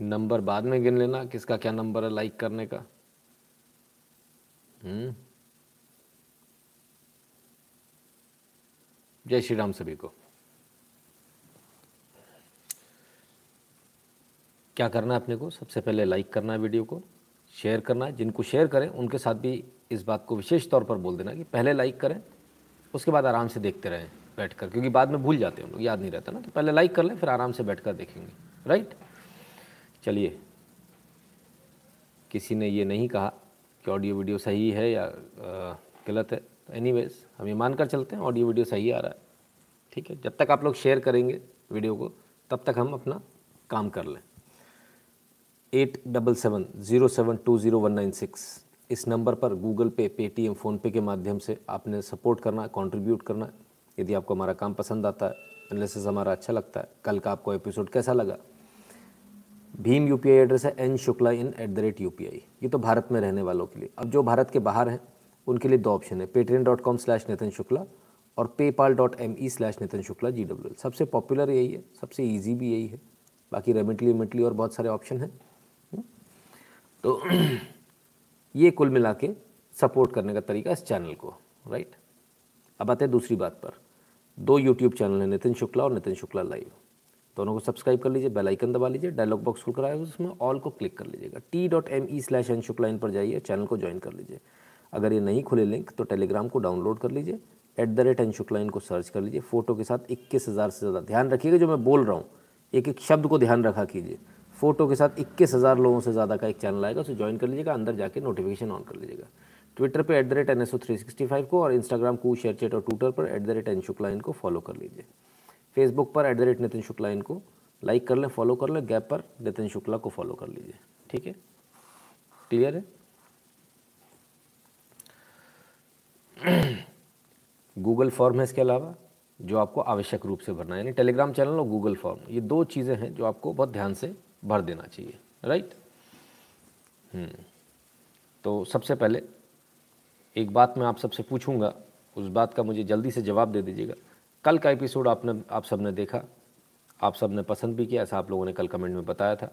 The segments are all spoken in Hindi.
नंबर बाद में गिन लेना, किसका क्या नंबर है लाइक करने का। हम्म। जय श्री राम सभी को। क्या करना है अपने को? सबसे पहले लाइक करना है वीडियो को शेयर करना है। जिनको शेयर करें, उनके साथ भी इस बात को विशेष तौर पर बोल देना कि पहले लाइक करें, उसके बाद आराम से देखते रहें बैठ कर क्योंकि बाद में भूल जाते हैं उन लोग, याद नहीं रहता ना। तो पहले लाइक कर लें, फिर आराम से बैठ कर देखेंगे राइट चलिए। किसी ने ये नहीं कहा कि ऑडियो वीडियो सही है या गलत है। तो एनी हम ये मान कर चलते हैं ऑडियो वीडियो सही आ रहा है। ठीक है? जब तक आप लोग शेयर करेंगे वीडियो को, तब तक हम अपना काम कर लें। At double seven zero seven two zero one nine six इस नंबर पर गूगल पे पेटीएम फ़ोनपे के माध्यम से आपने सपोर्ट करना है कॉन्ट्रीब्यूट करना। है यदि आपको हमारा काम पसंद आता है एनालिसिस हमारा अच्छा लगता है, कल का आपको एपिसोड कैसा लगा? भीम यूपीआई एड्रेस है N Shukla in at the rate U ये तो भारत में रहने वालों के लिए। अब जो भारत के बाहर हैं, उनके लिए दो ऑप्शन है Paytm dot com slash Nitin Shukla और PayPal dot M E slash Nitin Shukla G W सबसे पॉपुलर यही है, सबसे ईजी भी यही है। बाकी रेमिटली मिटली और बहुत सारे ऑप्शन हैं? तो ये कुल मिला के सपोर्ट करने का तरीका इस चैनल को राइट अब आते हैं दूसरी बात पर। दो यूट्यूब चैनल हैं नितिन शुक्ला और नितिन शुक्ला लाइव दोनों को सब्सक्राइब कर लीजिए बेल आइकन दबा लीजिए डायलॉग बॉक्स खुल कर आएगा उसमें ऑल को क्लिक कर लीजिएगा। T dot M E slash N Shukla in पर जाइए चैनल को ज्वाइन कर लीजिए। अगर ये नहीं खुले लिंक तो टेलीग्राम को डाउनलोड कर लीजिए at the rate N Shukla इनको सर्च कर लीजिए फ़ोटो के साथ इक्कीस हज़ार से ज़्यादा। ध्यान रखिएगा, जो मैं बोल रहा हूँ, एक एक शब्द को ध्यान रखा कीजिए। फ़ोटो के साथ इक्कीस हज़ार लोगों से ज़्यादा का एक चैनल आएगा, उसे ज्वाइन कर लीजिएगा, अंदर जाके नोटिफिकेशन ऑन कर लीजिएगा। ट्विटर पर at the rate N S O three sixty five को और इंस्टाग्राम को शेयर चेट और ट्विटर पर at the rate N Shukla इनको फॉलो कर लीजिए। फेसबुक पर at the rate Nitin Shukla इनको लाइक कर लें फॉलो कर लें गैप पर नितिन शुक्ला को फॉलो कर लीजिए। ठीक है? क्लियर है? गूगल फॉर्म है इसके अलावा, जो आपको आवश्यक रूप से भरना है। यानी टेलीग्राम चैनल और गूगल फॉर्म ये दो चीज़ें हैं जो आपको बहुत ध्यान से भर देना चाहिए। Right hmm. तो सबसे पहले, एक बात मैं आप सबसे पूछूँगा, उस बात का मुझे जल्दी से जवाब दे दीजिएगा। कल का एपिसोड आपने, आप सबने देखा, आप सबने पसंद भी किया, ऐसा आप लोगों ने कल कमेंट में बताया था।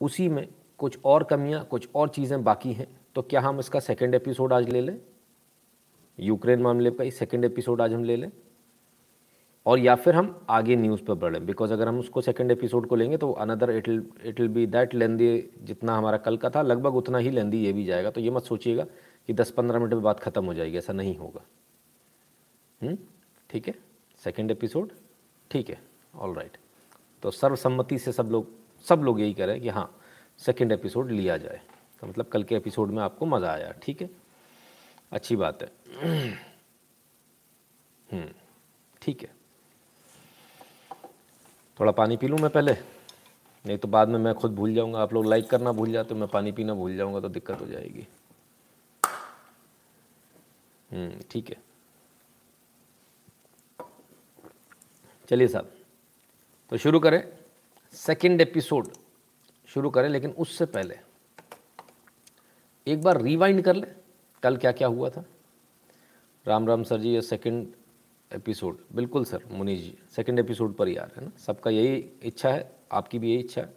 उसी में कुछ और कमियाँ, कुछ और चीज़ें बाकी हैं तो क्या हम इसका सेकेंड एपिसोड आज ले लें? यूक्रेन मामले का ही सेकेंड एपिसोड आज हम ले लें? और या फिर हम आगे न्यूज़ पर बढ़ें बिकॉज़ अगर हम उसको सेकंड एपिसोड को लेंगे तो another it it will be that lengthy जितना हमारा कल का था, लगभग उतना ही लेंदी ये भी जाएगा। तो ये मत सोचिएगा कि 10-15 मिनट में बात ख़त्म हो जाएगी, ऐसा नहीं होगा। हम्म? ठीक है? सेकेंड एपिसोड ठीक है ऑल राइट तो सर्वसम्मति से सब लोग सब लोग यही कह रहे हैं कि हाँ सेकेंड एपिसोड लिया जाए। तो मतलब कल के एपिसोड में आपको मज़ा आया ठीक है? अच्छी बात है। हम्म, ठीक है। थोड़ा पानी पी लूँ मैं पहले? नहीं तो बाद में मैं खुद भूल जाऊँगा। आप लोग लाइक करना भूल जाते मैं पानी पीना भूल जाऊँगा तो दिक्कत हो जाएगी। हम्म, ठीक है। चलिए साहब तो शुरू करें। सेकंड एपिसोड शुरू करें, लेकिन उससे पहले एक बार रिवाइंड कर ले। कल क्या क्या हुआ था? राम राम सर जी, ये सेकंड एपिसोड बिल्कुल sir Munish ji second episode पर ही आ रहे हैं ना। सबका यही इच्छा है, आपकी भी यही इच्छा है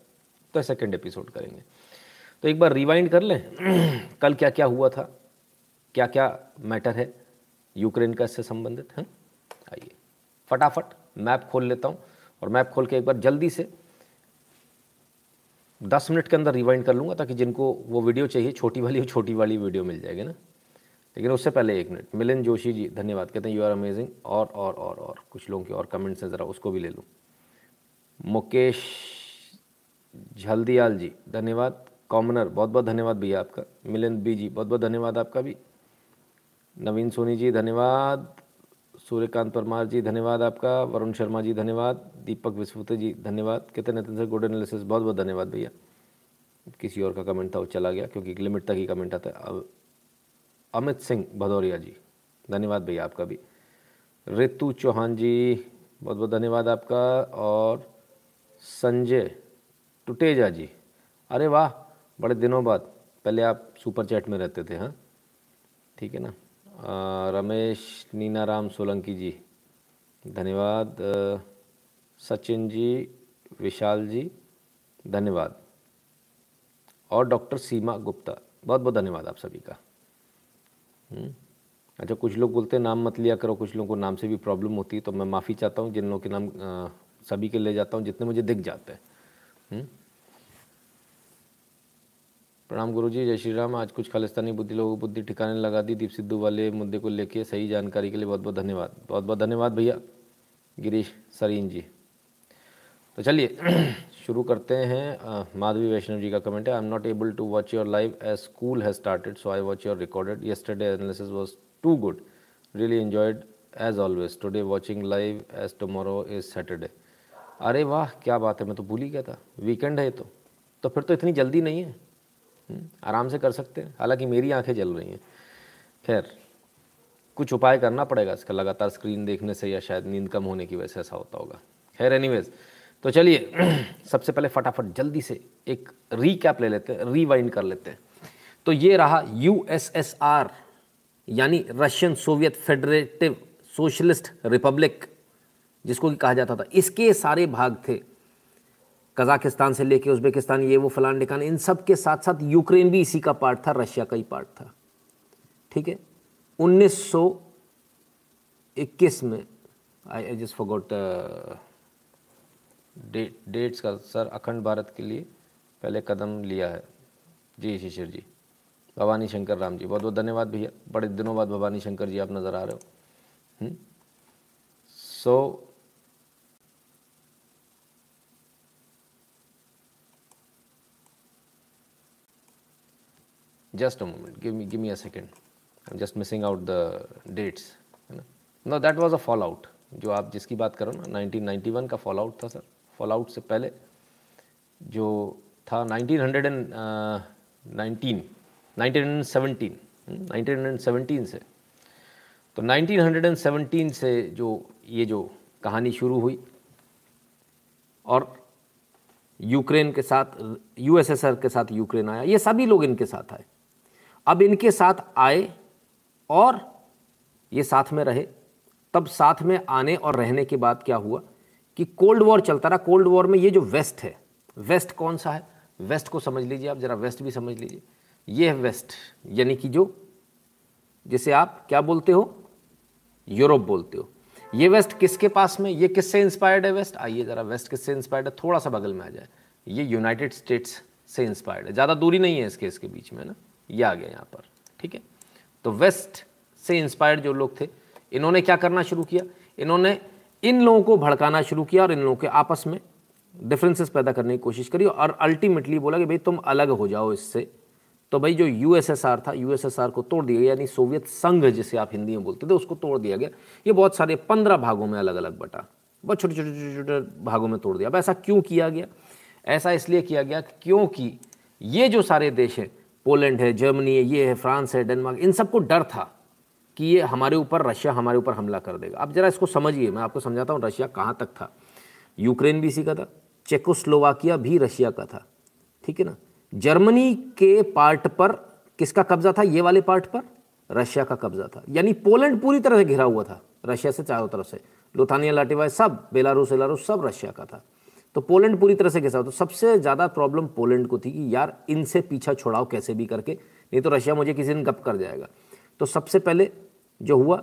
तो सेकंड एपिसोड करेंगे। तो एक बार रिवाइंड कर लें। कल क्या क्या हुआ था? क्या क्या मैटर है? यूक्रेन का इससे संबंधित, है? आइए, फटाफट। मैप खोल लेता हूँ और मैप खोल के एक बार जल्दी से दस मिनट के अंदर रिवाइंड कर लूँगा ताकि जिनको वो वीडियो चाहिए, छोटी वाली छोटी वाली वीडियो मिल जाएगी ना। लेकिन उससे पहले एक मिनट मिलिंद जोशी जी, धन्यवाद। कहते हैं यू आर अमेजिंग और और और और कुछ लोगों के और कमेंट्स हैं ज़रा, उसको भी ले लूँ। मुकेश झल्दियाल जी, धन्यवाद। कॉमनर, बहुत बहुत धन्यवाद भैया आपका। मिलिंद बी जी, बहुत बहुत धन्यवाद आपका भी। नवीन सोनी जी, धन्यवाद। सूर्यकांत परमार जी, धन्यवाद आपका। वरुण शर्मा जी, धन्यवाद। दीपक विस्फुते जी, धन्यवाद। कहते नितिन सर गुड एनालिसिस बहुत बहुत धन्यवाद भैया। किसी और का कमेंट था, वो चला गया, क्योंकि लिमिट तक ही कमेंट आता है। अब अमित सिंह भदौरिया जी, धन्यवाद भैया आपका भी। ऋतु चौहान जी, बहुत बहुत धन्यवाद आपका। और संजय टुटेजा जी, अरे वाह, बड़े दिनों बाद, पहले आप सुपर चैट में रहते थे हाँ? ठीक है ना? रमेश नीना राम सोलंकी जी धन्यवाद सचिन जी, विशाल जी, धन्यवाद और डॉक्टर सीमा गुप्ता, बहुत बहुत धन्यवाद आप सभी का हम्म। अच्छा कुछ लोग बोलते हैं, नाम मत लिया करो, कुछ लोगों को नाम से भी प्रॉब्लम होती है तो मैं माफ़ी चाहता हूँ, जिन लोगों के नाम सभी के ले जाता हूँ, जितने मुझे दिख जाते हैं हम्म। प्रणाम गुरु जी जय श्री राम आज कुछ खालिस्तानी बुद्धि, लोगों को बुद्धि ठिकाने लगा दी दीप सिद्धू वाले मुद्दे को लेके सही जानकारी के लिए बहुत बहुत धन्यवाद। बहुत बहुत धन्यवाद भैया, गिरीश सरीन जी। तो चलिए, शुरू करते हैं। माधवी वैष्णव जी का कमेंट है I am not able to watch your live as school has started so I watch your recorded yesterday analysis was too good really enjoyed as always today watching live as tomorrow is Saturday अरे वाह, क्या बात है, मैं तो भूल ही गया था। वीकेंड है तो। तो फिर तो इतनी जल्दी नहीं है। आराम से कर सकते हैं। हालाँकि मेरी आँखें जल रही हैं। खैर, कुछ उपाय करना पड़ेगा इसका। लगातार स्क्रीन देखने से या शायद नींद कम होने की वजह से ऐसा होता होगा। खैर एनीवेज तो चलिए, सबसे पहले फटाफट जल्दी से एक रीकैप ले लेते हैं रीवाइंड कर लेते हैं। तो ये रहा यूएसएसआर यानी Russian Soviet Federative Socialist Republic जिसको कि कहा जाता था। इसके सारे भाग थे। कजाकिस्तान से लेके उज्बेकिस्तान ये वो फलान डिकान इन सब के साथ साथ यूक्रेन भी इसी का पार्ट था रशिया का ही पार्ट था। ठीक है? 1921 में I I just forgot date dates का सर अखंड भारत के लिए पहले कदम लिया है। जी शिशिर जी। भवानी शंकर राम जी बहुत बहुत धन्यवाद भैया। बड़े दिनों बाद भवानी शंकर जी आप नज़र आ रहे हो। So hmm? so, just a moment. Give me give me a second. I'm just missing out the dates ना no that was a fallout जो आप जिसकी बात करो ना 1991 का फॉल आउट था सर। फॉल आउट से पहले जो था 1919 1917 1917 से। तो 1917 से जो ये जो कहानी शुरू हुई और यूक्रेन के साथ यूएसएसआर के साथ यूक्रेन आया, ये सभी लोग इनके साथ आए। अब इनके साथ आए और ये साथ में रहे। तब साथ में आने और रहने के बाद क्या हुआ कि कोल्ड वॉर चलता रहा। कोल्ड वॉर में ये जो वेस्ट है, वेस्ट कौन सा है? वेस्ट को समझ लीजिए आप, ज़रा वेस्ट भी समझ लीजिए। ये है वेस्ट, यानी कि जो, जिसे आप क्या बोलते हो? यूरोप बोलते हो। ये वेस्ट किसके पास में? ये किससे इंस्पायर्ड है वेस्ट? आइए ज़रा वेस्ट किससे इंस्पायर्ड है? थोड़ा सा बगल में आ जाए। ये यूनाइटेड स्टेट्स से इंस्पायर्ड है। ज़्यादा दूरी नहीं है इसके इसके बीच में ना? ये आ गया यहाँ पर, ठीक है? तो वेस्ट से इंस्पायर्ड जो लोग थे, इन्होंने क्या करना शुरू किया? इन्होंने इन लोगों को भड़काना शुरू किया और इन लोगों के आपस में डिफरेंसेस पैदा करने की कोशिश करी और अल्टीमेटली बोला कि भाई तुम अलग हो जाओ इससे। तो भाई जो यूएसएसआर था यूएसएसआर को तोड़ दिया यानी सोवियत संघ जिसे आप हिंदी में बोलते थे, उसको तोड़ दिया गया। ये बहुत सारे पंद्रह भागों में अलग अलग बटा, बहुत छोटे छोटे छोटे छोटे भागों में तोड़ दिया। अब ऐसा क्यों किया गया? ऐसा इसलिए किया गया क्योंकि ये जो सारे देश हैं पोलैंड है, जर्मनी है, ये है, फ्रांस है, डेनमार्क, इन सबको डर था कि ये हमारे ऊपर, रशिया हमारे ऊपर हमला कर देगा। अब जरा इसको समझिए, मैं आपको समझाता हूँ, रशिया कहाँ तक था? यूक्रेन भी इसी का था, चेकोस्लोवाकिया भी रशिया का था, ठीक है ना? जर्मनी के पार्ट पर किसका कब्जा था? ये वाले पार्ट पर रशिया का कब्जा था। यानी पोलैंड पूरी तरह से घिरा हुआ था, रशिया से चारों तरफ़ से। लोथानिया लाटिवाई सब, बेलारूस वेलारूस सब रशिया का था। तो पोलैंड पूरी तरह से कैसा तो सबसे ज़्यादा प्रॉब्लम पोलैंड को थी कि यार इनसे पीछा छोड़ाओ कैसे भी करके, नहीं तो रशिया मुझे किसी दिन गप कर जाएगा। तो सबसे पहले जो हुआ,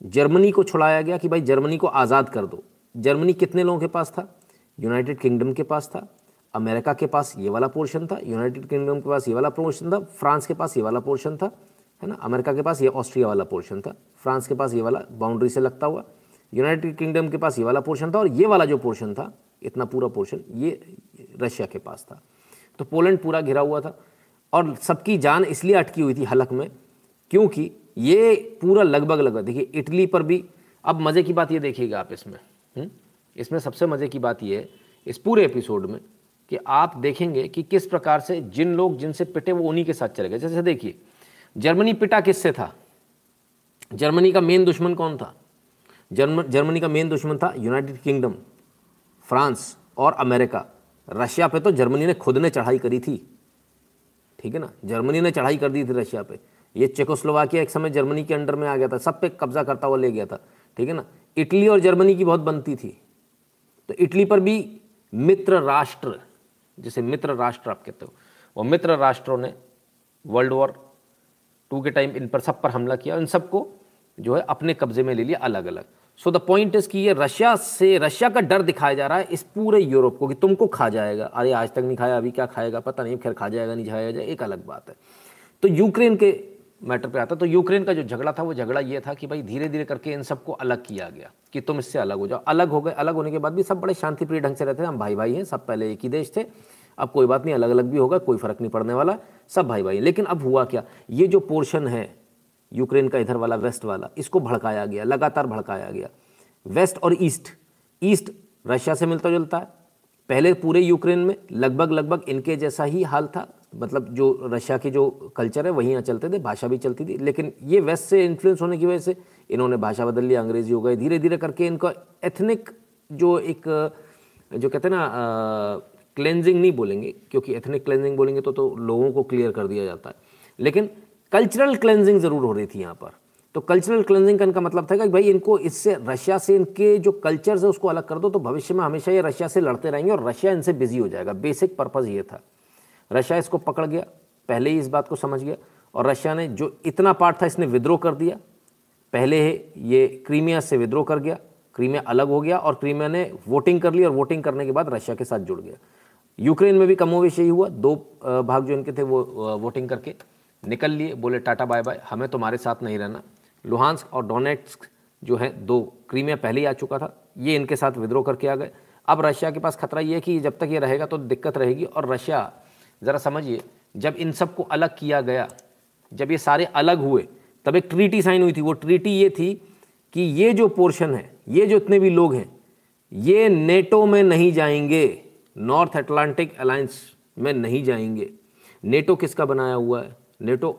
जर्मनी को छुड़ाया गया कि भाई जर्मनी को आज़ाद कर दो। जर्मनी कितने लोगों के पास था? यूनाइटेड किंगडम के पास था अमेरिका के पास ये वाला पोर्शन था यूनाइटेड किंगडम के पास ये वाला पोर्शन था फ्रांस के पास ये वाला पोर्शन था, है ना? अमेरिका के पास ये ऑस्ट्रिया वाला पोर्शन था फ्रांस के पास ये वाला बाउंड्री से लगता हुआ यूनाइटेड किंगडम के पास ये वाला पोर्शन था और ये वाला जो पोर्शन था इतना पूरा पोर्शन, ये रशिया के पास था तो पोलैंड पूरा घिरा हुआ था और सबकी जान इसलिए अटकी हुई थी हलक में क्योंकि ये पूरा लगभग लगभग, देखिए, इटली पर भी, अब मज़े की बात ये देखिएगा आप इसमें हुँ? हम्म? इसमें सबसे मज़े की बात ये है, इस पूरे एपिसोड में, कि आप देखेंगे कि किस प्रकार से जिन लोग जिनसे पिटे वो उन्हीं के साथ चले गए जैसे देखिए, जर्मनी पिटा किससे था जर्मनी का मेन दुश्मन कौन था जर्मन जर्मनी का मेन दुश्मन था यूनाइटेड किंगडम फ्रांस और अमेरिका। रशिया पे तो जर्मनी ने खुद ने चढ़ाई करी थी। ठीक है ना? जर्मनी ने चढ़ाई कर दी थी रशिया पे। ये चेकोस्लोवाकिया एक समय जर्मनी के अंडर में आ गया था। सब पे कब्जा करता हुआ ले गया था। ठीक है ना? इटली और जर्मनी की बहुत बनती थी। तो इटली पर भी मित्र राष्ट्र, जिसे मित्र राष्ट्र आप कहते हो, वो मित्र राष्ट्रों ने वर्ल्ड वॉर टू के टाइम इन पर सब पर हमला किया इन सबको जो है अपने कब्जे में ले लिया अलग अलग सो द पॉइंट इज़ कि ये रशिया से, रशिया का डर दिखाया जा रहा है इस पूरे यूरोप को कि तुमको खा जाएगा। अरे आज तक नहीं खाया, अभी क्या खाएगा? पता नहीं, खैर खा जाएगा, नहीं खाया जाए, एक अलग बात है। तो यूक्रेन के मैटर पे आता तो यूक्रेन का जो झगड़ा था, वो झगड़ा ये था कि भाई धीरे धीरे करके इन सबको अलग किया गया कि तुम इससे अलग हो जाओ। अलग हो गए, अलग होने के बाद भी सब बड़े शांतिप्रिय ढंग से रहते थे। हम भाई भाई हैं, सब पहले एक ही देश थे। अब कोई बात नहीं अलग अलग भी होगा, कोई फ़र्क नहीं पड़ने वाला, सब भाई भाई लेकिन अब हुआ क्या? ये जो पोर्शन है यूक्रेन का इधर वाला, वेस्ट वाला, इसको भड़काया गया, लगातार भड़काया गया। वेस्ट और ईस्ट ईस्ट रशिया से मिलता जुलता है। पहले पूरे यूक्रेन में, लगभग लगभग इनके जैसा ही हाल था। मतलब जो रशिया की जो कल्चर है, वहीं यहाँ चलते थे, भाषा भी चलती थी। लेकिन ये वेस्ट से इन्फ्लुएंस होने की वजह से इन्होंने भाषा बदल लिया अंग्रेज़ी हो गए धीरे धीरे करके इनका एथनिक जो एक, जो कहते हैं ना क्लेंजिंग नहीं बोलेंगे, क्योंकि एथनिक क्लेंजिंग बोलेंगे तो तो लोगों को क्लियर कर दिया जाता है। लेकिन कल्चरल क्लेंजिंग ज़रूर हो रही थी यहाँ पर। तो कल्चरल क्लेंजिंग का इनका मतलब था कि भाई इनको इससे रशिया से इनके जो कल्चर है उसको अलग कर दो तो भविष्य में हमेशा ये रशिया से लड़ते रहेंगे और रशिया इनसे बिज़ी हो जाएगा। बेसिक पर्पज़ ये था। रशिया इसको पकड़ गया, पहले ही इस बात को समझ गया और रशिया ने जो इतना पार्ट था इसने विद्रोह कर दिया। पहले ये क्रीमिया से विद्रोह कर गया, क्रीमिया अलग हो गया और क्रीमिया ने वोटिंग कर ली और वोटिंग करने के बाद रशिया के साथ जुड़ गया। यूक्रेन में भी कमोवेश यही हुआ, दो भाग जो इनके थे वो वोटिंग करके। निकल लिए, बोले, टाटा, बाय बाय, हमें तुम्हारे साथ नहीं रहना। लुहानस्क और डोनेट्स जो है, दो क्रीमिया पहले ही आ चुका था। ये इनके साथ विद्रोह करके आ गए। अब रशिया के पास खतरा ये है कि जब तक ये रहेगा तो दिक्कत रहेगी। और रशिया, ज़रा समझिए, जब इन सबको अलग किया गया, जब ये सारे अलग हुए, तब एक ट्रीटी साइन हुई थी। वो ट्रीटी ये थी कि ये जो पोर्शन है, ये जो इतने भी लोग हैं, ये नेटो में नहीं जाएँगे नॉर्थ अटलांटिक अलायंस में नहीं जाएँगे। नेटो किसका बनाया हुआ है? नेटो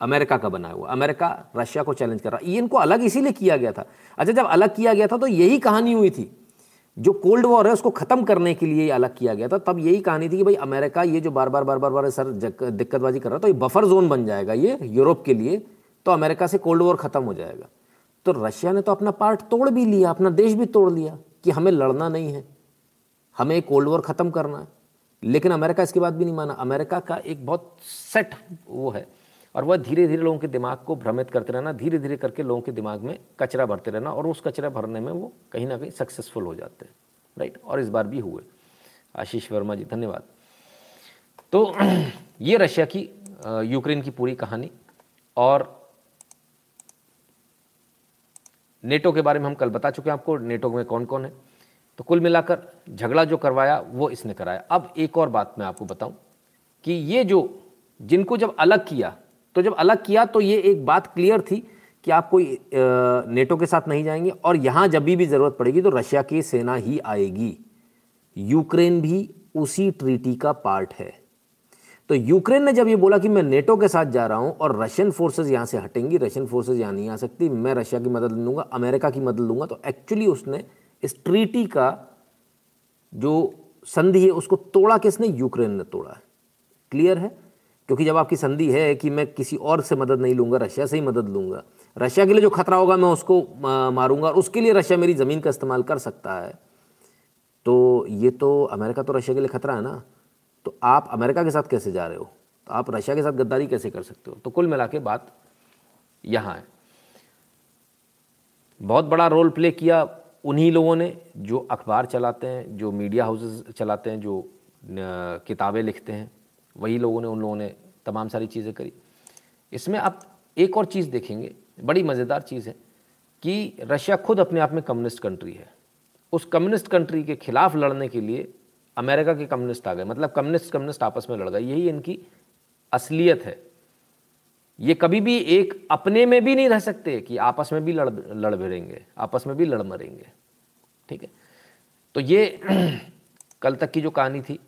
अमेरिका का बनाया हुआ, अमेरिका रशिया को चैलेंज कर रहा। ये इनको अलग इसीलिए किया गया था। अच्छा जब अलग किया गया था तो यही कहानी हुई थी। जो कोल्ड वॉर है, उसको खत्म करने के लिए अलग किया गया था। तब यही कहानी थी कि भाई अमेरिका ये जो बार बार बार बार बार सर दिक्कतबाजी कर रहा था तो ये बफर जोन बन जाएगा ये यूरोप के लिए तो अमेरिका से कोल्ड वॉर खत्म हो जाएगा। तो रशिया ने तो अपना पार्ट तोड़ भी लिया, अपना देश भी तोड़ लिया कि हमें लड़ना नहीं है। हमें कोल्ड वॉर ख़त्म करना है। लेकिन अमेरिका इसके बाद भी नहीं माना। अमेरिका का एक बहुत सेट वो है और वह धीरे धीरे लोगों के दिमाग को भ्रमित करते रहना धीरे धीरे करके लोगों के दिमाग में कचरा भरते रहना और उस कचरा भरने में वो कहीं ना कहीं सक्सेसफुल हो जाते हैं राइट और इस बार भी हुए। आशीष वर्मा जी, धन्यवाद। तो ये रशिया की यूक्रेन की पूरी कहानी और नेटो के बारे में हम कल बता चुके हैं। आपको नेटो में कौन कौन है? तो कुल मिलाकर झगड़ा जो करवाया वो इसने कराया। अब एक और बात मैं आपको बताऊँ कि ये जो जिनको जब अलग किया तो जब अलग किया तो ये एक बात क्लियर थी कि आप कोई नेटो के साथ नहीं जाएँगे और यहाँ जब भी, ज़रूरत पड़ेगी तो रशिया की सेना ही आएगी। यूक्रेन भी उसी ट्रीटी का पार्ट है। तो यूक्रेन ने जब ये बोला कि मैं नेटो के साथ जा रहा हूँ और रशियन फोर्सेस यहाँ से हटेंगी रशियन फोर्सेस यहाँ नहीं आ सकती मैं रशिया की मदद लूँगा अमेरिका की मदद लूँगा तो एक्चुअली उसने इस ट्रीटी का जो संधि है, उसको तोड़ा किसने? यूक्रेन ने तोड़ा है। क्लियर है? क्योंकि जब आपकी संधि है कि मैं किसी और से मदद नहीं लूँगा, रशिया से ही मदद लूँगा, रशिया के लिए जो खतरा होगा मैं उसको मारूँगा और उसके लिए रशिया मेरी ज़मीन का इस्तेमाल कर सकता है। तो ये तो अमेरिका तो रशिया के लिए खतरा है ना। तो आप अमेरिका के साथ कैसे जा रहे हो? तो आप रशिया के साथ गद्दारी कैसे कर सकते हो? तो कुल मिला के बात यहाँ है। बहुत बड़ा रोल प्ले किया उन्हीं लोगों ने जो अखबार चलाते हैं, जो मीडिया हाउसेस चलाते हैं, जो किताबें लिखते हैं, वही लोगों ने उन लोगों ने तमाम सारी चीज़ें करी। इसमें आप एक और चीज़ देखेंगे, बड़ी मज़ेदार चीज़ है कि रशिया खुद अपने आप में कम्युनिस्ट कंट्री है। उस कम्युनिस्ट कंट्री के खिलाफ लड़ने के लिए अमेरिका के कम्युनिस्ट आ गए मतलब कम्युनिस्ट कम्युनिस्ट आपस में लड़ गए, यही इनकी असलियत है। ये कभी भी एक अपने में भी नहीं रह सकते कि आपस में भी लड़ लड़ भिड़ेंगे, आपस में भी लड़ मरेंगे। ठीक है? तो ये कल तक की जो कहानी थी,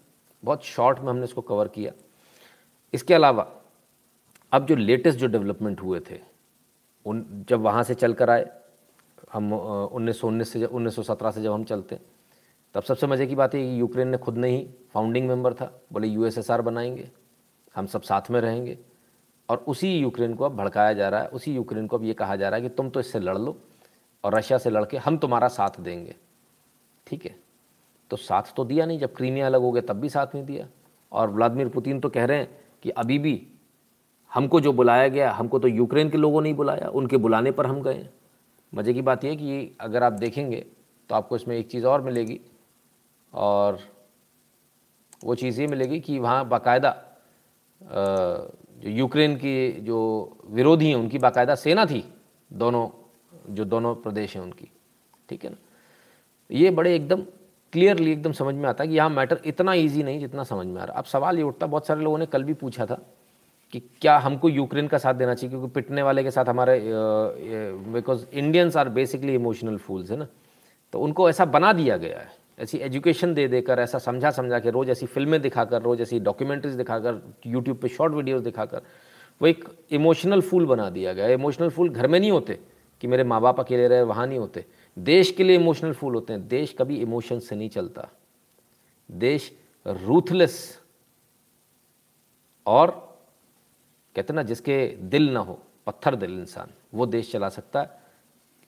बहुत शॉर्ट में हमने इसको कवर किया। इसके अलावा, अब जो लेटेस्ट जो डेवलपमेंट हुए थे, उन, जब वहाँ से चल कर आए, हम उन्नीस सौ उन्नीस से उन्नीस सौ सत्रह से जब हम चलते, तब सबसे मज़े की बात है कि यूक्रेन ने खुद नहीं फाउंडिंग मेंबर था, बोले यूएसएसआर बनाएँगे, हम सब साथ में रहेंगे। और उसी यूक्रेन को अब भड़काया जा रहा है, उसी यूक्रेन को अब ये कहा जा रहा है कि तुम तो इससे लड़ लो और रशिया से लड़ के हम तुम्हारा साथ देंगे। ठीक है? तो साथ तो दिया नहीं, जब क्रीमिया अलग हो गया तब भी साथ नहीं दिया। और व्लादिमिर पुतिन तो कह रहे हैं कि अभी भी हमको जो बुलाया गया, हमको तो यूक्रेन के लोगों ने ही बुलाया, उनके बुलाने पर हम गए। मज़े की बात यह कि अगर आप देखेंगे तो आपको इसमें एक चीज़ और मिलेगी और वो चीज़ ये मिलेगी कि वहाँ बाकायदा जो यूक्रेन की जो विरोधी हैं, उनकी बाकायदा सेना थी, दोनों, जो दोनों प्रदेश हैं उनकी, ठीक है ना? ये बड़े एकदम क्लियरली एकदम समझ में आता है कि यहाँ मैटर इतना ईजी नहीं जितना समझ में आ रहा। अब सवाल ये उठता, बहुत सारे लोगों ने कल भी पूछा था कि क्या हमको यूक्रेन का साथ देना चाहिए, क्योंकि पिटने वाले के साथ हमारे because Indians are basically emotional fools है ना? तो उनको ऐसा बना दिया गया है। ऐसी एजुकेशन दे देकर, ऐसा समझा समझा के रोज़ ऐसी फ़िल्में दिखाकर, रोज़ ऐसी डॉक्यूमेंट्रीज दिखाकर यूट्यूब पे शॉर्ट वीडियोस दिखाकर, वो एक इमोशनल फूल बना दिया गया। इमोशनल फूल घर में नहीं होते कि मेरे माँ बाप अकेले रहे, वहाँ नहीं होते। देश के लिए इमोशनल फूल होते हैं। देश कभी इमोशन से नहीं चलता। देश रूथलेस और कहते ना, जिसके दिल ना हो, पत्थर दिल इंसान, वो देश चला सकता है।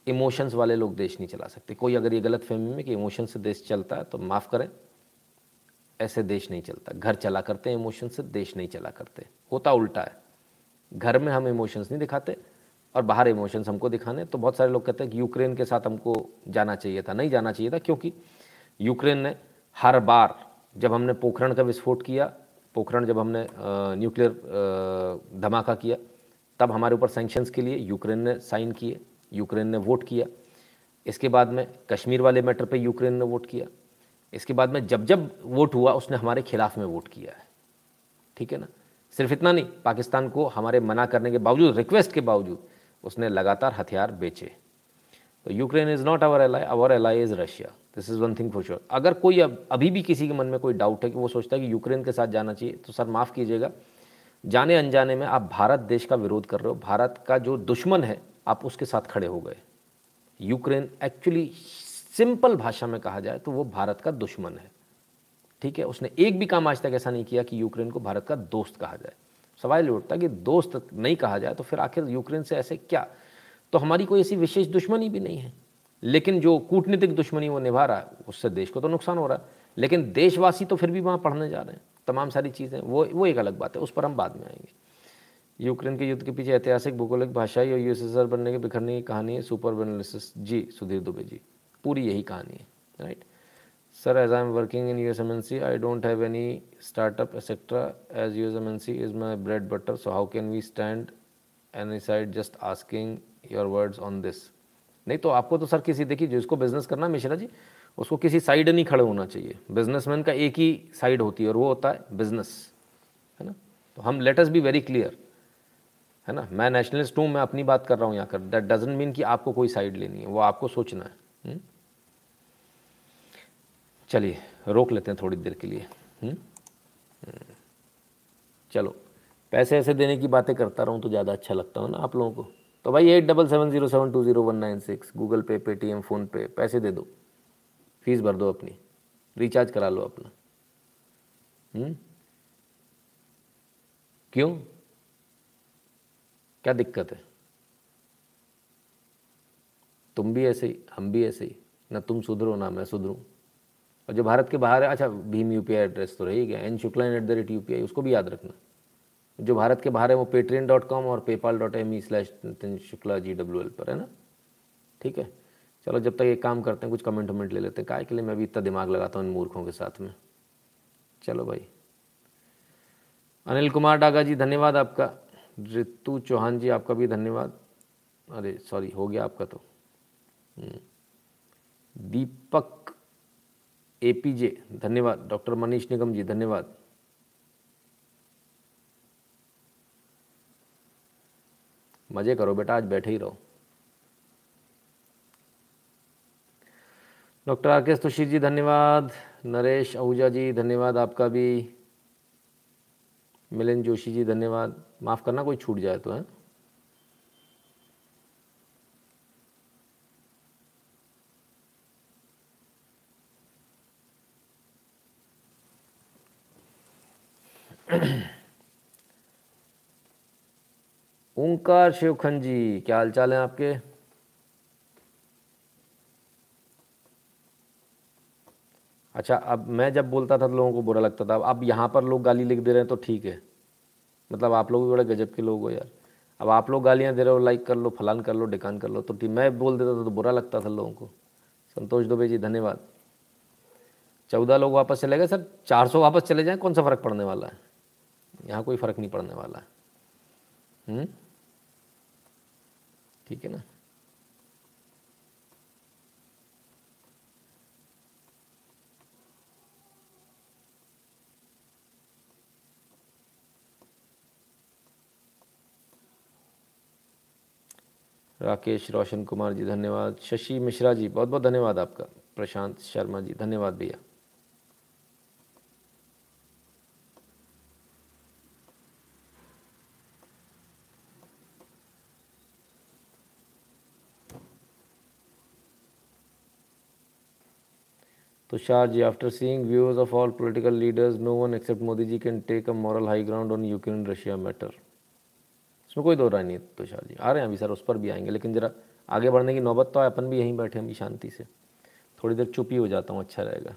इमोशंस वाले लोग देश नहीं चला सकते। कोई अगर ये गलत फहमी में कि इमोशन से देश चलता है तो माफ़ करें। ऐसे देश नहीं चलता। घर चला करते हैं इमोशन से, देश नहीं चला करते। होता उल्टा है। घर में हम इमोशंस नहीं दिखाते और बाहर इमोशंस हमको दिखाने। तो बहुत सारे लोग कहते हैं कि यूक्रेन के साथ हमको जाना चाहिए था। नहीं जाना चाहिए था क्योंकि यूक्रेन ने हर बार जब हमने पोखरण का विस्फोट किया, पोखरण जब हमने न्यूक्लियर धमाका किया, तब हमारे ऊपर सेंक्शंस के लिए यूक्रेन ने साइन किए। यूक्रेन ने वोट किया। इसके बाद में कश्मीर वाले मैटर पे यूक्रेन ने वोट किया। इसके बाद में जब जब वोट हुआ, उसने हमारे खिलाफ में वोट किया है। ठीक है ना? सिर्फ़ इतना नहीं, पाकिस्तान को हमारे मना करने के बावजूद, रिक्वेस्ट के बावजूद, उसने लगातार हथियार बेचे। तो Ukraine is not our ally our ally is Russia this is one thing for sure अगर कोई अब, अभी भी किसी के मन में कोई डाउट है कि वो सोचता है कि यूक्रेन के साथ जाना चाहिए तो सर माफ़ कीजिएगा। जाने अनजाने में आप भारत देश का विरोध कर रहे हो। भारत का जो दुश्मन है आप उसके साथ खड़े हो गए। यूक्रेन एक्चुअली सिंपल भाषा में कहा जाए तो वो भारत का दुश्मन है। ठीक है? उसने एक भी काम आज तक ऐसा नहीं किया कि यूक्रेन को भारत का दोस्त कहा जाए। सवाल ये उठता कि दोस्त नहीं कहा जाए तो फिर आखिर यूक्रेन से ऐसे क्या? तो हमारी कोई ऐसी विशेष दुश्मनी भी नहीं है। लेकिन जो कूटनीतिक दुश्मनी वो निभा रहा है, उससे देश को तो नुकसान हो रहा है। लेकिन देशवासी तो फिर भी वहाँ पढ़ने जा रहे हैं। तमाम सारी चीज़ें, वो वो एक अलग बात है, उस पर हम बाद में आएँगे। यूक्रेन के युद्ध के पीछे ऐतिहासिक भूगोलिक, भाषाई और यूएसएसआर बनने के बिखरने की कहानी है। Super analysis ji Sudhir Dubey ji. पूरी यही कहानी है right sir as I am working in US M N C I don't have any startup etcetera as US M N C is my bread butter so how can we stand any side just asking your words on this नहीं तो आपको तो सर किसी, देखिए जिसको बिज़नेस करना है, मिश्रा जी, उसको किसी साइड नहीं खड़े होना चाहिए। बिजनेसमैन का एक ही साइड होती है और वो होता है बिज़नेस है ना? तो हम let us be very clear है ना मैं नेशनलिस्ट हूँ, मैं अपनी बात कर रहा हूँ यहाँ कर दैट डजेंट मीन कि आपको कोई साइड लेनी है, वो आपको सोचना है हम्म? चलिए, रोक लेते हैं थोड़ी देर के लिए? हम्म? चलो, पैसे ऐसे देने की बातें करता रहूँ तो ज़्यादा अच्छा लगता हो ना आप लोगों को तो भाई at double seven zero seven two zero one nine six, Google Pay, Paytm, PhonePe, पैसे दे दो फ़ीस भर दो अपनी रिचार्ज करा लो अपना हुँ? हम्म? क्यों क्या दिक्कत है? तुम भी ऐसे ही, हम भी ऐसे ही। ना तुम सुधरो, ना मैं सुधरूँ। और जो भारत के बाहर है अच्छा भीम यू एड्रेस तो रही गया N Shukla at the rate U उसको भी याद रखना। जो भारत के बाहर है, वो पेट्रियन डॉट कॉम और PayPal dot M E slash Nitin Shukla G W L पर है ना? ठीक है? चलो, जब तक ये काम करते हैं, कुछ कमेंट वमेंट ले लेते हैं। काय के लिए मैं भी इतना दिमाग लगाता हूँ इन मूर्खों के साथ में। चलो भाई। अनिल कुमार डागा जी, धन्यवाद आपका। ऋतु चौहान जी, आपका भी धन्यवाद। अरे सॉरी हो गया आपका तो। हम्म। दीपक एपीजे, धन्यवाद। डॉक्टर मनीष निगम जी, धन्यवाद। मज़े करो बेटा, आज बैठे ही रहो। डॉक्टर आर सुशीर जी, धन्यवाद। नरेश आहूजा जी, धन्यवाद आपका भी। मिलन जोशी जी, धन्यवाद। माफ़ करना, कोई छूट जाए तो है? ओंकार शिवखन जी, क्या हाल चाल है आपके? अच्छा अब मैं जब बोलता था तो लोगों को बुरा लगता था। अब यहाँ पर लोग गाली लिख दे रहे हैं तो ठीक है। मतलब आप लोग भी बड़े गजब के लोग हो यार। अब आप लोग गालियाँ दे रहे हो लाइक कर लो, फलान कर लो, डिकान कर लो तो टीम मैं बोल देता था तो बुरा लगता था लोगों को। संतोष दुबे जी, धन्यवाद। चौदह लोग वापस चले गए। सर, चार सौ वापस चले जाएँ, कौन सा फ़र्क पड़ने वाला है? यहाँ कोई फ़र्क नहीं पड़ने वाला। है हम्म? ठीक है ना? राकेश रोशन कुमार जी, धन्यवाद। शशि मिश्रा जी बहुत बहुत धन्यवाद आपका। प्रशांत शर्मा जी, धन्यवाद भैया। Tushar ji after seeing views of all political leaders no one except Modi ji can take a moral high ground on Ukraine Russia matter इसमें कोई दो राय नहीं तुषार जी। आ रहे हैं अभी, सर, उस पर भी आएँगे, लेकिन ज़रा आगे बढ़ने की नौबत तो है अपन भी यहीं बैठे हैं अभी शांति से। थोड़ी देर चुप ही हो जाता हूँ अच्छा रहेगा।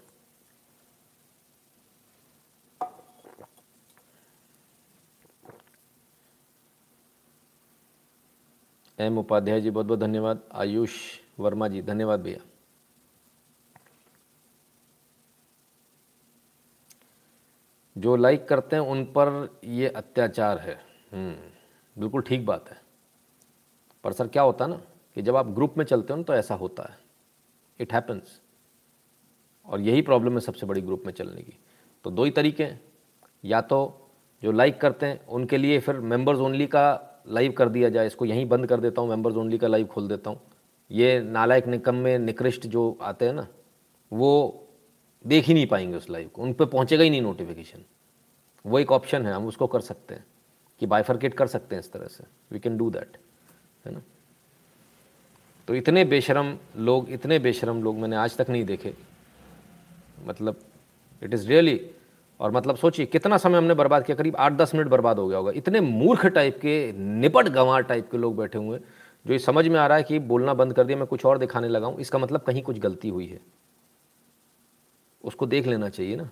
एम उपाध्याय जी बहुत बहुत धन्यवाद। आयुष वर्मा जी, धन्यवाद भैया। जो लाइक करते हैं, उन पर ये अत्याचार है। हम्म। बिल्कुल ठीक बात है। पर सर क्या होता है ना कि जब आप ग्रुप में चलते हो ना तो ऐसा होता है। इट हैपन्स और यही प्रॉब्लम है सबसे बड़ी ग्रुप में चलने की। तो दो ही तरीके हैं। या तो जो लाइक करते हैं, उनके लिए फिर मेंबर्स ओनली का लाइव कर दिया जाए। इसको यहीं बंद कर देता हूँ मेंबर्स ओनली का लाइव खोल देता हूँ। ये नालायक निकम में निकृष्ट जो आते हैं ना, वो देख ही नहीं पाएँगे उस लाइव को। उन पर पहुँचेगा ही नहीं नोटिफिकेशन वो एक ऑप्शन है, हम उसको कर सकते हैं। कि बाइफर्केट कर सकते हैं इस तरह से। वी कैन डू दैट है ना? तो इतने बेशरम लोग, इतने बेशरम लोग मैंने आज तक नहीं देखे। मतलब इट इज़ रियली और मतलब सोचिए, कितना समय हमने बर्बाद किया? करीब आठ दस मिनट बर्बाद हो गया होगा। इतने मूर्ख टाइप के, निपट गंवार टाइप के लोग बैठे हुए जो ये समझ में आ रहा है कि बोलना बंद कर दिया, मैं कुछ और दिखाने लगा हूँ। इसका मतलब कहीं कुछ गलती हुई है। उसको देख लेना चाहिए ना।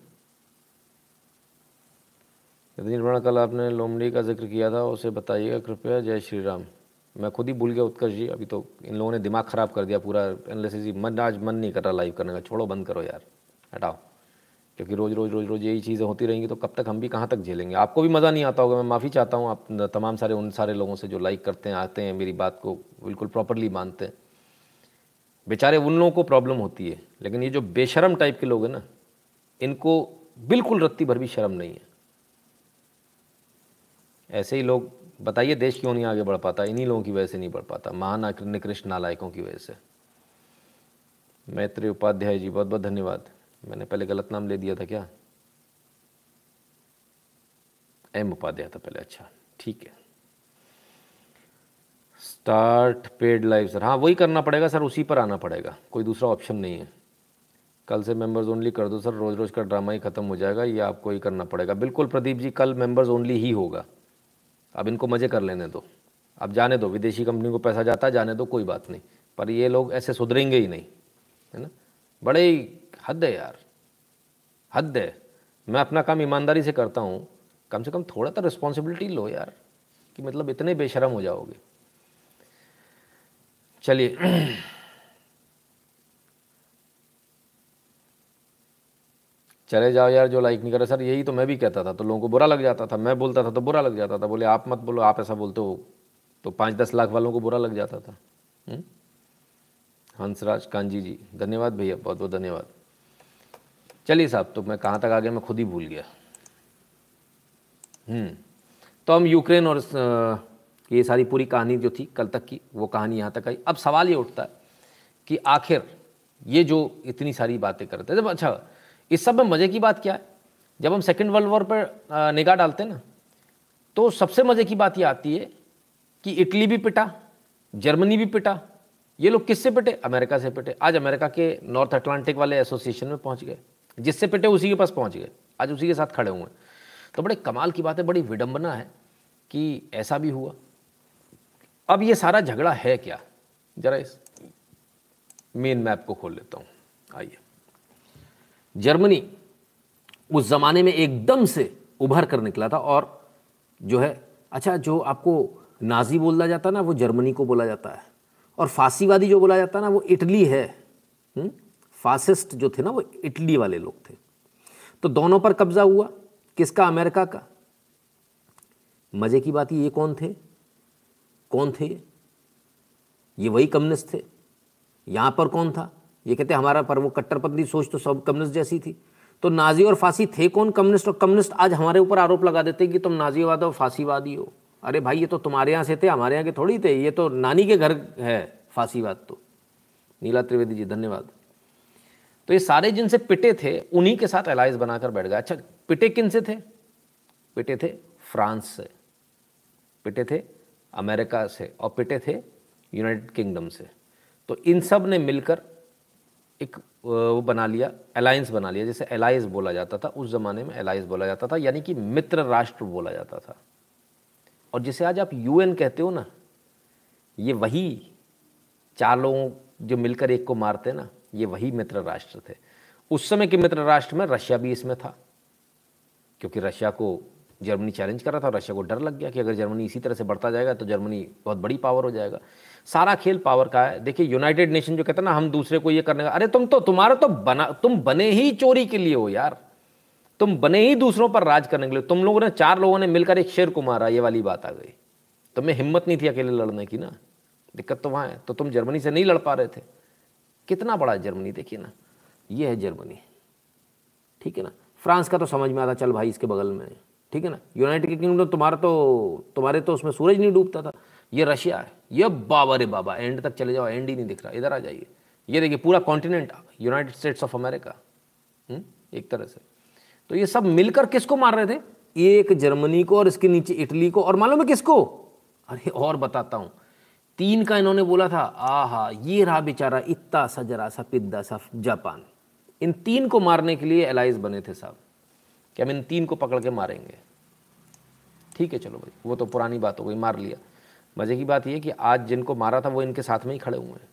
निर्माण कल आपने लोमड़ी का ज़िक्र किया था, उसे बताइएगा कृपया। जय श्री राम। मैं खुद ही भूल गया उत्कर्ष जी, अभी तो इन लोगों ने दिमाग ख़राब कर दिया पूरा एनालिसिस मन, आज मन नहीं कर रहा लाइव करने का। छोड़ो, बंद करो यार। हटाओ। क्योंकि रोज़ रोज़ रोज़ रोज़ यही चीज़ें होती रहेंगी तो कब तक हम भी कहाँ तक झेलेंगे? आपको भी मज़ा नहीं आता होगा, मैं माफ़ी चाहता हूँ। आप तमाम सारे, उन सारे लोगों से जो लाइक करते हैं, आते हैं, मेरी बात को बिल्कुल प्रॉपरली मानते हैं। बेचारे, उन लोगों को प्रॉब्लम होती है। लेकिन ये जो बेशरम टाइप के लोग हैं ना, इनको बिल्कुल रत्ती भर भी शर्म नहीं है। ऐसे ही लोग, बताइए देश क्यों नहीं आगे बढ़ पाता? इन्हीं लोगों की वजह से नहीं बढ़ पाता। महान निकृष्ट नालायकों की वजह से। मैत्री उपाध्याय जी बहुत बहुत धन्यवाद। मैंने पहले गलत नाम ले दिया था क्या? एम उपाध्याय था पहले अच्छा। ठीक है। स्टार्ट पेड लाइव सर हाँ वही करना पड़ेगा सर, उसी पर आना पड़ेगा। कोई दूसरा ऑप्शन नहीं है। कल से मेंबर्स ओनली कर दो सर रोज़ रोज़ का ड्रामा ही ख़त्म हो जाएगा, ये आपको ही करना पड़ेगा। बिल्कुल प्रदीप जी, कल मेंबर्स ओनली ही होगा। अब इनको मज़े कर लेने दो। अब जाने दो, विदेशी कंपनी को पैसा जाता है जाने दो, कोई बात नहीं। पर ये लोग ऐसे सुधरेंगे ही नहीं, है ना? बड़े ही हद है यार, हद है। मैं अपना काम ईमानदारी से करता हूँ। कम से कम थोड़ा तो रिस्पॉन्सिबिलिटी लो यार, कि मतलब इतने बेशरम हो जाओगे। चलिए। चले जाओ यार, जो लाइक नहीं कर करे सर, यही तो मैं भी कहता था तो लोगों को बुरा लग जाता था। मैं बोलता था तो बुरा लग जाता था। बोले, आप मत बोलो, आप ऐसा बोलते हो तो पाँच दस लाख वालों को बुरा लग जाता था। हम्म? हंसराज कांजी जी, धन्यवाद भैया बहुत बहुत धन्यवाद। चलिए साहब तो मैं कहाँ तक आ गया? मैं खुद ही भूल गया। हम्म तो हम यूक्रेन और ये सारी पूरी कहानी जो थी, कल तक की, वो कहानी यहाँ तक आई। अब सवाल ये उठता है कि आखिर ये जो इतनी सारी बातें करते जब अच्छा इस सब में मज़े की बात क्या है? जब हम सेकेंड वर्ल्ड वॉर पर निगाह डालते हैं ना तो सबसे मज़े की बात ये आती है कि इटली भी पिटा, जर्मनी भी पिटा। ये लोग किससे पिटे? अमेरिका से पिटे। आज अमेरिका के नॉर्थ अटलांटिक वाले एसोसिएशन में पहुँच गए। जिससे पिटे उसी के पास पहुँच गए। आज उसी के साथ खड़े हुए तो बड़े कमाल की बात है, बड़ी विडंबना है कि ऐसा भी हुआ। अब ये सारा झगड़ा है क्या? जरा इस मेन मैप को खोल लेता हूँ। आइए। जर्मनी उस ज़माने में एकदम से उभर कर निकला था और जो है अच्छा जो आपको नाजी बोला जाता ना, वो जर्मनी को बोला जाता है। और फांसीवादी जो बोला जाता ना, वो इटली है। हुँ? फासिस्ट जो थे ना, वो इटली वाले लोग थे। तो दोनों पर कब्जा हुआ। किसका? अमेरिका का। मज़े की बात ये कौन थे? कौन थे ये वही कम्युनिस्ट थे। यहाँ पर कौन था? ये कहते हमारा, पर वो कट्टरपंथी सोच तो सब कम्युनिस्ट जैसी थी। तो नाजी और फांसी थे कौन कम्युनिस्ट? और कम्युनिस्ट आज हमारे ऊपर आरोप लगा देते कि तुम नाजीवाद और फांसीवादी हो। अरे भाई, ये तो तुम्हारे यहाँ से थे, हमारे यहाँ के थोड़ी थे। ये तो नानी के घर है फांसीवाद तो। नीला त्रिवेदी जी, धन्यवाद। तो ये सारे जिनसे पिटे थे, उन्हीं के साथ अलायंस बनाकर बैठ गए। अच्छा पिटे किन से थे? पिटे थे फ्रांस से, पिटे थे अमेरिका से और पिटे थे यूनाइटेड किंगडम से। तो इन सबने मिलकर एक वो बना लिया अलायंस बना लिया, जैसे अलायंस बोला जाता था, उस ज़माने में अलायंस बोला जाता था, यानी कि मित्र राष्ट्र बोला जाता था। और जिसे आज आप यूएन कहते हो ना, ये वही चार लोगों, जो मिलकर एक को मारते ना, ये वही मित्र राष्ट्र थे। उस समय के मित्र राष्ट्र में रशिया भी इसमें था, क्योंकि रशिया को जर्मनी चैलेंज कर रहा था, रशिया को डर लग गया कि अगर जर्मनी इसी तरह से बढ़ता जाएगा तो जर्मनी बहुत बड़ी पावर हो जाएगा। सारा खेल पावर का है। देखिए यूनाइटेड नेशन जो कहते हैं ना, हम दूसरे को ये करने का, अरे तुम तो तुम्हारा तो बना, तुम बने ही चोरी के लिए हो यार। तुम बने ही दूसरों पर राज करने के लिए तुम लोगों ने, चार लोगों ने मिलकर एक शेर को मारा, ये वाली बात आ गई। तुम्हें हिम्मत नहीं थी अकेले लड़ने की ना। दिक्कत तो वहाँ है। तो तुम जर्मनी से नहीं लड़ पा रहे थे। कितना बड़ा जर्मनी, देखिए ना। ये है जर्मनी। ठीक है ना? फ्रांस का तो समझ में आता, चल भाई, इसके बगल में ठीक है ना? यूनाइटेड किंगडम तुम्हारा तो तुम्हारे तो उसमें सूरज नहीं डूबता था। ये रशिया है। ये बाबा रे बाबा एंड तक चले जाओ एंड ही नहीं दिख रहा, इधर आ जाइए। ये देखिए, पूरा continent United States of America एक तरह से। तो ये सब मिलकर किसको मार रहे थे? एक जर्मनी को और इसके नीचे इटली को। और मालूम है किसको? अरे, और बताता हूँ। तीन का इन्होंने बोला था, आहा, ये रहा बेचारा इत्ता सा जरा सा पिद्दा सा जापान। इन तीन को मारने के लिए एलाइज बने थे साहब कि हम इन तीन को पकड़ के मारेंगे। ठीक है, चलो भाई, वो तो पुरानी बात हो गई, मार लिया। मज़े की बात यह कि आज जिनको मारा था वो इनके साथ में ही खड़े हुए हैं।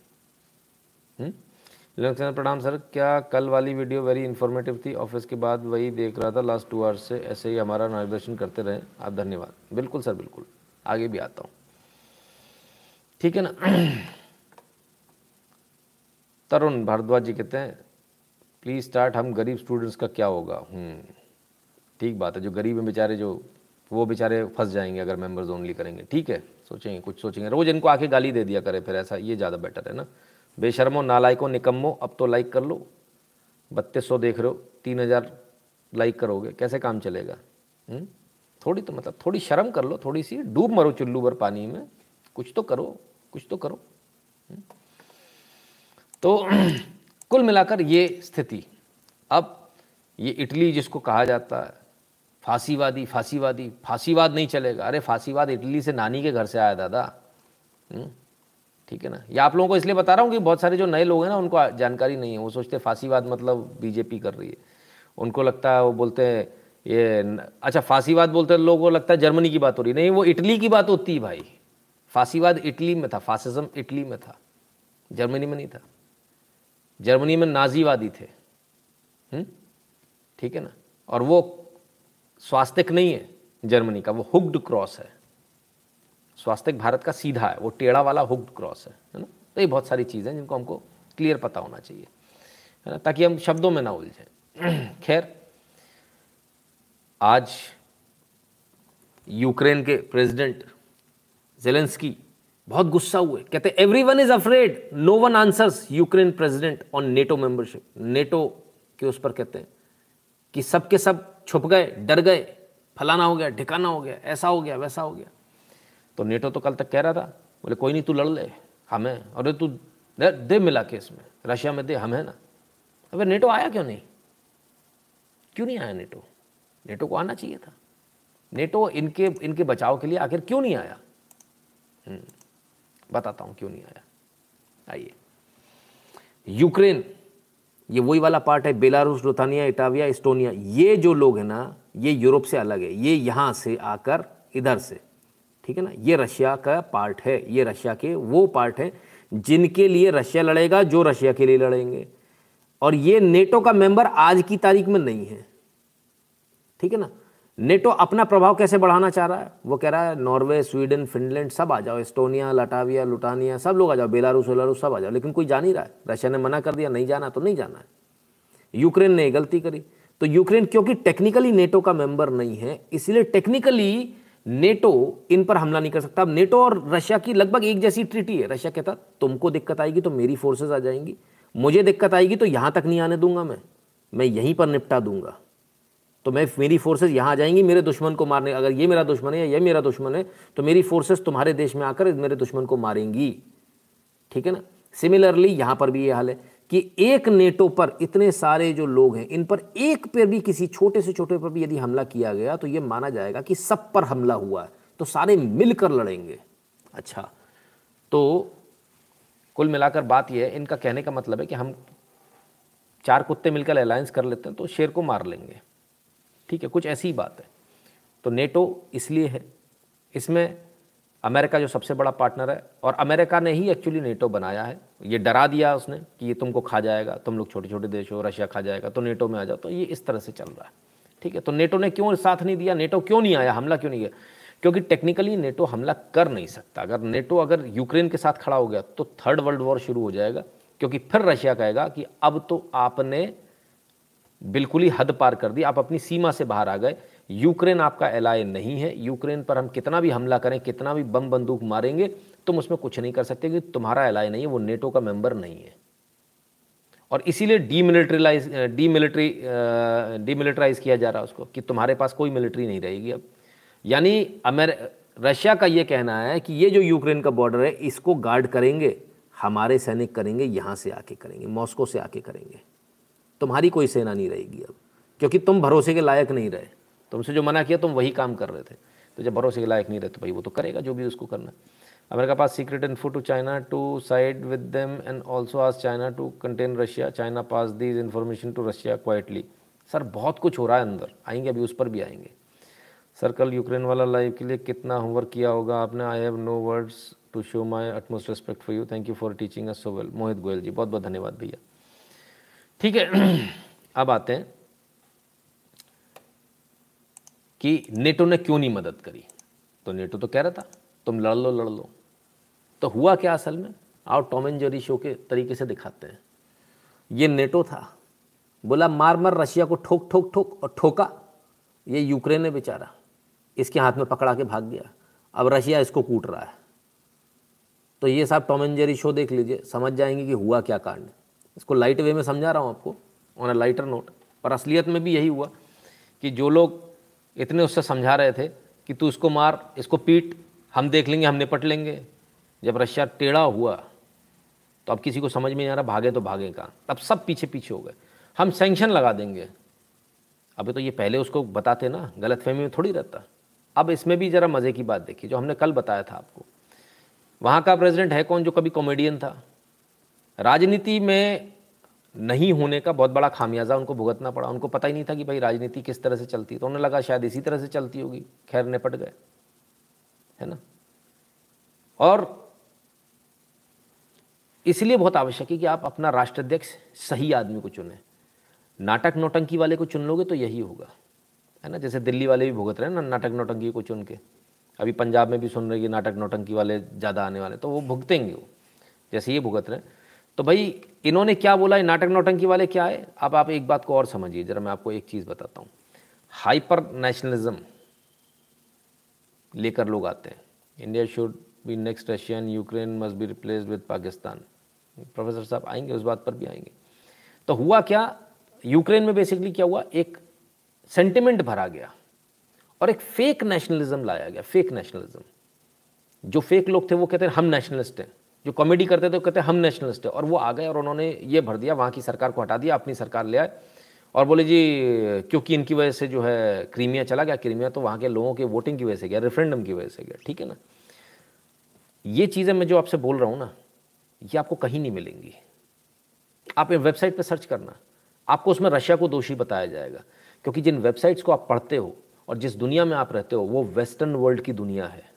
हम्म? प्रणाम सर क्या कल वाली वीडियो वेरी इन्फॉर्मेटिव थी? ऑफ़िस के बाद वही देख रहा था लास्ट टू आवर्स से ऐसे ही हमारा मार्गदर्शन करते रहे। आप धन्यवाद। बिल्कुल सर बिल्कुल। आगे भी आता हूँ। ठीक है ना? तरुण भारद्वाज जी कहते हैं प्लीज़ स्टार्ट हम गरीब स्टूडेंट्स का क्या होगा? हम्म, ठीक बात है जो गरीब हैं बेचारे जो वो बेचारे फंस जाएँगे अगर मेंबर्स ओनली करेंगे। ठीक है? सोचेंगे, कुछ सोचेंगे रोज़ इनको आके गाली दे दिया करे, फिर ऐसा, ये ज़्यादा बेटर है ना बेशर्मो, नालायको, निकम्मो, अब तो लाइक कर लो बत्तीस सौ देख रहे हो, तीन हज़ार लाइक करोगे, कैसे काम चलेगा हुँ? हम्म? थोड़ी तो मतलब थोड़ी शर्म कर लो, थोड़ी सी, डूब मरो चुल्लू भर पानी में कुछ तो करो, कुछ तो करो? हम्म? तो कुल मिलाकर ये स्थिति अब ये इटली जिसको कहा जाता है फांसीवादी फांसीवादी फांसीवाद नहीं चलेगा। अरे फांसीवाद इटली से नानी के घर से आया दादा। हम्म, ठीक है ना? ये आप लोगों को इसलिए बता रहा हूँ कि बहुत सारे जो नए लोग हैं ना उनको जानकारी नहीं है। वो सोचते फांसीवाद मतलब बीजेपी कर रही है। उनको लगता है वो बोलते हैं ये अच्छा फांसीवाद बोलते हैं लोगों को लगता है जर्मनी की बात हो रही नहीं वो इटली की बात होती है भाई। फांसीवाद इटली में था फासिज्म इटली में था। जर्मनी में नहीं था। जर्मनी में नाजीवादी थे। हम्म? ठीक है ना? और वो स्वास्तिक नहीं है जर्मनी का, वो हुक्ड क्रॉस है। स्वास्तिक भारत का सीधा है, वो टेढ़ा वाला हुक्ड क्रॉस है है ना? तो ये बहुत सारी चीज़ें हैं जिनको हमको क्लियर पता होना चाहिए, है ना? ताकि हम शब्दों में ना उलझें। खैर, आज यूक्रेन के प्रेसिडेंट जेलेंस्की बहुत गुस्सा हुए। कहते everyone is afraid no one answers Ukraine president on NATO membership NATO के उस पर कहते हैं कि सब के सब छुप गए डर गए फलाना हो गया ठिकाना हो गया ऐसा हो गया वैसा हो गया। तो नेटो तो कल तक कह रहा था बोले कोई नहीं तू लड़ ले हमें अरे तू दे, दे मिला के में रशिया में दे हम है ना। अबे नेटो आया क्यों नहीं? क्यों नहीं आया नेटो? नेटो को आना चाहिए था। नेटो इनके इनके बचाव के लिए आखिर क्यों नहीं आया? हम्म, बताता हूँ क्यों नहीं आया। आइए। यूक्रेन ये वही वाला पार्ट है, बेलारूस रोथानिया इटाविया इस्टोनिया। ये जो लोग हैं ना, ये यूरोप से अलग है। ये यहाँ से आकर इधर से। ठीक है ना? ये रशिया का पार्ट है। ये रशिया के वो पार्ट है, जिनके लिए रशिया लड़ेगा, जो रशिया के लिए लड़ेंगे। और ये नेटो का मेंबर आज की तारीख में नहीं है। ठीक है ना? नेटो अपना प्रभाव कैसे बढ़ाना चाह रहा है? वो कह रहा है, नॉर्वे, स्वीडन, फिनलैंड, सब आ जाओ। एस्टोनिया, लटाविया, लुटानिया, सब लोग आ जाओ। बेलारूस, वेलारूस, सब आ जाओ। लेकिन कोई जा नहीं रहा है। रशिया ने मना कर दिया, नहीं जाना तो नहीं जाना है। यूक्रेन ने गलती करी। तो यूक्रेन, क्योंकि टेक्निकली नेटो का मेंबर नहीं है, इसलिए टेक्निकली नेटो इन पर हमला नहीं कर सकता। अब नेटो और रशिया की लगभग एक जैसी ट्रीटी है। रशिया कहता, तुमको दिक्कत आएगी तो मेरी फोर्सेज आ जाएँगी। मुझे दिक्कत आएगी तो यहाँ तक नहीं आने दूँगा मैं। मैं यहीं पर निपटा दूँगा। तो मैं, मेरी फोर्सेज यहाँ आ जाएँगी, मेरे दुश्मन को मारने, अगर ये मेरा दुश्मन है या ये मेरा दुश्मन है तो मेरी फोर्सेज तुम्हारे देश में आकर मेरे दुश्मन को मारेंगी। ठीक है ना? सिमिलरली यहाँ पर भी ये हाल है कि एक नेटो पर इतने सारे जो लोग हैं, इन पर एक पर भी किसी छोटे से छोटे पर भी यदि हमला किया गया तो ये माना जाएगा कि सब पर हमला हुआ है तो सारे मिलकर लड़ेंगे। अच्छा तो कुल मिलाकर बात यह है, इनका कहने का मतलब है कि हम चार कुत्ते मिलकर अलायंस कर लेते हैं तो शेर को मार लेंगे। ठीक है, कुछ ऐसी बात है। तो नेटो इसलिए है। इसमें अमेरिका जो सबसे बड़ा पार्टनर है, और अमेरिका ने ही एक्चुअली नेटो बनाया है। ये डरा दिया उसने कि ये तुमको खा जाएगा, तुम लोग छोटे छोटे देश हो, रशिया खा जाएगा तो नेटो में आ जाओ। तो ये इस तरह से चल रहा है, ठीक है? तो नेटो ने क्यों साथ नहीं दिया? नेटो क्यों नहीं आया? हमला क्यों नहीं किया? क्योंकि टेक्निकली नेटो हमला कर नहीं सकता। अगर नेटो अगर यूक्रेन के साथ खड़ा हो गया तो थर्ड वर्ल्ड वॉर शुरू हो जाएगा, क्योंकि फिर रशिया कहेगा कि अब तो आपने बिल्कुल ही हद पार कर दी। आप अपनी सीमा से बाहर आ गए। यूक्रेन आपका एलाय नहीं है। यूक्रेन पर हम कितना भी हमला करें, कितना भी बम बंदूक मारेंगे, तुम उसमें कुछ नहीं कर सकते क्योंकि तुम्हारा एलाय नहीं है, वो नेटो का मेंबर नहीं है। और इसीलिए डीमिलिट्रीलाइज, डीमिलिट्री डीमिलिट्राइज किया जा रहा है उसको कि तुम्हारे पास कोई मिलिट्री नहीं रहेगी अब। यानी अमेर, रशिया का ये कहना है कि ये जो यूक्रेन का बॉर्डर है, इसको गार्ड करेंगे, हमारे सैनिक करेंगे, यहाँ से आके करेंगे, मॉस्को से आके करेंगे। तुम्हारी कोई सेना नहीं रहेगी अब, क्योंकि तुम भरोसे के लायक नहीं रहे। तुमसे जो मना किया, तुम वही काम कर रहे थे। तो जब भरोसे के लायक नहीं रहे तो भाई वो तो करेगा जो भी उसको करना America pass secret info to China to side with them and also आज China to contain Russia China pass these information to Russia quietly sir, बहुत कुछ हो रहा है अंदर। आएँगे, अभी उस पर भी आएँगे। सर, कल यूक्रेन वाला लाइव के लिए कितना होमवर्क किया होगा आपने? I have no words to show my utmost respect for you thank you for teaching us so well Mohit Goyal ji बहुत बहुत धन्यवाद भैया। ठीक है। अब आते हैं कि नेटो ने क्यों नहीं मदद करी? तो नेटो तो कह रहा था, तुम लड़ लो लड़ लो। तो हुआ क्या असल में? आओ टॉम एंड जेरी शो के तरीके से दिखाते हैं। ये नेटो था। बोला, मार मार, रशिया को ठोक ठोक ठोक और ठोका। ये यूक्रेन ने बेचारा। इसके हाथ में पकड़ा के भाग गया। अब रशिया इसको कूट रहा है। तो ये साहब टॉम एंड जेरी शो देख लीजिए, समझ जाएँगे कि हुआ क्या कांड इसको लाइट वे में समझा रहा हूँ आपको ऑन अ लाइटर नोट पर असलियत में भी यही हुआ कि जो लोग इतने उससे समझा रहे थे कि तू इसको मार, इसको पीट, हम देख लेंगे, हम निपट लेंगे। जब रशिया टेढ़ा हुआ तो अब किसी को समझ में नहीं आ रहा, भागे तो भागे कहाँ। तब सब पीछे पीछे हो गए। हम सेंक्शन लगा देंगे। अभी तो ये पहले उसको बताते ना गलत फहमी में थोड़ी रहता। अब इसमें भी ज़रा मज़े की बात देखिए, जो हमने कल बताया था आपको। वहाँ का प्रेसिडेंट है कौन, जो कभी कॉमेडियन था? राजनीति में नहीं होने का बहुत बड़ा खामियाजा उनको भुगतना पड़ा। उनको पता ही नहीं था कि भाई राजनीति किस तरह से चलती है। तो उन्हें लगा शायद इसी तरह से चलती होगी। खैर, निपट गए। है ना? और इसलिए बहुत आवश्यक है कि आप अपना राष्ट्राध्यक्ष सही आदमी को चुने। नाटक नोटंकी वाले को चुन लोगे तो यही होगा। है ना? जैसे दिल्ली वाले भी भुगत रहे हैं ना, नाटक नोटंकी को चुन के। अभी पंजाब में भी सुन रहे कि नाटक नोटंकी वाले ज़्यादा आने वाले तो वो भुगतेंगे वो। जैसे ये भुगत रहे हैं। तो भाई, इन्होंने क्या बोला है? नाटक नौटंकी वाले क्या है? अब आप एक बात को और समझिए, जरा मैं आपको एक चीज़ बताता हूँ। हाइपर नेशनलिज्म लेकर लोग आते हैं। India should be next Russian, Ukraine must be replace with Pakistan. Professor साहब आएँगे, उस बात पर भी आएँगे। तो हुआ क्या? यूक्रेन में बेसिकली क्या हुआ? एक सेंटिमेंट भरा गया और एक फेक नेशनलिज्म लाया गया फेक नेशनलिज्म जो फेक लोग थे, वो कहते हैं, हम नेशनलिस्ट हैं। जो कॉमेडी करते थे, वो कहते हम नेशनलिस्ट है। और वो आ गए और उन्होंने ये भर दिया, वहाँ की सरकार को हटा दिया, अपनी सरकार ले आए। और बोले, जी, क्योंकि इनकी वजह से जो है क्रीमिया चला गया, क्रीमिया तो वहाँ के लोगों के वोटिंग की वजह से गया रेफरेंडम की वजह से गया, ठीक है ना? ये चीज़ें मैं जो आपसे बोल रहा हूँ ना, ये आपको कहीं नहीं मिलेंगी। आप वेबसाइट पर सर्च करना, आपको उसमें रशिया को दोषी बताया जाएगा। क्योंकि जिन वेबसाइट्स को आप पढ़ते हो और जिस दुनिया में आप रहते हो, वो वेस्टर्न वर्ल्ड की दुनिया है।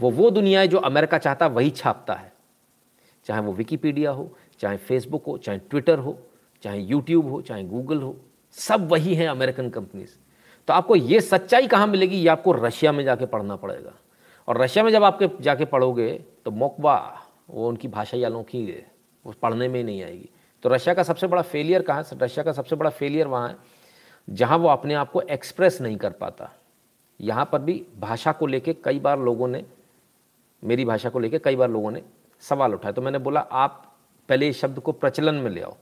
वो वो दुनिया है जो अमेरिका चाहता वही छापता है। चाहे वो विकीपीडिया हो, चाहे फेसबुक हो, चाहे ट्विटर हो, चाहे यूट्यूब हो, चाहे गूगल हो, सब वही हैं अमेरिकन कंपनीज़। तो आपको ये सच्चाई कहाँ मिलेगी? ये आपको रशिया में जाके पढ़ना पड़ेगा। और रशिया में जब आपके जाके पढ़ोगे तो मोकबा, वो उनकी भाषा ही अनोखी है, वो पढ़ने में ही नहीं आएगी। तो रशिया का सबसे बड़ा फेलियर कहाँ रशिया का सबसे बड़ा फेलियर वहाँ है, जहाँ वो अपने आप को एक्सप्रेस नहीं कर पाता। यहाँ पर भी भाषा को लेके कई बार लोगों ने मेरी भाषा को लेकर कई बार लोगों ने सवाल उठाया तो मैंने बोला, आप पहले इस शब्द को प्रचलन में ले आओ।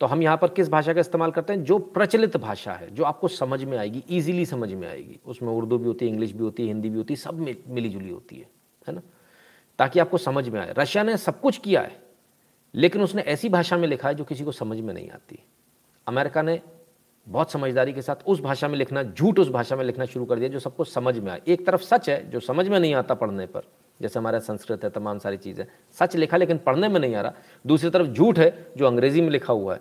तो हम यहाँ पर किस भाषा का इस्तेमाल करते हैं? जो प्रचलित भाषा है, जो आपको समझ में आएगी ईजिली समझ में आएगी। उसमें उर्दू भी होती है, इंग्लिश भी होती है, हिंदी भी होती है, सब मिली जुली होती है है ना? ताकि आपको समझ में आए। रशिया ने सब कुछ किया है, लेकिन उसने ऐसी भाषा में लिखा है जो किसी को समझ में नहीं आती। अमेरिका ने बहुत समझदारी के साथ उस भाषा में लिखना, झूठ उस भाषा में लिखना शुरू कर दिया जो सबको समझ में आए। एक तरफ़ सच है, जो समझ में नहीं आता पढ़ने पर जैसे हमारा संस्कृत है, तमाम सारी चीज़ें। सच लिखा लेकिन पढ़ने में नहीं आ रहा। दूसरी तरफ़ झूठ है, जो अंग्रेज़ी में लिखा हुआ है,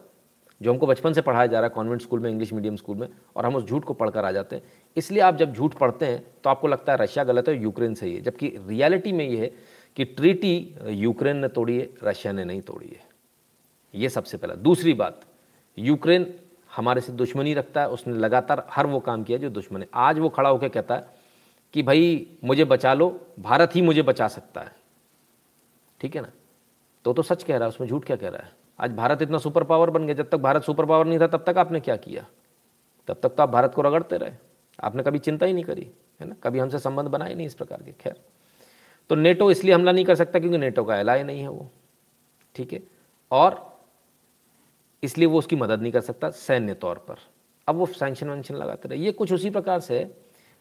जो हमको बचपन से पढ़ाया जा रहा है कॉन्वेंट स्कूल में इंग्लिश मीडियम स्कूल में, और हम उस झूठ को पढ़कर आ जाते हैं। इसलिए आप जब झूठ पढ़ते हैं तो आपको लगता है रशिया गलत है यूक्रेन सही है, जबकि रियलिटी में ये है कि ट्रीटी यूक्रेन ने तोड़ी है, रशिया ने नहीं तोड़ी है। ये सबसे पहला। दूसरी बात, यूक्रेन हमारे से दुश्मनी रखता है, उसने लगातार हर वो काम किया जो दुश्मन है। आज वो खड़ा होकर कहता है कि भाई मुझे बचा लो, भारत ही मुझे बचा सकता है। ठीक है ना? तो तो सच कह रहा है, उसमें झूठ क्या कह रहा है? आज भारत इतना सुपर पावर बन गया, जब तक भारत सुपर पावर नहीं था, तब तक आपने क्या किया? तब तक तो आप भारत को रगड़ते रहे। आपने कभी चिंता ही नहीं करी, है ना? कभी हमसे संबंध बनाए नहीं इस प्रकार के, खैर। तो नेटो इसलिए हमला नहीं कर सकता क्योंकि नेटो का एलाय नहीं है वो। ठीक है? और इसलिए वो उसकी मदद नहीं कर सकता सैन्य तौर पर। अब वो सैंक्शन वैंक्शन लगाते रहे। ये कुछ उसी प्रकार से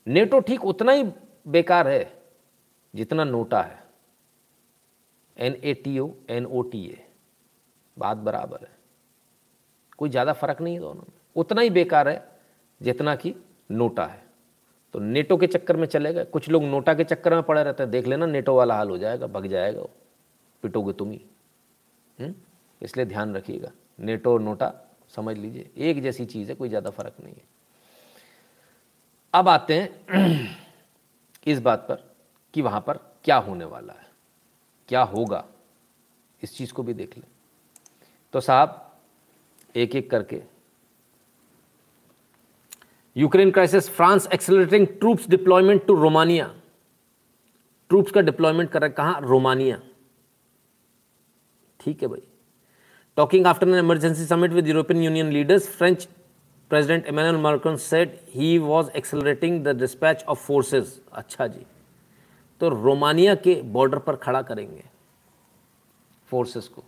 नेटो ठीक उतना ही बेकार है जितना नोटा है। N A T O N O T A बात बराबर है। कोई ज़्यादा फ़र्क नहीं है दोनों में। उतना ही बेकार है जितना कि नोटा है। तो नेटो के चक्कर में चले गए। कुछ लोग नोटा के चक्कर में पड़े रहते हैं। देख लेना, नेटो वाला हाल हो जाएगा, भग जाएगा वो। पिटोगे तुम ही। हम्म? इसलिए ध्यान रखिएगा। नेटो और नोटा समझ लीजिए। एक जैसी चीज़ है, कोई ज़्यादा फ़र्क नहीं है। अब आते हैं इस बात पर कि वहाँ पर क्या होने वाला है, क्या होगा, इस चीज़ को भी देख लें। तो साहब एक एक करके। Ukraine crisis, France accelerating troops deployment to Romania troops का डिप्लॉयमेंट कर रहा है कहाँ? रोमानिया। ठीक है भाई। Talking after an emergency summit with European Union leaders French president Emmanuel Macron said he was accelerating the dispatch of forces अच्छा जी। तो रोमानिया के बॉर्डर पर खड़ा करेंगे फोर्सेस को।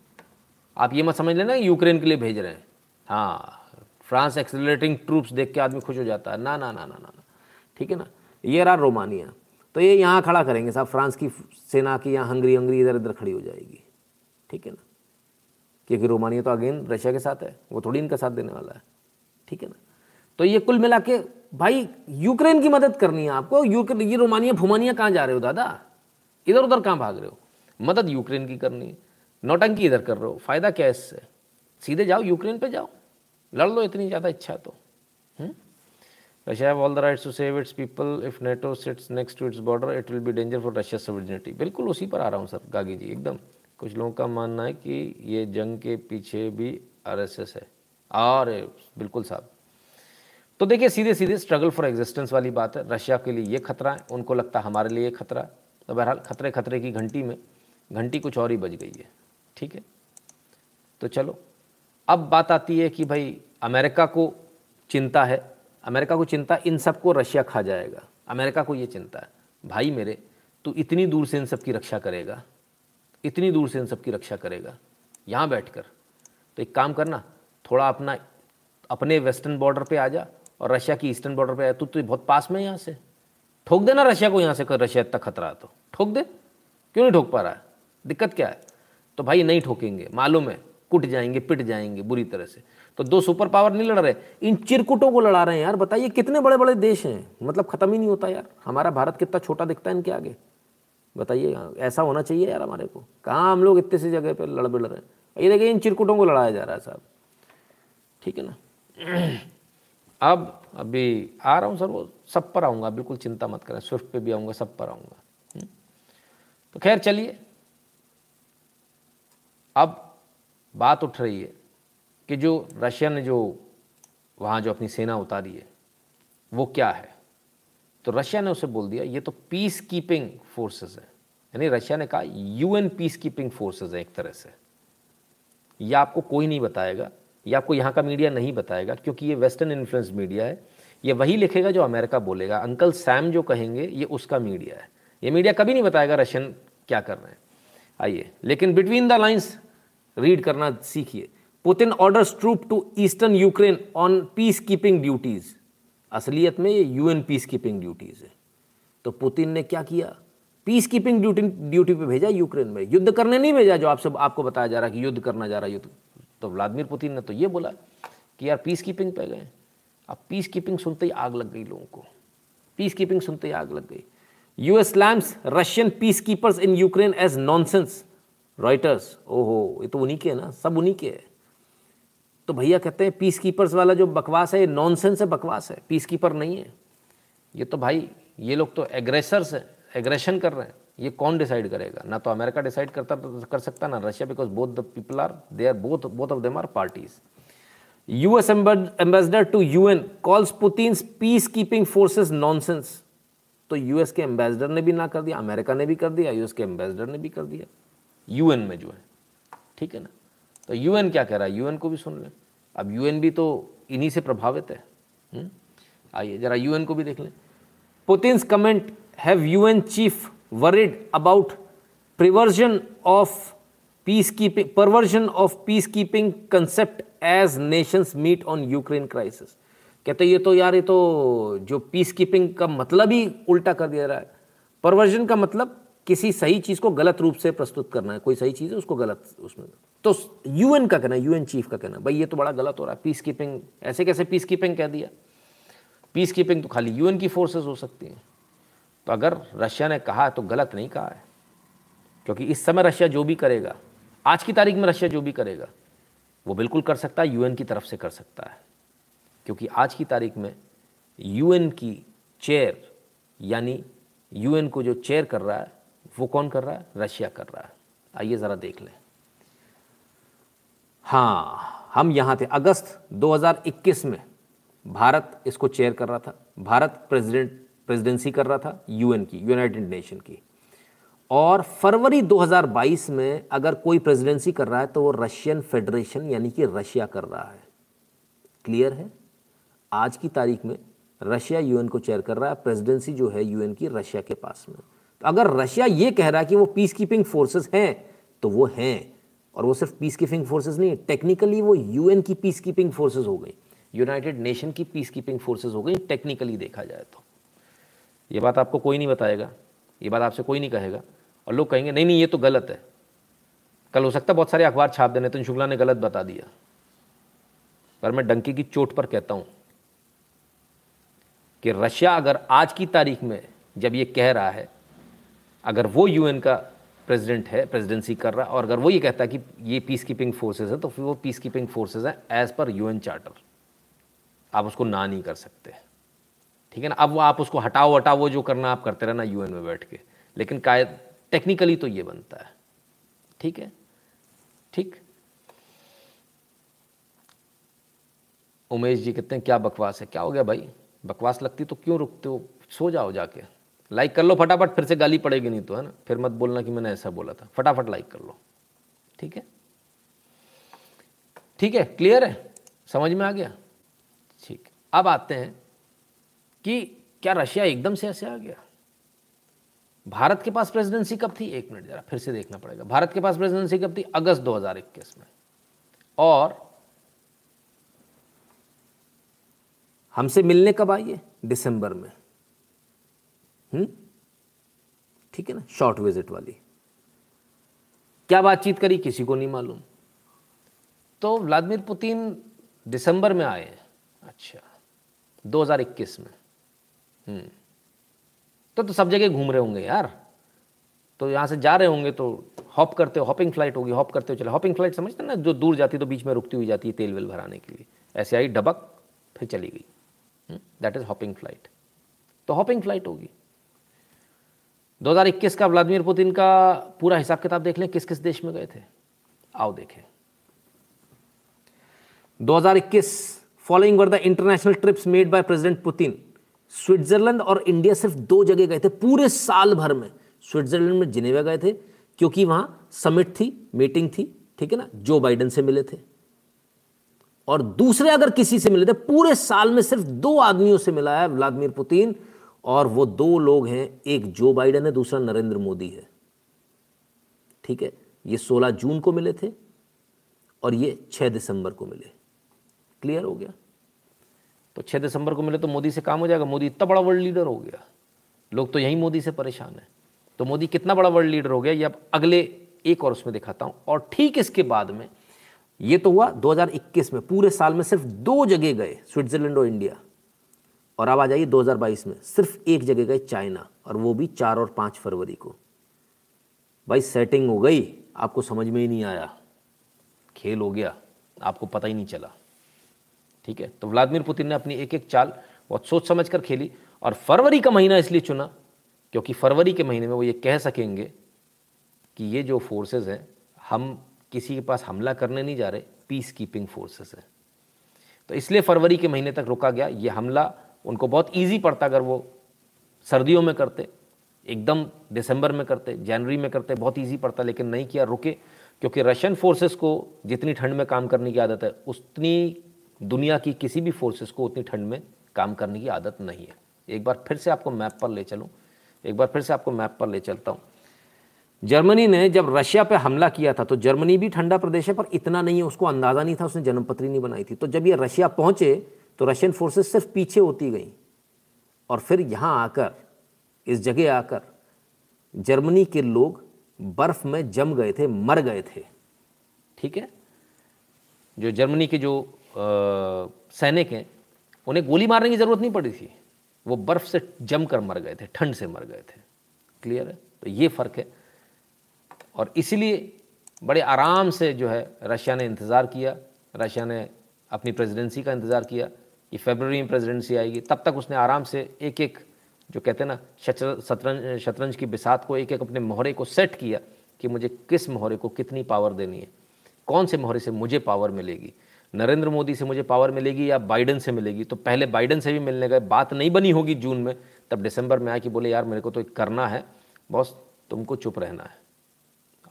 आप ये मत समझ लेना यूक्रेन के लिए भेज रहे हैं। हाँ फ्रांस एक्सेलरेटिंग ट्रूप्स देख के आदमी खुश हो जाता है। ना ना ना ना ना ना। ठीक है ना? ये रहा रोमानिया। तो ये यहाँ खड़ा करेंगे साहब। फ्रांस की सेना की यहाँ हंगरी हंगरी इधर इधर खड़ी हो जाएगी। ठीक है ना? क्योंकि रोमानिया तो अगेन रशिया के साथ है। वो थोड़ी इनका साथ देने वाला है। ठीक है ना? तो ये कुल मिला के, भाई, यूक्रेन की मदद करनी है आपको। यूक्रेन, ये रोमानिया फुमानिया कहाँ जा रहे हो, दादा? इधर उधर कहाँ भाग रहे हो? मदद यूक्रेन की करनी है। नौटंकी इधर कर रहे हो। फ़ायदा क्या है इससे? सीधे जाओ, यूक्रेन पे जाओ। लड़ लो इतनी ज़्यादा इच्छा तो। Russia have all the rights to save its people if NATO sits next to its border it will be danger for Russia sovereignty बिल्कुल उसी पर आ रहा हूँ, सर गागी जी, एकदम। कुछ लोगों का मानना है कि ये जंग के पीछे भी आरएसएस है। और, बिल्कुल साहब। तो देखिए सीधे सीधे स्ट्रगल फॉर एग्जिस्टेंस वाली बात है। रशिया के लिए ये खतरा है, उनको लगता है हमारे लिए खतरा तो बहरहाल खतरे खतरे की घंटी में, घंटी कुछ और ही बज गई है, ठीक है? तो चलो, अब बात आती है कि भाई, अमेरिका को चिंता है। अमेरिका को चिंता, इन सबको रशिया खा जाएगा। अमेरिका को ये चिंता है, भाई मेरे, तू इतनी दूर से इन सब की रक्षा करेगा, इतनी दूर से इन सब की रक्षा करेगा, यहाँ बैठकर। तो एक काम करना थोड़ा अपना, अपने वेस्टर्न बॉर्डर पे आ जा और रशिया की ईस्टर्न बॉर्डर पे आ तू तो बहुत पास में यहाँ से। ठोक देना रशिया को यहाँ से रशिया इतना खतरा है तो। ठोक दे। क्यों नहीं ठोक पा रहा है? दिक्कत क्या है? तो भाई नहीं ठोकेंगे। मालूम है, कुट जाएँगे, पिट जाएँगे बुरी तरह से। तो दो सुपर पावर नहीं लड़ रहे। इन चिरकुटों को लड़ा रहे हैं यार। बताइए, कितने बड़े बड़े देश हैं? मतलब ख़त्म ही नहीं होता यार। हमारा भारत कितना छोटा दिखता है इनके आगे। बताइए, ऐसा होना चाहिए यार हमारे को। कहाँ हम लोग इतने सी जगह पर लड़ बिड़ रहे हैं? ये देखिए, इन चिरकुटों को लड़ाया जा रहा है साहब। ठीक है ना? अब, अभी आ रहा हूँ सर, वो सब पर आऊँगा, बिल्कुल चिंता मत करें, स्विफ्ट पे भी आऊँगा, सब पर आऊँगा। हम्म। तो खैर, चलिए। अब बात उठ रही है कि जो रशिया ने जो वहाँ जो अपनी सेना उतारी है, वो क्या है? तो रशिया ने उसे बोल दिया, ये तो पीस कीपिंग फोर्सेस है। यानी रशिया ने कहा यूएन पीस कीपिंग फोर्सेस है एक तरह से। यह आपको कोई नहीं बताएगा ये आपको यहाँ का मीडिया नहीं बताएगा, क्योंकि ये वेस्टर्न इन्फ्लुएंस मीडिया है। ये वही लिखेगा जो अमेरिका बोलेगा। अंकल सैम जो कहेंगे, ये उसका मीडिया है। ये मीडिया कभी नहीं बताएगा रशियन क्या कर रहे हैं। आइए, लेकिन बिटवीन द लाइन्स रीड करना सीखिए। Putin orders troop to eastern Ukraine on peacekeeping duties असलियत में ये यूएन पीस कीपिंग ड्यूटीज़ है। तो पुतिन ने क्या किया? पीस कीपिंग ड्यूटी ड्यूटी पे भेजा यूक्रेन में। युद्ध करने नहीं भेजा जो आपसे आपको बताया जा रहा है कि युद्ध करना जा रहा है युद्ध। तो व्लादिमीर पुतिन ने तो ये बोला कि यार पीस कीपिंग पे गए। अब पीस कीपिंग सुनते ही आग लग गई लोगों को। पीस कीपिंग सुनते ही आग लग गई। US slams Russian peacekeepers in Ukraine as nonsense Reuters ओहो, ये तो उन्हीं के है ना, सब उन्हीं के है। तो भैया कहते हैं पीस कीपर्स वाला जो बकवास है, ये नॉनसेंस है, बकवास है। पीस कीपर नहीं है। ये तो भाई, ये लोग तो एग्रेसर्स हैं एग्रेशन कर रहे हैं। ये कौन डिसाइड करेगा? ना तो अमेरिका डिसाइड करता, कर सकता, ना Russia because both the people are they are both both of them are parties US ambassador to UN calls Putin peacekeeping forces nonsense तो यूएस के एम्बेसडर ने भी ना कर दिया, अमेरिका ने भी कर दिया यूएस के एम्बेसडर ने भी कर दिया। यूएन में जो है, ठीक है ना? तो यूएन क्या कह रहा है? यूएन को भी सुन लें। अब यूएन भी तो इन्हीं से प्रभावित है। हम्म? आइए, जरा यूएन को भी देख लें। Putin's comment have UN chief perversion of peacekeeping perversion of peacekeeping concept as nations meet on Ukraine crisis कहते ये तो यार, ये तो जो पीस कीपिंग का मतलब ही उल्टा कर दिया रहा है। परवर्जन का मतलब किसी सही चीज़ को गलत रूप से प्रस्तुत करना है। कोई सही चीज़ है, उसको गलत उसमें। तो यूएन का कहना यूएन चीफ का कहना भाई, ये तो बड़ा गलत हो रहा है। पीस कीपिंग ऐसे कैसे पीस कीपिंग कह दिया? पीस कीपिंग तो खाली यूएन की फोर्सेस हो सकती हैं। तो अगर रशिया ने कहा तो गलत नहीं कहा है। क्योंकि इस समय रशिया जो भी करेगा, आज की तारीख में रशिया जो भी करेगा, वो बिल्कुल कर सकता है, यूएन की तरफ़ से कर सकता है। क्योंकि आज की तारीख में यूएन की चेयर, यानी यूएन को जो चेयर कर रहा है, वो कौन कर रहा है? रशिया कर रहा है। आइए ज़रा देख लें। हाँ हम यहाँ थे अगस्त 2021 में। भारत इसको चेयर कर रहा था। भारत प्रेसिडेंट प्रेसिडेंसी कर रहा था यूएन की यूनाइटेड नेशन की। और फरवरी 2022 में अगर कोई प्रेसिडेंसी कर रहा है तो वो रशियन फेडरेशन, यानी कि रशिया कर रहा है। क्लियर है? आज की तारीख में रशिया यूएन को चेयर कर रहा है, प्रेसिडेंसी जो है यूएन की रशिया के पास में। तो अगर रशिया ये कह रहा है कि वो पीस कीपिंग फोर्सेस हैं तो वो हैं। और वो सिर्फ़ पीस कीपिंग फोर्सेज नहीं टेक्निकली वो यूएन की पीस कीपिंग फोर्सेज हो गई। यूनाइटेड नेशन की पीस कीपिंग फोर्सेज हो गई टेक्निकली देखा जाए तो। ये बात आपको कोई नहीं बताएगा, ये बात आपसे कोई नहीं कहेगा। और लोग कहेंगे, नहीं नहीं, ये तो गलत है। कल हो सकता है बहुत सारे अखबार छाप देने तो शुक्ला ने गलत बता दिया। पर मैं डंकी की चोट पर कहता हूँ कि रशिया अगर आज की तारीख में जब ये कह रहा है, अगर वो यूएन का प्रेसिडेंट है, प्रेसिडेंसी कर रहा है और अगर वो ये कहता है कि ये पीस कीपिंग फोर्सेज है तो फिर वो पीस कीपिंग फोर्सेज हैं एज पर यूएन चार्टर आप उसको ना नहीं कर सकते। ठीक है ना? अब वो आप उसको हटाओ हटाओ, वो जो करना आप करते रहना यूएन में बैठ के। लेकिन कायद टेक्निकली तो ये बनता है। ठीक है? ठीक? उमेश जी कहते हैं, क्या बकवास है? क्या हो गया भाई? बकवास लगती तो क्यों रुकते हो? सो जाओ जाके। लाइक कर लो फटाफट, फिर से गाली पड़ेगी नहीं तो है ना? फिर मत बोलना कि मैंने ऐसा बोला था। फटाफट लाइक कर लो। ठीक है? ठीक है? क्लियर है? समझ में आ गया? ठीक। अब आते हैं कि क्या रशिया एकदम से ऐसे आ गया? भारत के पास प्रेसिडेंसी कब थी? एक मिनट जरा, फिर से देखना पड़ेगा। भारत के पास प्रेसिडेंसी कब थी? अगस्त 2021 में। और हमसे मिलने कब आइए दिसंबर में। हम्म? ठीक है ना? शॉर्ट विज़िट वाली। क्या बातचीत करी? किसी को नहीं मालूम। तो व्लादिमीर पुतिन दिसंबर में आए अच्छा 2021 में। तो तो सब जगह घूम रहे होंगे यार। तो यहाँ से जा रहे होंगे तो हॉप करते हो हॉपिंग फ़्लाइट होगी, हॉप करते हो, चले। हॉपिंग फ़्लाइट समझते ना, जो दूर जाती है तो बीच में रुकती हुई जाती है तेल वेल भराने के लिए। ऐसे आई, डबक, फिर चली गई। दैट इज़ हॉपिंग फ़्लाइट तो हॉपिंग फ़्लाइट होगी। 2021 का व्लादिमीर पुतिन का पूरा हिसाब किताब देख लें किस किस देश में गए थे? आओ देखें। 2021 following were the international trips made by president Putin Switzerland और इंडिया सिर्फ़ दो जगह गए थे पूरे साल भर में। स्विट्जरलैंड में जिनेवा गए थे, क्योंकि वहाँ समिट थी, मीटिंग थी, ठीक है ना? जो बाइडन से मिले थे। और दूसरे अगर किसी से मिले थे, पूरे साल में सिर्फ़ दो आदमियों से मिला है व्लादिमीर पुतिन, और वो दो लोग हैं, एक जो बाइडन है, दूसरा नरेंद्र मोदी है। ठीक है? ये 16 जून को मिले थे, और ये 6 दिसंबर को मिले। क्लियर हो गया? तो 6 दिसंबर को मिले तो मोदी से काम हो जाएगा। मोदी इतना बड़ा वर्ल्ड लीडर हो गया। लोग तो यही मोदी से परेशान है। तो मोदी कितना बड़ा वर्ल्ड लीडर हो गया, ये अब अगले एक और उसमें दिखाता हूँ। और ठीक इसके बाद में, ये तो हुआ 2021 में, पूरे साल में सिर्फ़ दो जगह गए, स्विट्जरलैंड और इंडिया। और अब आ जाइए 2022 में, सिर्फ़ एक जगह गए चाइना, और वो भी चार और पाँच फरवरी को। भाई सेटिंग हो गई, आपको समझ में ही नहीं आया। खेल हो गया, आपको पता ही नहीं चला। ठीक है? तो व्लादिमीर पुतिन ने अपनी एक एक चाल बहुत सोच समझ कर खेली और फरवरी का महीना इसलिए चुना क्योंकि फरवरी के महीने में वो ये कह सकेंगे कि ये जो फोर्सेस हैं, हम किसी के पास हमला करने नहीं जा रहे पीस कीपिंग फोर्सेस है। तो इसलिए फरवरी के महीने तक रुका गया। ये हमला उनको बहुत ईजी पड़ता अगर वो सर्दियों में करते, एकदम दिसंबर में करते, जनवरी में करते, बहुत ईजी पड़ता, लेकिन नहीं किया, रुके। क्योंकि रशियन फोर्सेस को जितनी ठंड में काम करने की आदत है, उतनी दुनिया की किसी भी फोर्सेस को उतनी ठंड में काम करने की आदत नहीं है। एक बार फिर से आपको मैप पर ले चलूँ। एक बार फिर से आपको मैप पर ले चलता हूँ। जर्मनी ने जब रशिया पे हमला किया था तो जर्मनी भी ठंडा प्रदेश है, पर इतना नहीं है, उसको अंदाज़ा नहीं था, उसने जन्मपत्री नहीं बनाई थी। तो जब ये रशिया पहुँचे तो रशियन फोर्सेस सिर्फ़ पीछे होती गई। और फिर यहाँ आकर, इस जगह आकर, जर्मनी के लोग बर्फ़ में जम गए थे, मर गए थे। ठीक है? जो जर्मनी के जो सैनिक हैं, उन्हें गोली मारने की ज़रूरत नहीं पड़ी थी। वो बर्फ़ से जम कर मर गए थे, ठंड से मर गए थे। क्लियर है? तो ये फ़र्क है। और इसीलिए बड़े आराम से जो है, रशिया ने इंतज़ार किया, रशिया ने अपनी प्रेसिडेंसी का इंतज़ार किया, कि फेबररी में प्रेसिडेंसी आएगी। तब तक उसने आराम से एक एक जो कहते हैं ना शतरंज शतरंज की बिसात को एक एक अपने मोहरे को सेट किया, कि मुझे किस मोहरे को कितनी पावर देनी है? कौन से मोहरे से मुझे पावर मिलेगी? नरेंद्र मोदी से मुझे पावर मिलेगी या बाइडन से मिलेगी? तो पहले बाइडन से भी मिलने का बात नहीं बनी होगी जून में। तब दिसंबर में आए कि बोले, यार, मेरे को तो करना है। बॉस, तुमको चुप रहना है।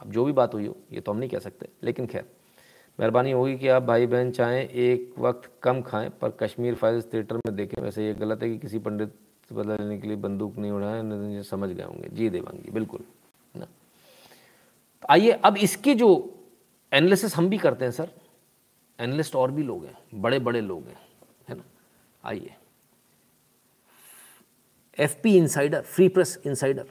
अब जो भी बात हुई हो, ये तो हम नहीं कह सकते। लेकिन खैर, मेहरबानी होगी कि आप भाई बहन चाहें, एक वक्त कम खाएँ, पर कश्मीर फाइल्स थिएटर में देखें। वैसे ये गलत है कि किसी पंडित बदला लेने के लिए बंदूक नहीं उड़ाए, नहीं समझ गए होंगे। जी देवांगी, बिल्कुल। ना। तो आइए, अब इसके जो एनालिसिस हम भी करते हैं, सर एनालिस्ट और भी लोग हैं बड़े बड़े लोग हैं, है ना? आइए। F P insider free press insider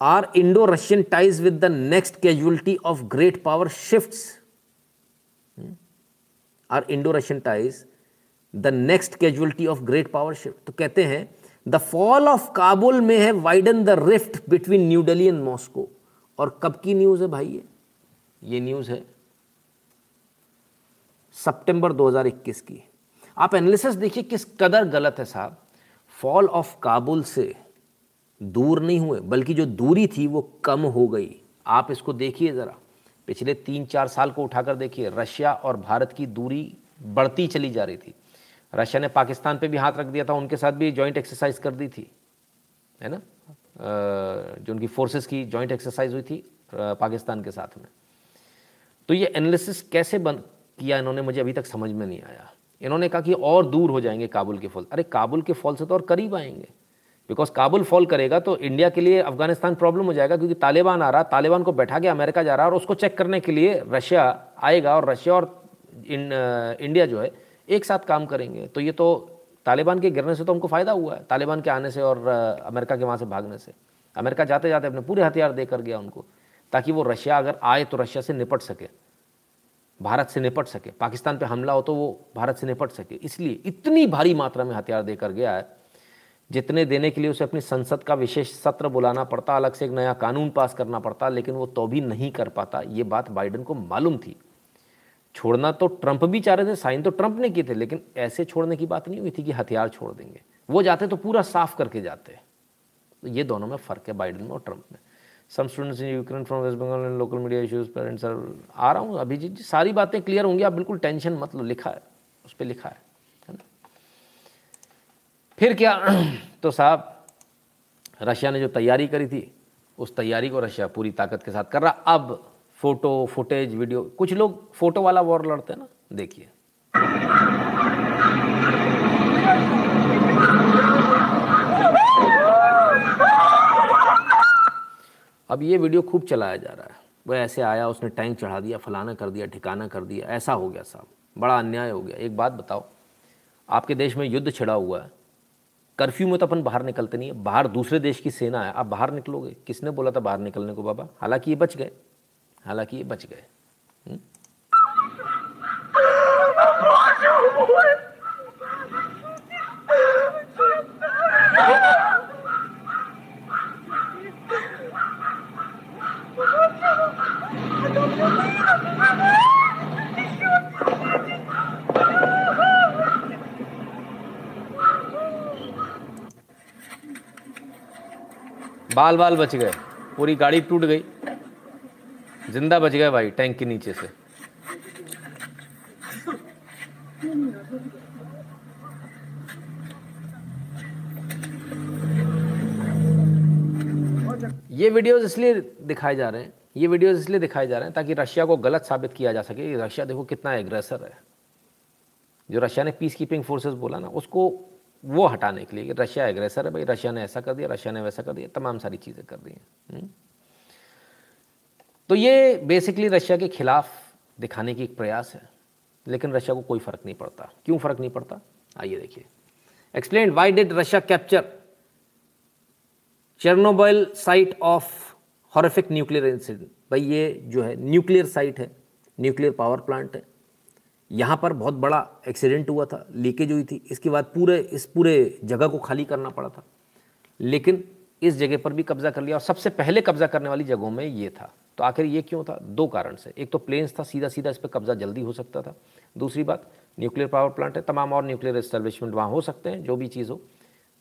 are Indo Russian ties with the next casualty of great power shifts. Are Indo Russian ties the next casualty of great power shift. तो कहते हैं, द फॉल ऑफ़ काबुल में has widen the rift between New Delhi and Moscow. और कब की न्यूज़ है भाई ये? ये न्यूज़ है सितंबर 2021 की। आप एनालिसिस देखिए किस कदर गलत है साहब। फॉल ऑफ़ काबुल से दूर नहीं हुए, बल्कि जो दूरी थी वो कम हो गई। आप इसको देखिए ज़रा। पिछले तीन चार साल को उठाकर देखिए, रशिया और भारत की दूरी बढ़ती चली जा रही थी। रशिया ने पाकिस्तान पे भी हाथ रख दिया था, उनके साथ भी जॉइंट एक्सरसाइज कर दी थी। है ना? जो उनकी फोर्सेस की जॉइंट एक्सरसाइज हुई थी पाकिस्तान के साथ में। तो ये एनालिसिस कैसे बन किया इन्होंने मुझे अभी तक समझ में नहीं आया। इन्होंने कहा कि और दूर हो जाएँगे काबुल के फॉल अरे काबुल के फॉल से तो और करीब आएँगे। बिकॉज़ काबुल फॉल करेगा तो इंडिया के लिए अफ़गानिस्तान प्रॉब्लम हो जाएगा क्योंकि तालिबान आ रहा तालिबान को बैठा के अमेरिका जा रहा और उसको चेक करने के लिए रशिया आएगा और रशिया और इन, इंडिया जो है एक साथ काम करेंगे। तो ये तो तालिबान के गिरने से तो हमको फ़ायदा हुआ है तालिबान के आने से और अमेरिका के वहाँ से भागने से। अमेरिका जाते जाते अपने पूरे हथियार दे कर गया उनको ताकि वो रशिया अगर आए तो रशिया से निपट सके। भारत से निपट सके। पाकिस्तान पे हमला हो तो वो भारत से निपट सके। इसलिए इतनी भारी मात्रा में हथियार देकर गया है, जितने देने के लिए उसे अपनी संसद का विशेष सत्र बुलाना पड़ता, अलग से एक नया कानून पास करना पड़ता, लेकिन वो तो भी नहीं कर पाता। ये बात बाइडन को मालूम थी। छोड़ना तो ट्रंप भी चाह रहे थे, साइन तो ट्रंप ने किए थे, लेकिन ऐसे छोड़ने की बात नहीं हुई थी कि हथियार छोड़ देंगे। वो जाते तो पूरा साफ़ करके जाते। तो ये दोनों में फ़र्क है बाइडन में और ट्रंप में। Some students in Ukraine from West Bengal and local media issues parents sir आ रहा हूँ, अभिजीत जी, सारी बातें क्लियर होंगी, आप बिल्कुल टेंशन मत लो, लिखा है, उस पर लिखा है फिर क्या तो साहब, रशिया ने जो तैयारी करी थी, उस तैयारी को रशिया पूरी ताकत के साथ कर रहा अब फ़ोटो फुटेज वीडियो कुछ लोग फ़ोटो वाला वॉर लड़ते हैं ना, देखिए। अब ये वीडियो खूब चलाया जा रहा है। वह ऐसे आया, उसने टैंक चढ़ा दिया, फलाना कर दिया, ठिकाना कर दिया, ऐसा हो गया साहब। बड़ा अन्याय हो गया। एक बात बताओ, आपके देश में युद्ध छिड़ा हुआ है। कर्फ्यू में तो अपन बाहर निकलते नहीं है। बाहर दूसरे देश की सेना है। आप बाहर निकलोगे? किसने बोला था बाहर निकलने को बाबा? हालाँकि ये बच गए। हालाँकि ये बच गए। हम्म? बाल बाल बच गए। पूरी गाड़ी टूट गई। ज़िंदा बच गए भाई, टैंक के नीचे से। ये वीडियोस इसलिए दिखाए जा रहे हैं ये वीडियोस इसलिए दिखाए जा रहे हैं ताकि रशिया को गलत साबित किया जा सके कि रशिया देखो कितना एग्रेसर है। जो रशिया ने पीस कीपिंग फोर्सेस बोला ना, उसको वो हटाने के लिए कि रशिया एग्रेसर है भाई, रशिया ने ऐसा कर दिया, रशिया ने वैसा कर दिया, तमाम सारी चीज़ें कर दी हैं। हम्म। तो ये बेसिकली रशिया के खिलाफ दिखाने की एक प्रयास है, लेकिन रशिया को कोई फ़र्क नहीं पड़ता। क्यों फ़र्क नहीं पड़ता? आइए देखिए। Explain why did Russia capture Chernobyl site of horrific nuclear incident भाई, ये जो है, न्यूक्लियर साइट है, न्यूक्लियर पावर प्लांट है। यहाँ पर बहुत बड़ा एक्सीडेंट हुआ था, लीकेज हुई थी। इसके बाद पूरे, इस पूरे जगह को खाली करना पड़ा था। लेकिन इस जगह पर भी कब्जा कर लिया और सबसे पहले कब्जा करने वाली जगहों में ये था। तो आखिर ये क्यों था? दो कारण से। एक तो प्लेन्स था सीधा सीधा इस पर कब्जा जल्दी हो सकता था। दूसरी बात न्यूक्लियर पावर प्लांट है, तमाम और न्यूक्लियर इस्टेब्लिशमेंट वहाँ हो सकते हैं, जो भी चीज़ हो।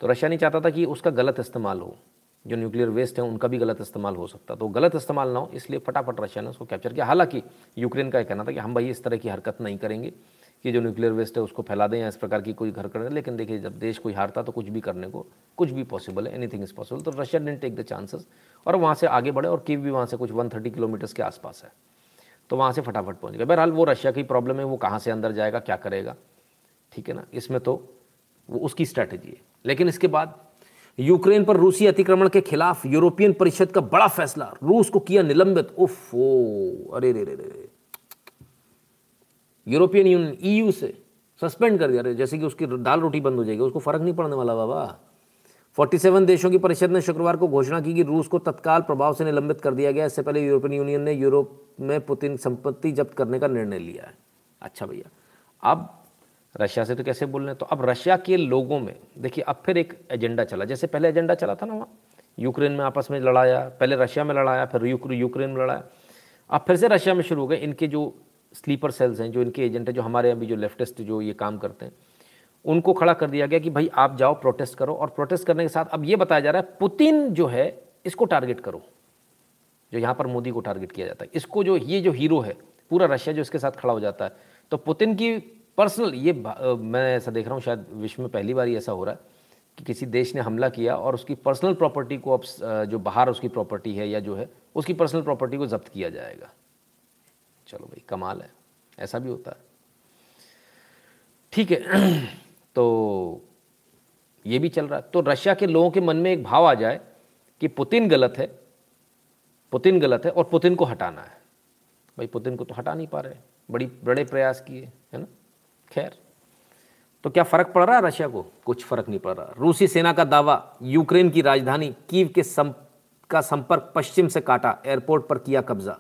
तो रशिया नहीं चाहता था कि उसका गलत इस्तेमाल हो। जो न्यूक्लियर वेस्ट है, उनका भी गलत इस्तेमाल हो सकता। तो गलत इस्तेमाल ना हो, इसलिए फटाफट रशिया ने उसको कैप्चर किया। हालाँकि यूक्रेन का यह कहना था कि हम भाई इस तरह की हरकत नहीं करेंगे कि जो न्यूक्लियर वेस्ट है उसको फैला दें या इस प्रकार की कोई घर करें लेकिन देखिए, जब देश कोई हारता तो कुछ भी करने को, कुछ भी पॉसिबल है एनीथिंग इज़ पॉसिबल तो Russia didn't take the chances और वहाँ से आगे बढ़े और कीव भी वहाँ से कुछ वन थर्टी किलोमीटर्स के आसपास है। तो वहाँ से फटाफट पहुँच गया बहरहाल वो रशिया की प्रॉब्लम है, वो कहाँ से अंदर जाएगा, क्या करेगा? ठीक है ना? इसमें तो वो उसकी स्ट्रैटेजी है। लेकिन इसके बाद यूक्रेन पर रूसी अतिक्रमण के खिलाफ यूरोपियन परिषद का बड़ा फैसला। रूस को किया निलंबित। उफ अरे रे रे रे यूरोपियन यूनियन ईयू से सस्पेंड कर दिया। जैसे कि उसकी दाल रोटी बंद हो जाएगी, उसको फ़र्क नहीं पड़ने वाला बाबा। 47 देशों की परिषद ने शुक्रवार को घोषणा की कि रूस को तत्काल प्रभाव से निलंबित कर दिया गया। इससे पहले यूरोपियन यूनियन ने यूरोप में पुतिन संपत्ति जब्त करने का निर्णय लिया है। अच्छा भैया, अब रशिया से तो कैसे बोल रहे हैं? तो अब रशिया के लोगों में, देखिए, अब फिर एक एजेंडा चला। जैसे पहले एजेंडा चला था ना वहाँ, यूक्रेन में आपस में लड़ाया, पहले रशिया में लड़ाया, फिर यूक्रेन में लड़ाया। अब फिर से रशिया में शुरू हो गए। इनके जो स्लीपर सेल्स हैं, जो इनके एजेंट हैं, जो हमारे अभी जो लेफ्टिस्ट जो ये काम करते हैं, उनको खड़ा कर दिया गया कि भाई, आप जाओ, प्रोटेस्ट करो। और प्रोटेस्ट करने के साथ अब ये बताया जा रहा है, पुतिन जो है, इसको टारगेट करो। जो यहाँ पर मोदी को टारगेट किया जाता है। इसको जो, ये जो हीरो है, पूरा रशिया जो इसके साथ खड़ा हो जाता है। तो पुतिन की पर्सनल, ये मैं ऐसा देख रहा हूँ, शायद विश्व में पहली बार ऐसा हो रहा है कि किसी देश ने हमला किया और उसकी पर्सनल प्रॉपर्टी को अब जो बाहर उसकी प्रॉपर्टी है या जो है, उसकी पर्सनल प्रॉपर्टी को जब्त किया जाएगा। चलो भाई, कमाल है, ऐसा भी होता है। ठीक है तो ये भी चल रहा है। तो रशिया के लोगों के मन में एक भाव आ जाए कि पुतिन गलत है, पुतिन गलत है और पुतिन को हटाना है। भाई, पुतिन को तो हटा नहीं पा रहे, बड़ी, बड़े प्रयास किए। खैर तो क्या फ़र्क पड़ रहा है रशिया को? कुछ फ़र्क नहीं पड़ रहा। रूसी सेना का दावा यूक्रेन की राजधानी कीव के सम, का संपर्क पश्चिम से काटा एयरपोर्ट पर किया कब्जा।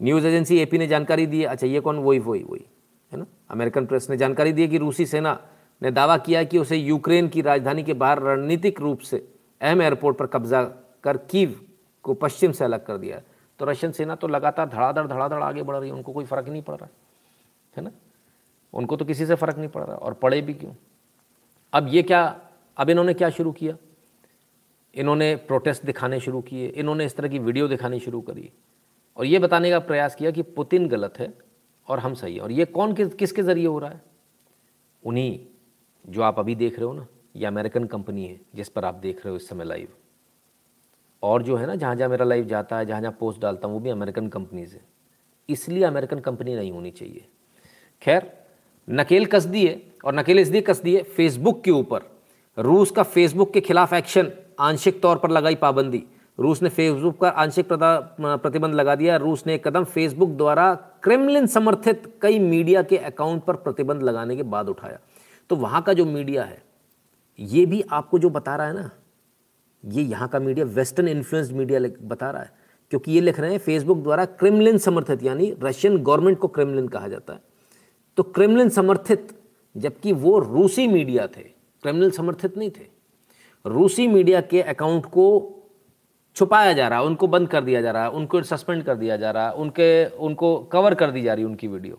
न्यूज़ एजेंसी एपी ने जानकारी दी अच्छा ये कौन? वही वही वही है ना? अमेरिकन प्रेस ने जानकारी दी कि रूसी सेना ने दावा किया कि उसे यूक्रेन की राजधानी के बाहर रणनीतिक रूप से अहम एयरपोर्ट पर कब्जा कर कीव को पश्चिम से अलग कर दिया तो रशियन सेना तो लगातार धड़ाधड़ धड़ाधड़ आगे बढ़ रही है। उनको कोई फ़र्क नहीं पड़ रहा है ना? उनको तो किसी से फ़र्क नहीं पड़ रहा, और पड़े भी क्यों? अब ये क्या, अब इन्होंने क्या शुरू किया? इन्होंने प्रोटेस्ट दिखाने शुरू किए, इन्होंने इस तरह की वीडियो दिखानी शुरू करी। और ये बताने का प्रयास किया कि पुतिन गलत है और हम सही हैं। और ये कौन, किस, किसके ज़रिए हो रहा है? उन्हीं जो आप अभी देख रहे हो ना, ये अमेरिकन कंपनी है, जिस पर आप देख रहे हो इस समय लाइव और जो है ना, जहाँ जहाँ मेरा लाइव जाता है, जहाँ जहाँ पोस्ट डालता हूँ, वो भी अमेरिकन कंपनीज़ है। इसलिए अमेरिकन कंपनी नहीं होनी चाहिए। खैर नकेल कस दिए और नकेल इसलिए कस दिए फेसबुक के ऊपर। रूस का फेसबुक के खिलाफ एक्शन आंशिक तौर पर लगाई पाबंदी। रूस ने फेसबुक का आंशिक प्रतिबंध लगा दिया। रूस ने एक कदम फेसबुक द्वारा क्रेमलिन समर्थित कई मीडिया के अकाउंट पर प्रतिबंध लगाने के बाद उठाया। तो वहाँ का जो मीडिया है, ये भी आपको जो बता रहा है ना, ये यहाँ का मीडिया वेस्टर्न इन्फ्लुएंस्ड मीडिया बता रहा है। क्योंकि ये लिख रहे हैं फेसबुक द्वारा क्रेमलिन समर्थित, यानी रशियन गवर्नमेंट को क्रेमलिन कहा जाता है। तो क्रेमलिन समर्थित, जबकि वो रूसी मीडिया थे। क्रेमलिन समर्थित नहीं थे। रूसी मीडिया के अकाउंट को छुपाया जा रहा है उनको बंद कर दिया जा रहा है उनको सस्पेंड कर दिया जा रहा है उनके, उनको कवर कर दी जा रही उनकी वीडियो।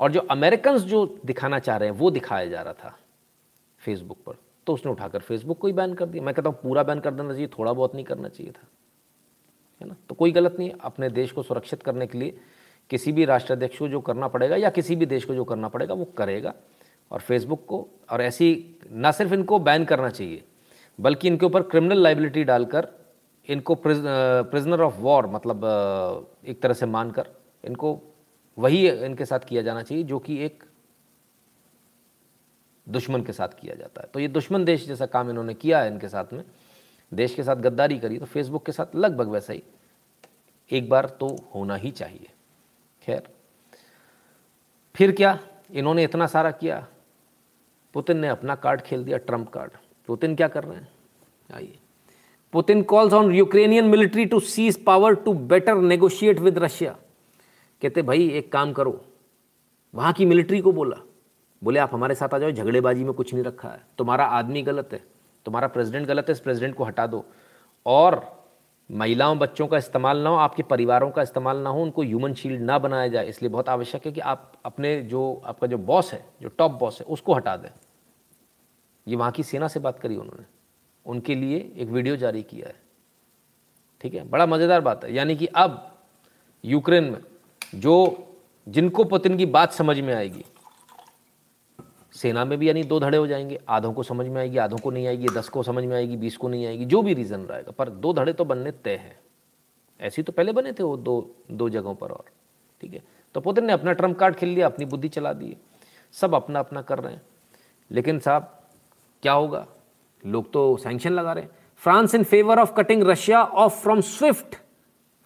और जो अमेरिकन जो दिखाना चाह रहे हैं, वो दिखाया जा रहा था फेसबुक पर। तो उसने उठाकर फेसबुक को ही बैन कर दिया। मैं कहता हूँ, पूरा बैन कर देना चाहिए, थोड़ा बहुत नहीं करना चाहिए था। है ना? तो कोई गलत नहीं अपने देश को सुरक्षित करने के लिए किसी भी राष्ट्राध्यक्ष को जो करना पड़ेगा या किसी भी देश को जो करना पड़ेगा, वो करेगा। और फेसबुक को, और ऐसी, ना सिर्फ़ इनको बैन करना चाहिए, बल्कि इनके ऊपर क्रिमिनल लाइबिलिटी डालकर इनको प्रिजनर ऑफ़ वॉर मतलब एक तरह से मानकर इनको वही इनके साथ किया जाना चाहिए जो कि एक दुश्मन के साथ किया जाता है। तो ये दुश्मन देश जैसा काम इन्होंने किया है इनके साथ में। देश के साथ गद्दारी करी तो फेसबुक के साथ लगभग वैसा ही एक बार तो होना ही चाहिए। खैर। फिर क्या? इन्होंने इतना सारा किया। पुतिन ने अपना कार्ड खेल दिया ट्रंप कार्ड पुतिन क्या कर रहे हैं? आइए। Putin calls on Ukrainian military to seize power to better negotiate with Russia कहते, भाई, एक काम करो। वहाँ की मिलिट्री को बोला। बोले, आप हमारे साथ आ जाओ, झगड़ेबाजी में कुछ नहीं रखा है। तुम्हारा आदमी गलत है। तुम्हारा प्रेसिडेंट गलत है, इस प्रेसिडेंट को हटा दो। और महिलाओं, बच्चों का इस्तेमाल ना हो, आपके परिवारों का इस्तेमाल ना हो, उनको ह्यूमन शील्ड ना बनाया जाए, इसलिए बहुत आवश्यक है कि आप अपने जो, आपका जो बॉस है, जो टॉप बॉस है, उसको हटा दें। ये वहाँ की सेना से बात करी उन्होंने। उनके लिए एक वीडियो जारी किया है। ठीक है? बड़ा मज़ेदार बात है। यानी कि अब यूक्रेन में जो जिनको पुतिन की बात समझ में आएगी सेना में भी यानी दो धड़े हो जाएँगे। आधों को समझ में आएगी, आधों को नहीं आएगी, दस को समझ में आएगी, बीस को नहीं आएगी, जो भी रीज़न रहेगा। पर दो धड़े तो बनने तय हैं। ऐसे तो पहले बने थे वो दो दो जगहों पर और। ठीक है? तो पुतिन ने अपना ट्रंप कार्ड खेल लिया, अपनी बुद्धि चला दी। सब अपना अपना कर रहे हैं। लेकिन साहब, क्या होगा? लोग तो सैंक्शन लगा रहे हैं। France in favour of cutting Russia off from SWIFT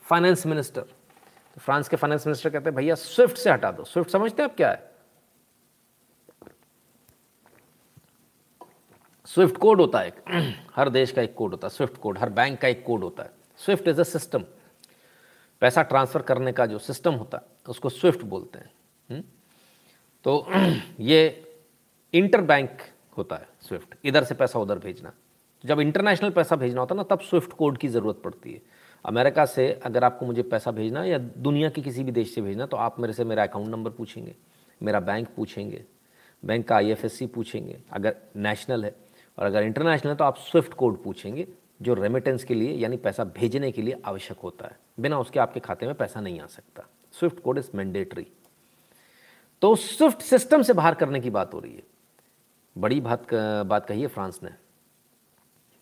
finance minister तो फ्रांस के फाइनेंस मिनिस्टर कहते हैं, भैया स्विफ्ट से हटा दो। स्विफ्ट समझते हैं आप क्या है? स्विफ्ट कोड होता है हर देश का एक कोड होता है स्विफ्ट कोड हर बैंक का एक कोड होता है। स्विफ्ट इज़ अ सिस्टम पैसा ट्रांसफ़र करने का जो सिस्टम होता है, उसको स्विफ्ट बोलते हैं। हुँ? हम्म? तो ये इंटर बैंक होता है स्विफ्ट इधर से पैसा उधर भेजना। जब इंटरनेशनल पैसा भेजना होता है ना, तब स्विफ्ट कोड की ज़रूरत पड़ती है। अमेरिका से अगर आपको मुझे पैसा भेजना है या दुनिया के किसी भी देश से भेजना तो आप मेरे से मेरा अकाउंट नंबर पूछेंगे, मेरा बैंक पूछेंगे बैंक का आईएफएससी पूछेंगे। अगर नेशनल है और अगर इंटरनेशनल है तो आप स्विफ्ट कोड पूछेंगे, जो रेमिटेंस के लिए, यानी पैसा भेजने के लिए आवश्यक होता है। बिना उसके आपके खाते में पैसा नहीं आ सकता। स्विफ्ट कोड इज़ मैंडेटरी तो स्विफ्ट सिस्टम से बाहर करने की बात हो रही है। बड़ी बात बात कही है फ्रांस ने।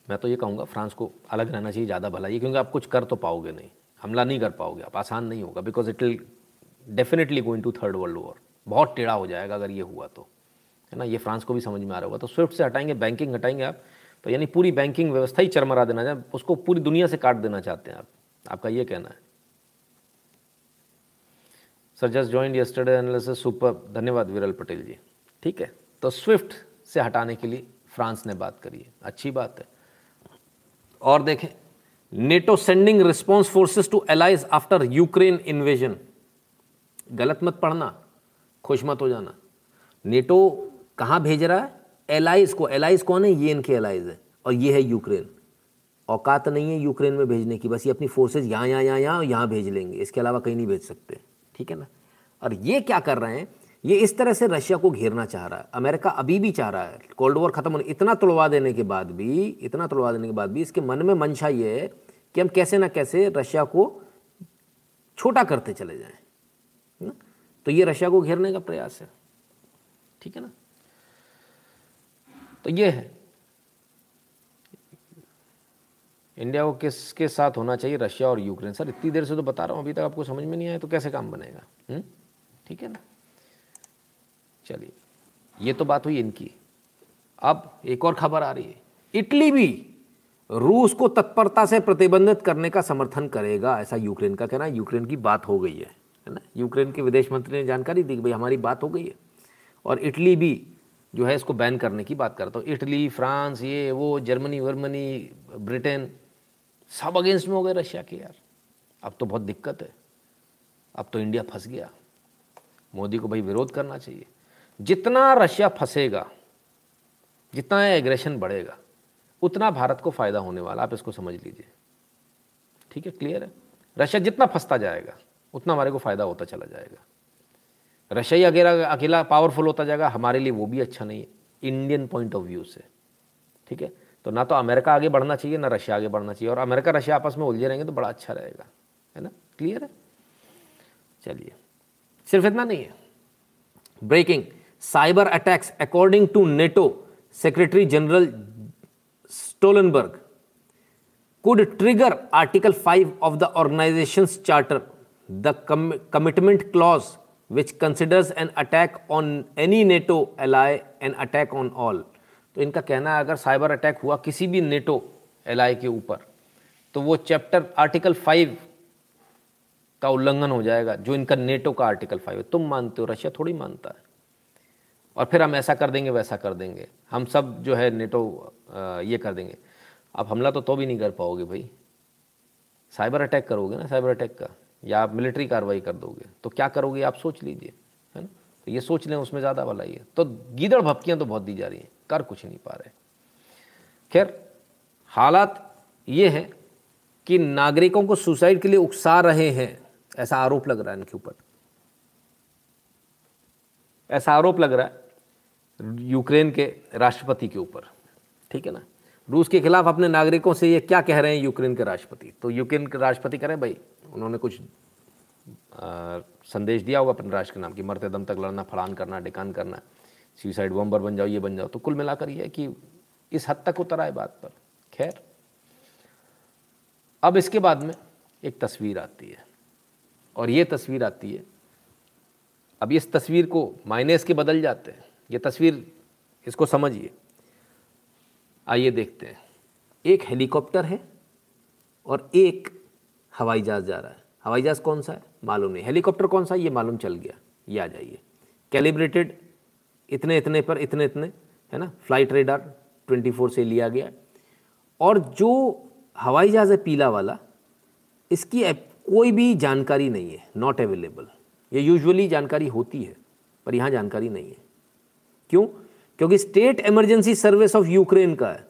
मैं तो ये कहूँगा, फ्रांस को अलग रहना चाहिए, ज़्यादा भला ये क्योंकि आप कुछ कर तो पाओगे नहीं। हमला नहीं कर पाओगे आप, आसान नहीं होगा because it will definitely going to third world war बहुत टेढ़ा हो जाएगा अगर ये हुआ तो। है ना? ये फ्रांस को भी समझ में आ रहा होगा। तो स्विफ्ट से हटाएँगे बैंकिंग हटाएँगे आप। तो यानी पूरी बैंकिंग व्यवस्था ही चरमरा देना चाहे। उसको पूरी दुनिया से काट देना चाहते हैं आप। आपका ये कहना है। Sir just join yesterday analysis super धन्यवाद विरल पटेल जी। ठीक है? तो स्विफ्ट से हटाने के लिए फ्रांस ने बात करी है। अच्छी बात है। और देखें, NATO sending response forces to allies after Ukraine invasion गलत मत पढ़ना, खुश मत हो जाना। नेटो कहाँ भेज रहा है? एलाइज को। एलाइज कौन है? ये इनके एलाइज है। और ये है यूक्रेन। औकात नहीं है यूक्रेन में भेजने की। बस ये अपनी फोर्सेज यहाँ यहाँ यहाँ यहाँ यहाँ भेज लेंगे। इसके अलावा कहीं नहीं भेज सकते। ठीक है ना? और ये क्या कर रहे हैं? ये इस तरह से रशिया को घेरना चाह रहा है। अमेरिका अभी भी चाह रहा है। कोल्ड वॉर खत्म होने इतना तुड़वा देने के बाद भी इतना तुड़वा देने के बाद भी इसके मन में मंशा ये है कि हम कैसे ना कैसे रशिया को छोटा करते चले जाएँ। ना? तो ये रशिया को घेरने का प्रयास है। ठीक है ना? तो ये है। इंडिया को किसके साथ होना चाहिए? रशिया और यूक्रेन सर, इतनी देर से तो बता रहा हूँ, अभी तक आपको समझ में नहीं आया तो कैसे काम बनेगा? हम्म? ठीक है ना? चलिए, ये तो बात हुई इनकी। अब एक और खबर आ रही है। इटली भी रूस को तत्परता से प्रतिबंधित करने का समर्थन करेगा, ऐसा यूक्रेन का कहना। यूक्रेन की बात हो गई है है ना? यूक्रेन के विदेश मंत्री ने जानकारी दी कि भाई, हमारी बात हो गई है। और इटली भी जो है इसको बैन करने की बात करता हूँ। इटली, फ्रांस, ये, वो, जर्मनी, वर्मनी, ब्रिटेन, सब अगेंस्ट में हो गए रशिया के यार। अब तो बहुत दिक्कत है। अब तो इंडिया फंस गया। मोदी को भाई विरोध करना चाहिए। जितना रशिया फंसेगा, जितना एग्रेशन बढ़ेगा, उतना भारत को फ़ायदा होने वाला। आप इसको समझ लीजिए। ठीक है क्लियर है? रशिया जितना फंसता जाएगा, उतना हमारे को फ़ायदा होता चला जाएगा। रशिया ही अकेला अकेला पावरफुल होता जाएगा, हमारे लिए वो भी अच्छा नहीं है इंडियन पॉइंट ऑफ़ व्यू से। ठीक है? तो ना तो अमेरिका आगे बढ़ना चाहिए, ना रशिया आगे बढ़ना चाहिए, और अमेरिका रशिया आपस में उलझे रहेंगे तो बड़ा अच्छा रहेगा। है ना? क्लियर है? चलिए। सिर्फ़ इतना नहीं है। Breaking cyber attacks according to NATO secretary general Stoltenberg trigger article 5 of the organization's charter, the com, commitment clause. Which considers an attack on any nato ally, an attack on all. तो इनका कहना है, अगर साइबर अटैक हुआ किसी भी नेटो एल के ऊपर तो वो चैप्टर आर्टिकल फाइव का उल्लंघन हो जाएगा, जो इनका नेटो का आर्टिकल फाइव है। तुम मानते हो, रशिया थोड़ी मानता है। और फिर हम ऐसा कर देंगे, वैसा कर देंगे। हम सब जो है नेटो ये कर देंगे। आप हमला तो तो भी नहीं कर पाओगे भाई। साइबर अटैक करोगे ना साइबर अटैक का? या आप मिलिट्री कार्रवाई कर दोगे तो क्या करोगे आप सोच लीजिए, है ना? तो ये सोच लें, उसमें ज़्यादा वाला है। तो गीदड़ भपकियाँ तो बहुत दी जा रही हैं, कर कुछ नहीं पा रहे। खैर, हालात ये हैं कि नागरिकों को सुसाइड के लिए उकसा रहे हैं, ऐसा आरोप लग रहा है इनके ऊपर। ऐसा आरोप लग रहा है यूक्रेन के राष्ट्रपति के ऊपर, ठीक है ना? रूस के खिलाफ अपने नागरिकों से ये क्या कह रहे हैं यूक्रेन के राष्ट्रपति? तो यूक्रेन के राष्ट्रपति कह रहे हैं भाई उन्होंने कुछ आ, संदेश दिया होगा अपने राष्ट्र के नाम कि मरते दम तक लड़ना फड़ान करना डिकान करना सुसाइड बॉम्बर बन जाओ ये बन जाओ। तो कुल मिलाकर ये है कि इस हद तक उतर आए बात पर। खैर अब इसके बाद में एक तस्वीर आती है। और ये तस्वीर आती है अब इस तस्वीर को मायने इसके बदल जाते हैं। ये तस्वीर इसको समझिए आइए देखते हैं। एक हेलीकॉप्टर है और एक हवाई जहाज़ जा रहा है। हवाई जहाज़ कौन सा है? मालूम नहीं। हेलीकॉप्टर कौन सा? है ये मालूम चल गया। ये आ जाइए। कैलिब्रेटेड, इतने इतने पर इतने इतने, है ना? फ़्लाइट रेडार 24 से लिया गया। और जो हवाई जहाज़ है पीला वाला, इसकी कोई भी जानकारी नहीं है। नॉट अवेलेबल ये यूजुअली जानकारी होती है, पर यहाँ जानकारी नहीं है। क्यों? क्योंकि state emergency service of Ukraine का है।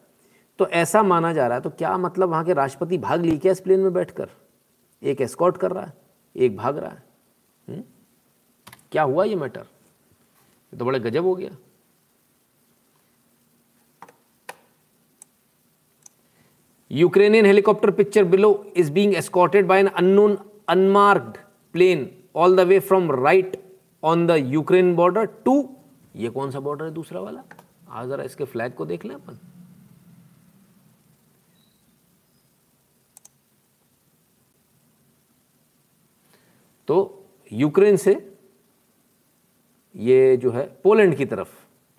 तो ऐसा माना जा रहा है तो क्या मतलब वहाँ के राष्ट्रपति भाग ली क्या इस प्लेन में बैठकर? एक एस्कॉर्ट कर रहा है, एक भाग रहा है। हु? क्या हुआ ये मैटर तो बड़े गजब हो गया। Ukrainian helicopter picture below is being escorted by an unknown unmarked plane all the way from right on the Ukraine border to ये कौन सा बॉर्डर है दूसरा वाला? आज जरा इसके फ्लैग को देख लें अपन। तो यूक्रेन से ये जो है पोलैंड की तरफ़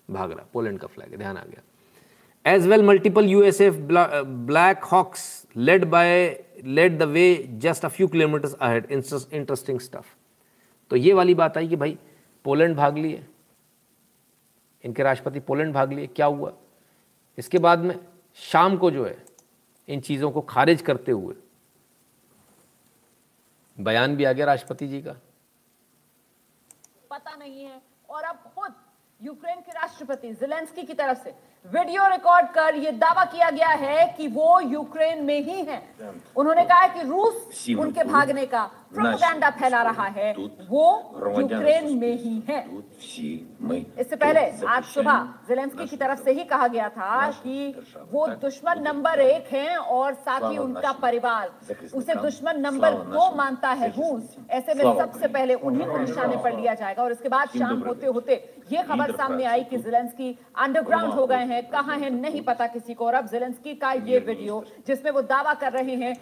भाग रहा पोलैंड का फ्लैग ध्यान आ गया। As well multiple USF black hawks led by led the way just a few kilometres ahead interesting stuff तो ये वाली बात आई कि भाई, पोलैंड भाग लिए। इनके राष्ट्रपति पोलैंड भाग लिए क्या हुआ? इसके बाद में शाम को जो है इन चीज़ों को खारिज करते हुए बयान भी आ गया राष्ट्रपति जी का। पता नहीं है। और अब खुद यूक्रेन के राष्ट्रपति जिलेंस्की की तरफ़ से वीडियो रिकॉर्ड कर ये दावा किया गया है कि वो यूक्रेन में ही हैं। उन्होंने कहा है कि रूस उनके भागने का प्रोपेगेंडा फैला रहा है। वो यूक्रेन में ही है। इससे पहले आज सुबह जेलेंस्की की तरफ़ से ही कहा गया था कि वो दुश्मन नंबर एक हैं और साथ ही उनका परिवार। उसे दुश्मन नंबर दो मानता है रूस ऐसे में सबसे पहले उन्हीं को निशाने पर लिया जाएगा। और इसके बाद शाम होते होते ये खबर सामने आई कि जेलेंस्की अंडरग्राउंड हो गए हैं। कहाँ है नहीं पता किसी को। और अब जेलेंस्की का ये वीडियो जिसमें वो दावा कर रहे हैं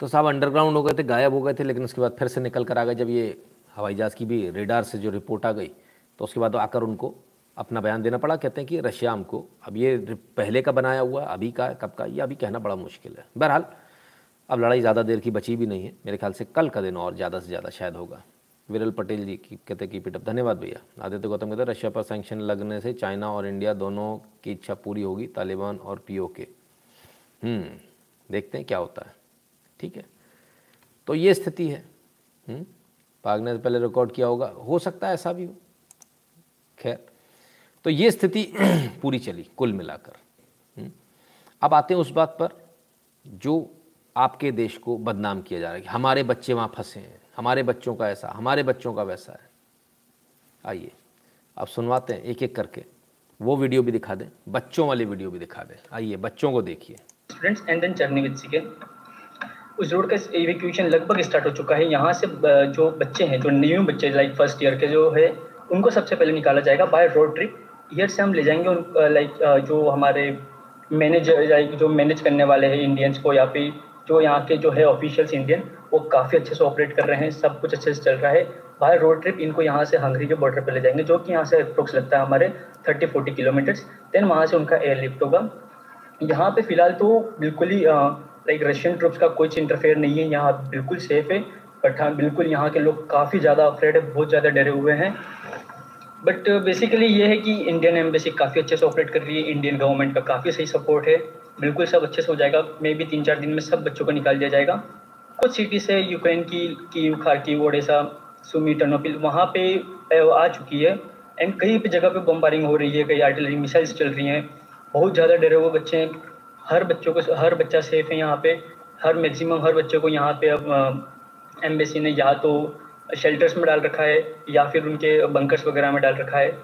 तो साहब अंडरग्राउंड हो गए थे गायब हो गए थे लेकिन उसके बाद फिर से निकल कर आ गए जब ये हवाई जहाज़ की भी रेडार से जो रिपोर्ट आ गई तो उसके बाद आकर उनको अपना बयान देना पड़ा। कहते हैं कि रशिया हमको अब ये पहले का बनाया हुआ अभी का कब का ये अभी कहना बड़ा मुश्किल है। बहरहाल अब लड़ाई ज़्यादा देर की बची भी नहीं है। मेरे ख्याल से कल का दिन और ज़्यादा से ज़्यादा शायद होगा। विरल पटेल जी की कहते की पिटअप धन्यवाद भैया। आदित्य गौतम कहते हैं रशिया पर सैंक्शन लगने से चाइना और इंडिया दोनों की इच्छा पूरी होगी तालिबान और पीओ के हम्म, देखते हैं क्या होता है। ठीक है? तो ये स्थिति है। हम्म, पाग ने पहले रिकॉर्ड किया होगा। हो सकता है ऐसा भी हो। खैर तो ये स्थिति पूरी चली कुल मिलाकर। हम्म, अब आते हैं उस बात पर जो आपके देश को बदनाम किया जा रहा है कि हमारे बच्चे वहाँ फंसे हैं हमारे बच्चों का ऐसा हमारे बच्चों का वैसा है। आइए अब सुनवाते हैं एक एक करके। वो वीडियो भी दिखा दें बच्चों वाली वीडियो भी दिखा दें। आइए बच्चों को देखिए। Students and then journey with उस रोड का इवेक्यूएशन लगभग स्टार्ट हो चुका है। यहाँ से जो बच्चे हैं, जो न्यू बच्चे लाइक फ़र्स्ट ईयर के जो है, उनको सबसे पहले निकाला जाएगा बाय रोड ट्रिप ईयर से हम ले जाएँगे उन लाइक जो हमारे मैनेजर लाइक जो मैनेज करने वाले हैं इंडियंस को, या फिर जो यहाँ के जो है ऑफिशियल्स इंडियन वो काफ़ी अच्छे से ऑपरेट कर रहे हैं, सब कुछ अच्छे से चल रहा है। बाय रोड ट्रिप इनको यहाँ से हंगरी के बॉर्डर पर ले जाएँगे, जो कि यहाँ से अप्रोक्स लगता है हमारे थर्टी फोर्टी किलोमीटर्स देन वहाँ से उनका एयरलिफ्ट होगा। यहाँ पे फ़िलहाल तो बिल्कुल ही लाइक रशियन ट्रुप्स का कुछ इंटरफेयर नहीं है, यहाँ बिल्कुल सेफ़ है बट हाँ बिल्कुल यहाँ के लोग काफ़ी ज़्यादा अफ्रेड है, बहुत ज़्यादा डरे हुए हैं। बट बेसिकली ये है कि इंडियन एम्बेसी काफ़ी अच्छे से ऑपरेट कर रही है इंडियन गवर्नमेंट का काफ़ी सही सपोर्ट है, बिल्कुल सब अच्छे से हो जाएगा मे भी तीन चार दिन में सब बच्चों को निकाल दिया जाएगा। कुछ सिटीज़ है यूक्रेन की की खार्किव ओडेसा सुमी टर्नोपिल वहाँ पे आ चुकी है एंड कई जगह पे बम्बारिंग हो रही है कई आर्टिलरी मिसाइल्स चल रही हैं, बहुत ज़्यादा डरे हुए बच्चे हैं। हर बच्चों को, हर बच्चा सेफ़ है यहाँ पे। हर मैक्सिमम हर बच्चों को यहाँ पे अब एम्बेसी ने या तो शेल्टर्स में डाल रखा है या फिर उनके बंकर्स वगैरह में डाल रखा है।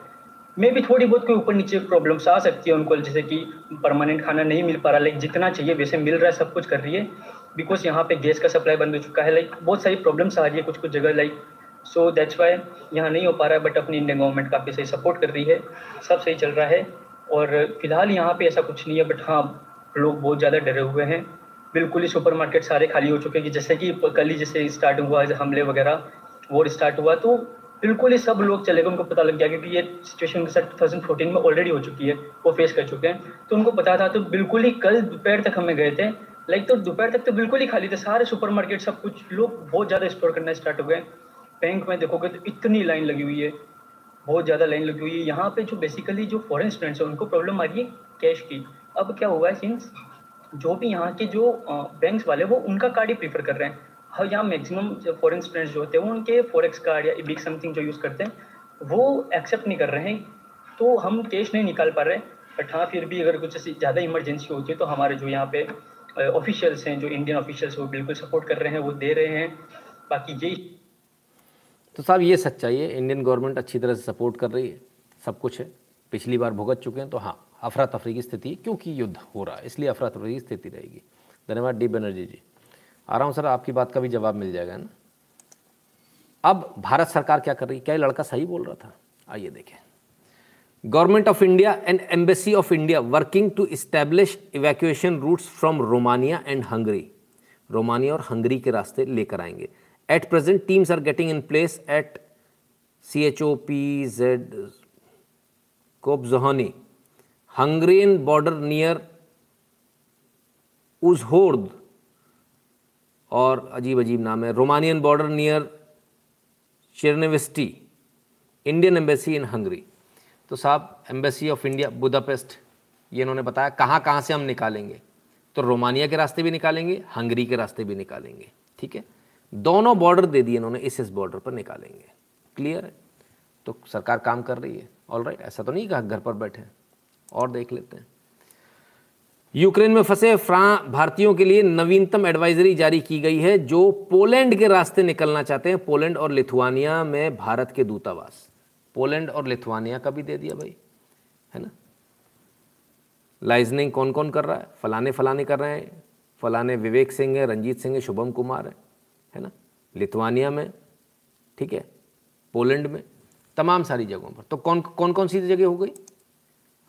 मे भी थोड़ी बहुत कोई ऊपर नीचे प्रॉब्लम्स आ सकती है उनको, जैसे कि परमानेंट खाना नहीं मिल पा रहा लाइक जितना चाहिए वैसे मिल रहा है, सब कुछ कर रही है। बिकॉज़ यहाँ पे गैस का सप्लाई बंद हो चुका है लाइक बहुत सारी प्रॉब्लम्स आ रही है कुछ कुछ जगह लाइक सो दैट्स वाई यहाँ नहीं हो पा रहा है बट अपनी इंडियन गवर्नमेंट काफ़ी सही सपोर्ट कर रही है। सब सही चल रहा है और फ़िलहाल यहाँ पे ऐसा कुछ नहीं है बट हाँ लोग बहुत ज़्यादा डरे हुए हैं। बिल्कुल ही सुपर मार्केट सारे खाली हो चुके हैं जैसे कि कल ही जैसे स्टार्ट हुआ हमले वगैरह वॉर स्टार्ट हुआ तो बिल्कुल ही सब लोग चले गए, उनको पता लग गया क्योंकि ये सिचुएशन साथ टू थाउज़ेंड फोर्टीन में ऑलरेडी हो चुकी है, वो फेस कर चुके हैं। तो उनको पता था तो बिल्कुल ही कल दोपहर तक हमें गए थे। लाइक तो दोपहर तक तो बिल्कुल ही खाली थे, सारे सुपर मार्केट सब कुछ, लोग बहुत ज़्यादा स्टोर करना स्टार्ट हो गए। बैंक में देखोगे तो इतनी लाइन लगी हुई है, बहुत ज़्यादा लाइन लगी हुई है। यहाँ पे जो बेसिकली जो फॉरेन स्टूडेंट्स हैं, उनको प्रॉब्लम आ रही है कैश की। अब क्या हुआ है सिंस जो भी यहाँ के जो बैंक्स वाले वो उनका कार्ड ही प्रीफर कर रहे हैं। हाँ यहाँ मैक्सिमम फॉरेन स्टूडेंट्स जो होते हैं, वो उनके फॉरेक्स कार्ड या बिग समथिंग जो यूज़ करते हैं, वो एक्सेप्ट नहीं कर रहे हैं। तो हम कैश नहीं निकाल पा रहे बट हाँ फिर भी अगर कुछ ऐसी ज़्यादा इमरजेंसी होती है तो हमारे जो यहाँ पे ऑफिशियल्स हैं, जो इंडियन ऑफिशियल्स वो बिल्कुल सपोर्ट कर रहे हैं, वो दे रहे हैं। बाकी यही। तो साहब, ये सच्चाई है इंडियन गवर्नमेंट अच्छी तरह से सपोर्ट कर रही है, सब कुछ है। पिछली बार भुगत चुके हैं तो हाँ। अफरा तफरी की स्थिति, क्योंकि युद्ध हो रहा है, इसलिए अफरा तफरी की स्थिति रहेगी। धन्यवाद डी बनर्जी जी। आ रहा हूँ सर, आपकी बात का भी जवाब मिल जाएगा ना? अब भारत सरकार क्या कर रही है? क्या लड़का सही बोल रहा था? आइए देखें। Government of India and embassy of India working to establish evacuation routes from Romania and Hungary. Romania और हंगरी के रास्ते लेकर आएँगे। At present teams are getting in place at C H O P Z Chop Zahony Hungarian border near Uzhhorod, और अजीब अजीब नाम है। Romanian border near Chirnevisti, Indian embassy in Hungary. तो साहब, एम्बेसी ऑफ़ इंडिया, बुदापेस्ट, ये इन्होंने बताया, कहाँ कहाँ से हम निकालेंगे? तो रोमानिया के रास्ते भी निकालेंगे, हंगरी के रास्ते भी निकालेंगे, ठीक है? दोनों बॉर्डर दे दिए इन्होंने, इस इस बॉर्डर पर निकालेंगे। क्लियर है? तो सरकार काम कर रही है ऑल राइट ऐसा तो नहीं कहा घर पर बैठे और देख लेते हैं। यूक्रेन में फंसे भारतीयों के लिए नवीनतम एडवाइजरी जारी की गई है, जो पोलैंड के रास्ते निकलना चाहते हैं। पोलैंड और लिथुआनिया में भारत के दूतावास। पोलैंड और लिथुआनिया का भी दे दिया भाई, है ना? लाइजनिंग कौन कौन कर रहा है? फलाने फलाने कर रहे हैं। फलाने विवेक सिंह है, रंजीत सिंह है, शुभम कुमार है है ना? लिथुआनिया में, ठीक है? पोलैंड में, तमाम सारी जगहों पर। तो कौन कौन कौन सी जगह हो गई?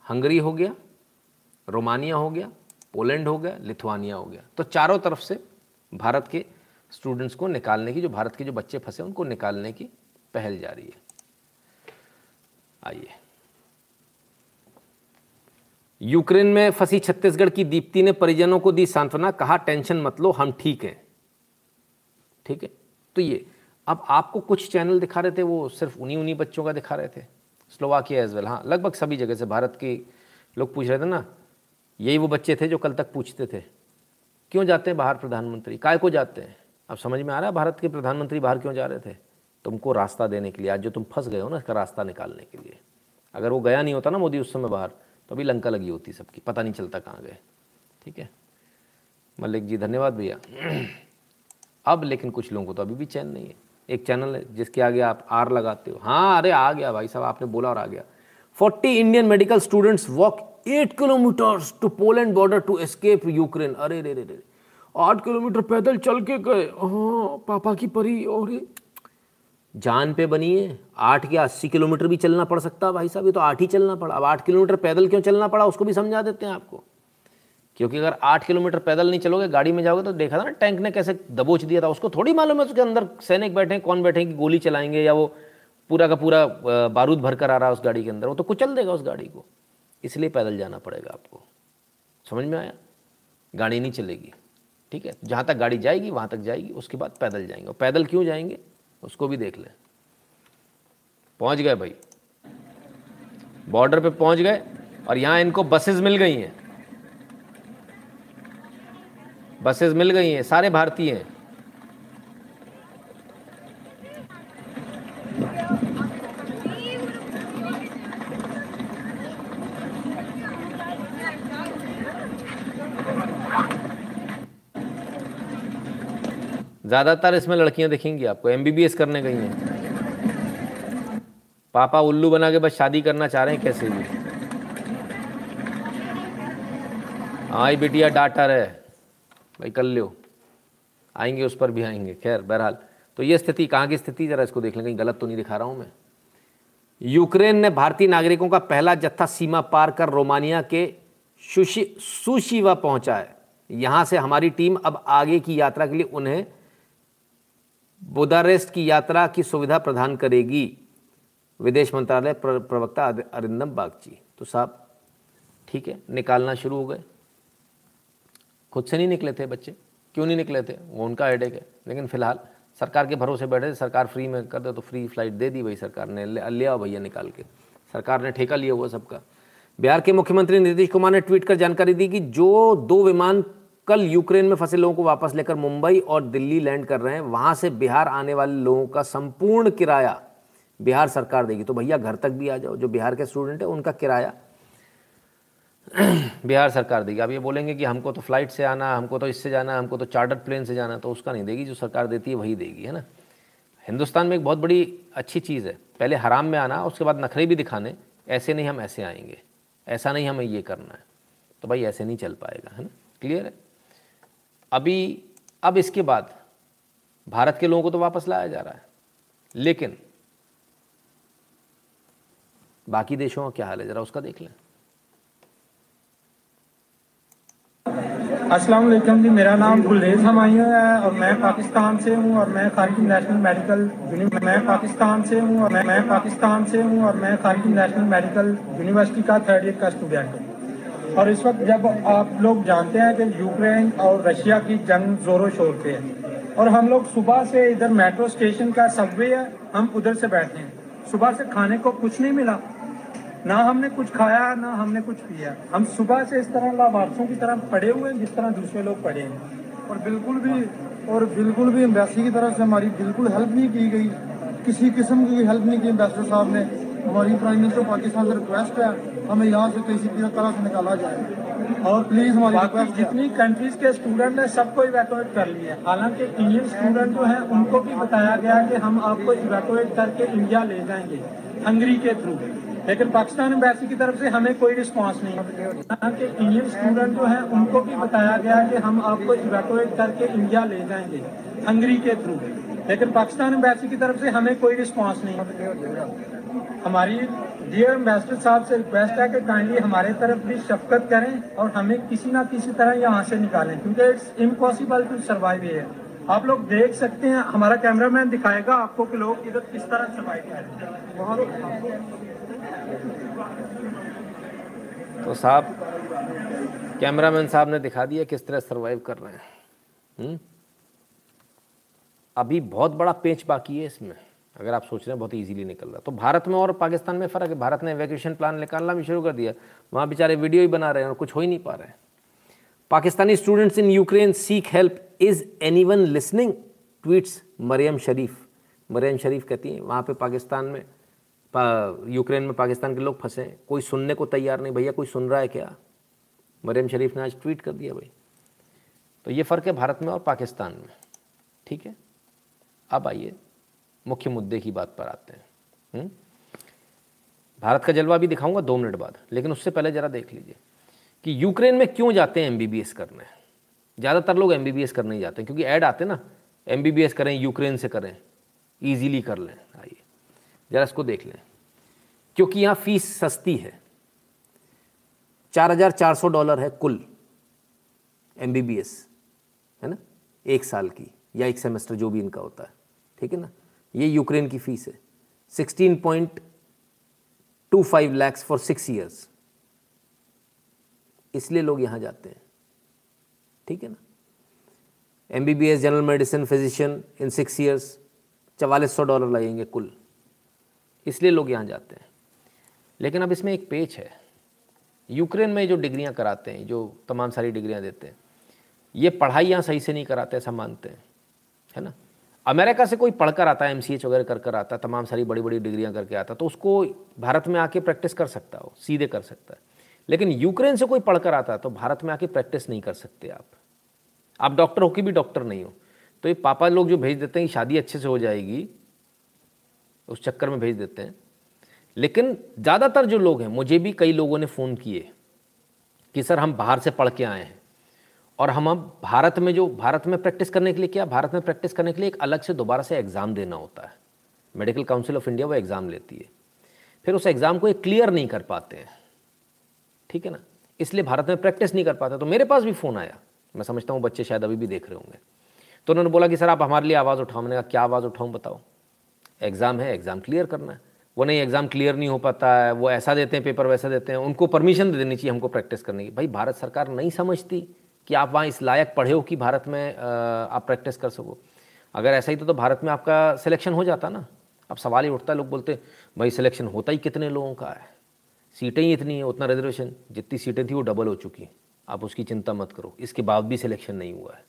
हंगरी हो गया, रोमानिया हो गया, पोलैंड हो गया, लिथुआनिया हो गया। तो चारों तरफ़ से भारत के स्टूडेंट्स को निकालने की, जो भारत के जो बच्चे फंसे उनको निकालने की पहल जारी है। आइए। यूक्रेन में फंसी छत्तीसगढ़ की दीप्ति ने परिजनों को दी सांत्वना, कहा, टेंशन मत लो, हम ठीक हैं। ठीक है? तो ये, अब आपको कुछ चैनल दिखा रहे थे, वो सिर्फ़ उन्हीं उन्हीं बच्चों का दिखा रहे थे। स्लोवाकिया एज वेल हाँ लगभग सभी जगह से भारत के लोग पूछ रहे थे ना, यही वो बच्चे थे जो कल तक पूछते थे। क्यों जाते हैं बाहर प्रधानमंत्री? काय को जाते हैं? अब समझ में आ रहा है भारत के प्रधानमंत्री बाहर क्यों जा रहे थे? तुमको रास्ता देने के लिए, आज जो तुम फंस गए हो ना, इसका रास्ता निकालने के लिए। अगर वो गया नहीं होता ना मोदी उस समय बाहर तो अभी लंका लगी होती सबकी, पता नहीं चलता कहाँ गए। ठीक है? मलिक जी, धन्यवाद भैया। अब लेकिन कुछ लोगों को तो अभी भी चैन नहीं है। एक चैनल है जिसके आगे आप आर लगाते हो। हाँ अरे आ गया भाई साहब, आपने बोला और आ गया। Forty Indian medical students walk eight kilometres to Poland border to escape Ukraine. अरे रे रे रे आठ किलोमीटर पैदल चल के गए। हाँ पापा की परी और जान पे बनी है। आठ या अस्सी किलोमीटर भी चलना पड़ सकता भाई साहब, ये तो आठ ही चलना पड़ा। अब आठ किलोमीटर पैदल क्यों चलना पड़ा, उसको भी समझा देते हैं आपको। क्योंकि अगर आठ किलोमीटर पैदल नहीं चलोगे, गाड़ी में जाओगे तो देखा था ना, टैंक ने कैसे दबोच दिया था। उसको थोड़ी मालूम है उसके अंदर सैनिक बैठे कौन बैठे कि गोली चलाएँगे या वो पूरा का पूरा बारूद भर कर आ रहा है उस गाड़ी के अंदर। वो तो कुचल देगा उस गाड़ी को। इसलिए पैदल जाना पड़ेगा आपको। समझ में आया? गाड़ी नहीं चलेगी। ठीक है? जहाँ तक गाड़ी जाएगी, वहाँ तक जाएगी, उसके बाद पैदल जाएँगे। और पैदल क्यों जाएँगे? उसको भी देख लें। पहुँच गए भाई। बॉर्डर पे पहुँच गए और यहाँ इनको बसेस मिल गई हैं। बसेस मिल गई हैं, सारे भारतीय हैं। ज़्यादातर इसमें लड़कियाँ दिखेंगी आपको एमबीबीएस करने गई हैं। पापा उल्लू बना के बस शादी करना चाह रहे हैं, कैसे भी। हाँ बिटिया डाटर है। भाई, कर लो आएँगे, उस पर भी आएँगे। खैर, बहरहाल। तो ये स्थिति, कहाँ की स्थिति, ज़रा इसको देख लें। कहीं गलत तो नहीं दिखा रहा हूँ मैं। यूक्रेन ने भारतीय नागरिकों का पहला जत्था सीमा पार कर रोमानिया के सुशी सुशीवा पहुँचा है। यहाँ से हमारी टीम अब आगे की यात्रा के लिए उन्हें बुदारेस्ट की यात्रा की सुविधा प्रदान करेगी। विदेश मंत्रालय प्रवक्ता अरिंदम बागची। तो साहब, ठीक है, निकालना शुरू हो गए। खुद से नहीं निकले थे बच्चे। क्यों नहीं निकले थे? वो उनका हेडेक है। लेकिन फ़िलहाल सरकार के भरोसे बैठे थे। सरकार फ्री में कर दे तो फ्री फ़्लाइट दे दी भाई सरकार ने। ले आओ भैया निकाल के। सरकार ने ठेका लिया हुआ सबका। बिहार के मुख्यमंत्री नीतीश कुमार ने ट्वीट कर जानकारी दी कि जो दो विमान कल यूक्रेन में फंसे लोगों को वापस लेकर मुंबई और दिल्ली लैंड कर रहे हैं, वहाँ से बिहार आने वाले लोगों का संपूर्ण किराया बिहार सरकार देगी। तो भैया घर तक भी आ जाओ। जो बिहार के स्टूडेंट है, उनका किराया बिहार सरकार देगी। अब ये बोलेंगे कि हमको तो फ़्लाइट से आना, हमको तो इससे जाना, हमको तो चार्टर्ड प्लेन से जाना तो उसका नहीं देगी। जो सरकार देती है, वही देगी, है ना? हिंदुस्तान में एक बहुत बड़ी अच्छी चीज़ है। पहले हराम में आना, उसके बाद नखरे भी दिखाने। ऐसे नहीं हम ऐसे आएँगे। ऐसा नहीं हमें ये करना है। तो भाई ऐसे नहीं चल पाएगा, है ना? क्लियर है? अभी, अब इसके बाद भारत के लोगों को तो वापस लाया जा रहा है। लेकिन बाकी देशों का क्या हाल है? ज़रा उसका देख लें। अस्सलाम वालेकुम जी, मेरा नाम गुलरेज हमायूं है और मैं पाकिस्तान से हूँ और मैं खारिज नेशनल मेडिकल मैं पाकिस्तान से हूँ और मैं पाकिस्तान से हूँ और मैं खारिज नेशनल मेडिकल यूनिवर्सिटी का थर्ड ईयर का स्टूडेंट हूँ। और इस वक्त जब आप लोग जानते हैं कि यूक्रेन और रशिया की जंग जोरों शोर पे है और हम लोग सुबह से इधर मेट्रो स्टेशन का सबवे है, हम उधर से बैठे हैं। सुबह से खाने को कुछ नहीं मिला। ना हमने कुछ खाया ना हमने कुछ पिया। हम सुबह से इस तरह लाभार्थियों की तरह पड़े हुए हैं जिस तरह दूसरे लोग पड़े हैं। और बिल्कुल भी और बिल्कुल भी एम्बेसी की तरफ़ से हमारी बिल्कुल हेल्प नहीं की गई। किसी किस्म की हेल्प नहीं की। एम्बेसडर साहब ने हमारी प्राइम मिनिस्टर पाकिस्तान से रिक्वेस्ट है हमें यहाँ से किसी तरह से निकाला जाए। और प्लीज़ हमारी रिक्वेस्ट जितनी कंट्रीज़ के स्टूडेंट हैं सबको इवैक्यूएट कर लिए हालाँकि इंडियन स्टूडेंट जो हैं उनको भी बताया गया कि हम आपको इवैक्यूएट करके इंडिया ले जाएँगे हंगरी के थ्रू लेकिन पाकिस्तान एम्बेसी की तरफ़ से हमें कोई रिस्पांस नहीं हालाँकि इंडियन स्टूडेंट जो हैं, उनको भी बताया गया कि हम आपको इवैक्यूएट करके इंडिया ले जाएँगे हंगरी के थ्रू लेकिन पाकिस्तान एम्बेसी की तरफ़ से हमें कोई रिस्पांस नहीं हमारी डियर एम्बेसडर साहब से रिक्वेस्ट है कि काइंडली हमारे तरफ़ भी शफकत करें और हमें किसी ना किसी तरह यहाँ से निकालें, क्योंकि इट्स इम्पॉसिबल टू सर्वाइव है आप लोग देख सकते हैं, हमारा कैमरामैन दिखाएगा आपको कि लोग इधर किस तरह सर्वाइव करें बहुत तो साहब, कैमरामैन साहब ने दिखा दिया किस तरह सर्वाइव कर रहे हैं? हम्म? अभी बहुत बड़ा पेच बाकी है इसमें। अगर आप सोच रहे हैं, बहुत ईजिली निकल रहा है। तो भारत में और पाकिस्तान में फ़र्क है। भारत ने वैकेशन प्लान निकालना भी शुरू कर दिया। वहाँ बेचारे वीडियो ही बना रहे हैं और कुछ हो ही नहीं पा रहे हैं। Pakistani students in Ukraine seek help is anyone listening tweets Maryam Sharif. Maryam Sharif कहती हैं, वहाँ पे पाकिस्तान में यूक्रेन में पाकिस्तान के लोग फंसे। कोई सुनने को तैयार नहीं, भैया, कोई सुन रहा है क्या? मरियम शरीफ ने आज ट्वीट कर दिया भाई। तो ये फ़र्क है भारत में और पाकिस्तान में। ठीक है? अब आइए, मुख्य मुद्दे की बात पर आते हैं। हुँ? भारत का जलवा भी दिखाऊँगा दो मिनट बाद, लेकिन उससे पहले ज़रा देख लीजिए कि यूक्रेन में क्यों जाते हैं एमबीबीएस करने? ज़्यादातर लोग एमबीबीएस करने ही जाते हैं, क्योंकि ऐड आते ना एमबीबीएस करें, यूक्रेन से करें ईजीली कर लें। आइए। ज़रा इसको देख लें। क्योंकि यहाँ फ़ीस सस्ती है। चार हज़ार चार सौ डॉलर है कुल एम बी बी एस है ना? एक साल की या एक सेमेस्टर जो भी इनका होता है। ठीक है ना? ये यूक्रेन की फ़ीस है। 16.25 लैक्स फॉर सिक्स ईयर्स इसलिए लोग यहाँ जाते हैं। ठीक है ना? M B B S general medicine, physician, in six years चवालीस सौ डॉलर लगेंगे कुल। इसलिए लोग यहाँ जाते हैं। लेकिन अब इसमें एक पेच है। यूक्रेन में जो डिग्रियाँ कराते हैं, जो तमाम सारी डिग्रियाँ देते हैं, ये पढ़ाई यहाँ सही से नहीं कराते ऐसा मानते हैं, है ना? अमेरिका से कोई पढ़कर आता है एमसीएच वगैरह कर कर आता है, तमाम सारी बड़ी बड़ी डिग्रियाँ करके आता तो उसको भारत में आके प्रैक्टिस कर सकता हो, सीधे कर सकता है। लेकिन यूक्रेन से कोई पढ़कर आता तो भारत में आके प्रैक्टिस नहीं कर सकते आप। आप डॉक्टर हो कि भी डॉक्टर नहीं हो तो ये पापा लोग जो भेज देते हैं शादी अच्छे से हो जाएगी उस चक्कर में भेज देते हैं। लेकिन ज़्यादातर जो लोग हैं, मुझे भी कई लोगों ने फ़ोन किए कि, सर, हम बाहर से पढ़ के आए हैं और हम अब भारत में जो, भारत में प्रैक्टिस करने के लिए क्या, भारत में प्रैक्टिस करने के लिए एक अलग से दोबारा से एग्ज़ाम देना होता है। मेडिकल काउंसिल ऑफ़ इंडिया वो एग्ज़ाम लेती है। फिर उस एग्ज़ाम को एक क्लियर नहीं कर पाते हैं। ठीक है ना? इसलिए भारत में प्रैक्टिस नहीं कर पाते। तो मेरे पास भी फ़ोन आया। मैं समझता हूँ बच्चे शायद अभी भी देख रहे होंगे। तो उन्होंने बोला कि, सर, आप हमारे लिए आवाज़ उठाओ। मैंने कहा, क्या आवाज़ उठाऊँ, बताओ? एग्ज़ाम है एग्ज़ाम क्लियर करना है। वो नहीं एग्ज़ाम क्लियर नहीं हो पाता है वो ऐसा देते हैं पेपर वैसा देते हैं उनको परमिशन दे देनी चाहिए हमको प्रैक्टिस करने की। भाई भारत सरकार नहीं समझती कि आप वहाँ इस लायक पढ़े हो कि भारत में आप प्रैक्टिस कर सको। अगर ऐसा ही तो, तो भारत में आपका सिलेक्शन हो जाता ना। अब सवाल ही उठता है लोग बोलते भाई सिलेक्शन होता ही कितने लोगों का है? सीटें ही इतनी है उतना रिजर्वेशन जितनी सीटें थी वो डबल हो चुकी हैं। आप उसकी चिंता मत करो। इसके बाद भी सिलेक्शन नहीं हुआ है।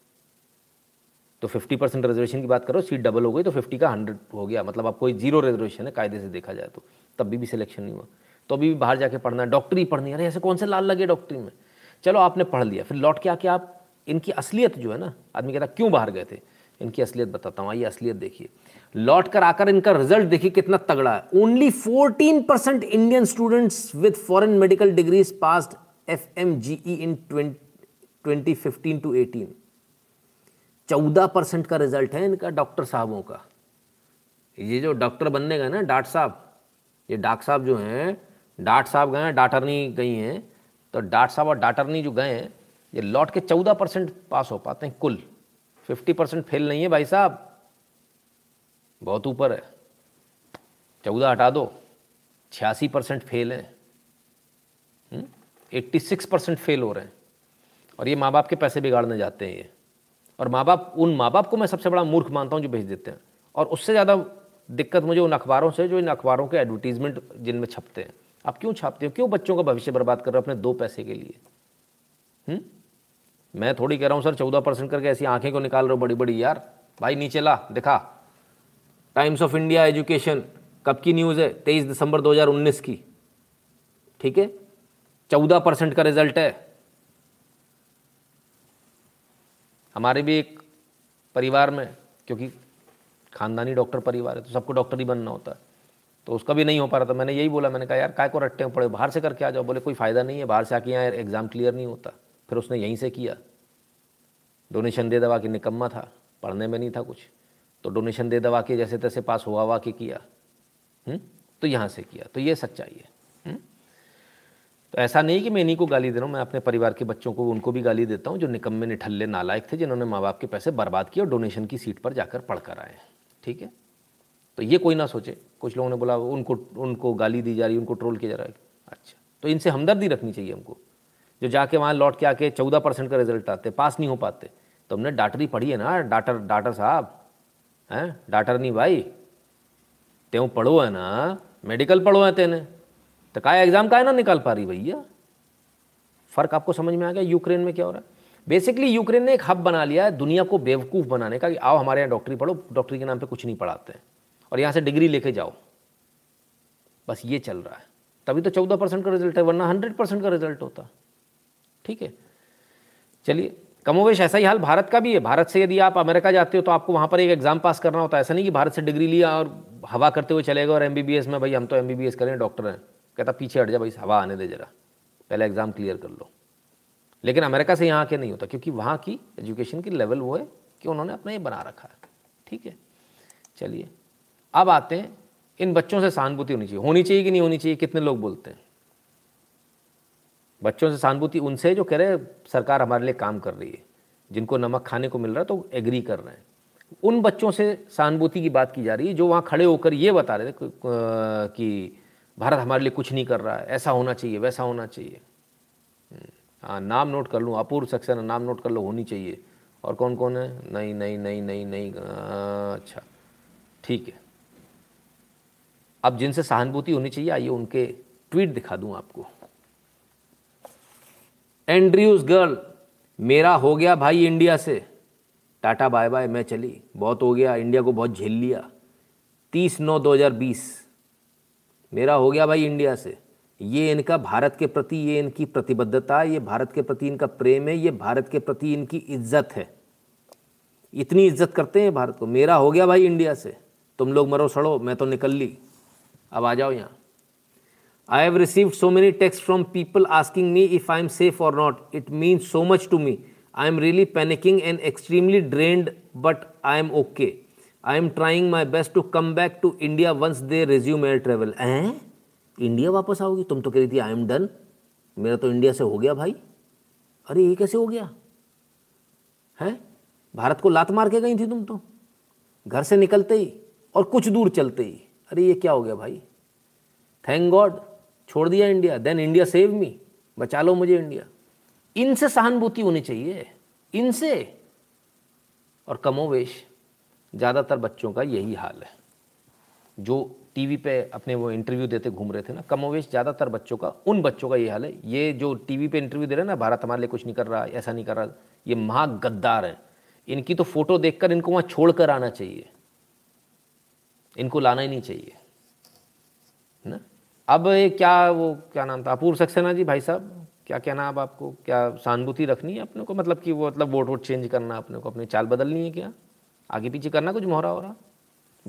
तो 50 परसेंट रिजर्वेशन की बात करो सीट डबल हो गई तो 50 का 100 हो गया। मतलब आप कोई ज़ीरो रिजर्वेशन है कायदे से देखा जाए तो। तब भी, भी सिलेक्शन नहीं हुआ। तो अभी भी बाहर जाके पढ़ना है। डॉक्टरी पढ़नी है। अरे ऐसे कौन से लाल लगे डॉक्टरी में? चलो आपने पढ़ लिया। फिर लौट के आके आप इनकी असलियत जो है ना आदमी कहता क्यों बाहर गए थे? इनकी असलियत बताता हूँ। आइए असलियत देखिए। लौट कर आकर इनका रिज़ल्ट देखिए कितना तगड़ा है। Only 14 percent Indian students with foreign medical degrees passed F M G E in twenty fifteen to eighteen चौदह परसेंट का रिज़ल्ट है इनका डॉक्टर साहबों का। ये जो डॉक्टर बनने गए ना, डाट साहब, ये डॉक्टर साहब जो हैं, डाट साहब गए हैं, डाटरनी गई हैं तो डाट साहब और डाटरनी जो गए हैं, ये लौट के चौदह परसेंट पास हो पाते हैं कुल। फिफ्टी परसेंट फेल नहीं है भाई साहब। बहुत ऊपर है। चौदह हटा दो, छियासी परसेंट फेल है। एट्टी सिक्स परसेंट फेल हो रहे हैं। और ये माँ बाप के पैसे बिगाड़ने जाते हैं ये। और माँ बाप उन माँ बाप को मैं सबसे बड़ा मूर्ख मानता हूँ जो भेज देते हैं। और उससे ज़्यादा दिक्कत मुझे उन अखबारों से, जो इन अखबारों के एडवर्टीजमेंट जिनमें छपते हैं। आप क्यों छापते हो? क्यों बच्चों का भविष्य बर्बाद कर रहे हो अपने दो पैसे के लिए? हुँ? मैं थोड़ी कह रहा हूँ, सर, चौदह परसेंट करके ऐसी आँखें को निकाल रहे हो बड़ी बड़ी यार? भाई, नीचे ला, दिखा। टाइम्स ऑफ़ इंडिया एजुकेशन, कब की न्यूज़ है? तेईस दिसंबर 2019 की। ठीक है? चौदह परसेंट का रिज़ल्ट है। हमारे भी एक परिवार में, क्योंकि ख़ानदानी डॉक्टर परिवार है तो सबको डॉक्टर ही बनना होता है। तो उसका भी नहीं हो पा रहा था। मैंने यही बोला, मैंने कहा, यार, काय को रट्टे पड़े बाहर से करके आ जाओ। बोले, कोई फ़ायदा नहीं है, बाहर से आके यहाँ एग्ज़ाम क्लियर नहीं होता। फिर उसने यहीं से किया। डोनेशन दे दवा के निकम्मा था, पढ़ने में नहीं था कुछ। तो डोनेशन दे दवा के जैसे तैसे पास हुआ हुआ के किया। हुँ? हम्म? तो यहाँ से किया। तो ये सच्चाई है? तो ऐसा नहीं कि मैं इन्हीं को गाली दे रहा हूँ, मैं अपने परिवार के बच्चों को, उनको भी गाली देता हूँ जो निकम्मे, निठल्ले, नालायक थे, जिन्होंने माँ बाप के पैसे बर्बाद किए और डोनेशन की सीट पर जाकर पढ़ कर आए ठीक है? तो ये कोई ना सोचे। कुछ लोगों ने बोला, उनको उनको गाली दी जा रही उनको ट्रोल किया जा रहा है। अच्छा। तो इनसे हमदर्दी रखनी चाहिए हमको। जो जाके वहाँ लौट के आके चौदह परसेंट का रिज़ल्ट आते, पास नहीं हो पाते। तो हमने डाटरी पढ़ी है ना, डाटर डाटर साहब? हैं? डाटर नहीं भाई? त्यों पढ़ो है ना, मेडिकल पढ़ो है तेने। तो का एग्ज़ाम का है ना, निकाल पा रही भैया? फ़र्क आपको समझ में आ गया, यूक्रेन में क्या हो रहा है? बेसिकली यूक्रेन ने एक हब बना लिया है दुनिया को बेवकूफ़ बनाने का कि आओ हमारे यहाँ डॉक्टरी पढ़ो, डॉक्टरी के नाम पे कुछ नहीं पढ़ाते हैं और यहाँ से डिग्री लेके जाओ। बस ये चल रहा है। तभी तो चौदह परसेंट का रिज़ल्ट है, वरना हंड्रेड परसेंट का रिज़ल्ट होता। ठीक है? चलिए कमोवेश ऐसा ही हाल भारत का भी है। भारत से यदि आप अमेरिका जाते हो तो आपको वहाँ पर एक एग्ज़ाम पास करना होता है। ऐसा नहीं कि भारत से डिग्री लिया और हवा करते हुए चलेगा और एमबीबीएस में, भाई हम तो एम करें, डॉक्टर हैं। कहता, पीछे हट जा भाई, हवा आने दे जरा। पहले एग्ज़ाम क्लियर कर लो। लेकिन अमेरिका से यहाँ के नहीं होता, क्योंकि वहाँ की एजुकेशन की लेवल वो है कि उन्होंने अपना ये बना रखा है। ठीक है? चलिए, अब आते हैं। इन बच्चों से सहानुभूति होनी चाहिए। होनी चाहिए कि नहीं होनी चाहिए, कितने लोग बोलते हैं? बच्चों से सहानुभूति उनसे जो कह रहे हैं, सरकार हमारे लिए काम कर रही है। जिनको नमक खाने को मिल रहा है तो एग्री कर रहे हैं। उन बच्चों से सहानुभूति की बात की जा रही है, जो वहाँ खड़े होकर ये बता रहे थे कि भारत हमारे लिए कुछ नहीं कर रहा है ऐसा होना चाहिए वैसा होना चाहिए। हम्म, हाँ नाम नोट कर लूँ अपूर्व सक्सेना नाम नोट कर लो होनी चाहिए। और कौन कौन है? नहीं नहीं नहीं नहीं नहीं अच्छा ठीक है। अब जिनसे सहानुभूति होनी चाहिए आइए उनके ट्वीट दिखा दूँ आपको। एंड्रयूज गर्ल मेरा हो गया भाई इंडिया से। टाटा बाय बाय मैं चली। बहुत हो गया इंडिया को बहुत झेल लिया। तीस नौ दो हज़ार बीस। मेरा हो गया भाई इंडिया से। ये इनका भारत के प्रति, ये इनकी प्रतिबद्धता, ये भारत के प्रति इनका प्रेम है, ये भारत के प्रति इनकी इज़्ज़त है। इतनी इज़्ज़त करते हैं भारत को। मेरा हो गया भाई इंडिया से। तुम लोग मरो, सड़ो, मैं तो निकल ली। अब आ जाओ यहाँ। I have received so many text from people asking me if I am safe or not it means so much to me I am really panicking and extremely drained but I am okay I am trying my best to come back to India once they resume air travel हैं इंडिया वापस आओगी? तुम तो कह रही थी आई एम डन मेरा तो इंडिया से हो गया भाई। अरे, ये कैसे हो गया? है? भारत को लात मार के गई थी तुम तो। घर से निकलते ही और कुछ दूर चलते ही। अरे, ये क्या हो गया भाई? थैंक गॉड छोड़ दिया India then India save me बचा लो मुझे इंडिया इनसे सहानुभूति होनी चाहिए। इनसे। और कमोवेश। ज़्यादातर बच्चों का यही हाल है। जो टीवी पे अपने वो इंटरव्यू देते घूम रहे थे ना कमोवेश ज़्यादातर बच्चों का, उन बच्चों का ये हाल है। ये जो टीवी पे इंटरव्यू दे रहे हैं ना, भारत हमारे लिए कुछ नहीं कर रहा, ऐसा नहीं कर रहा, ये महा गद्दार है। इनकी तो फ़ोटो देखकर इनको वहाँ छोड़ कर आना चाहिए। इनको लाना ही नहीं चाहिए। ना? अब ये क्या वो, क्या नाम था? अपूर्व सक्सेना जी भाई साहब क्या कहना अब आपको? क्या सहानुभूति रखनी है अपने को? मतलब कि वो मतलब वोट वोट चेंज करना अपने को, अपनी चाल बदलनी है क्या? आगे पीछे करना कुछ मोहरा हो रहा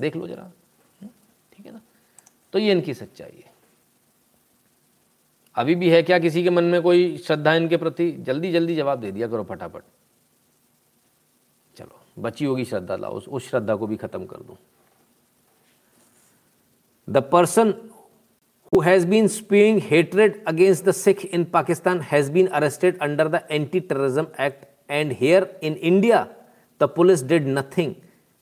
देख लो जरा। हम्म, ठीक है ना? तो ये इनकी सच्चाई है। अभी भी है क्या किसी के मन में कोई श्रद्धा इनके प्रति? जल्दी जल्दी जवाब दे दिया करो फटाफट। चलो बची होगी श्रद्धा लाओ उस, श्रद्धा को भी खत्म कर दूँ। The person who has been spewing hatred against the Sikh in Pakistan has been arrested under the Anti-Terrorism Act and here in India The police did nothing.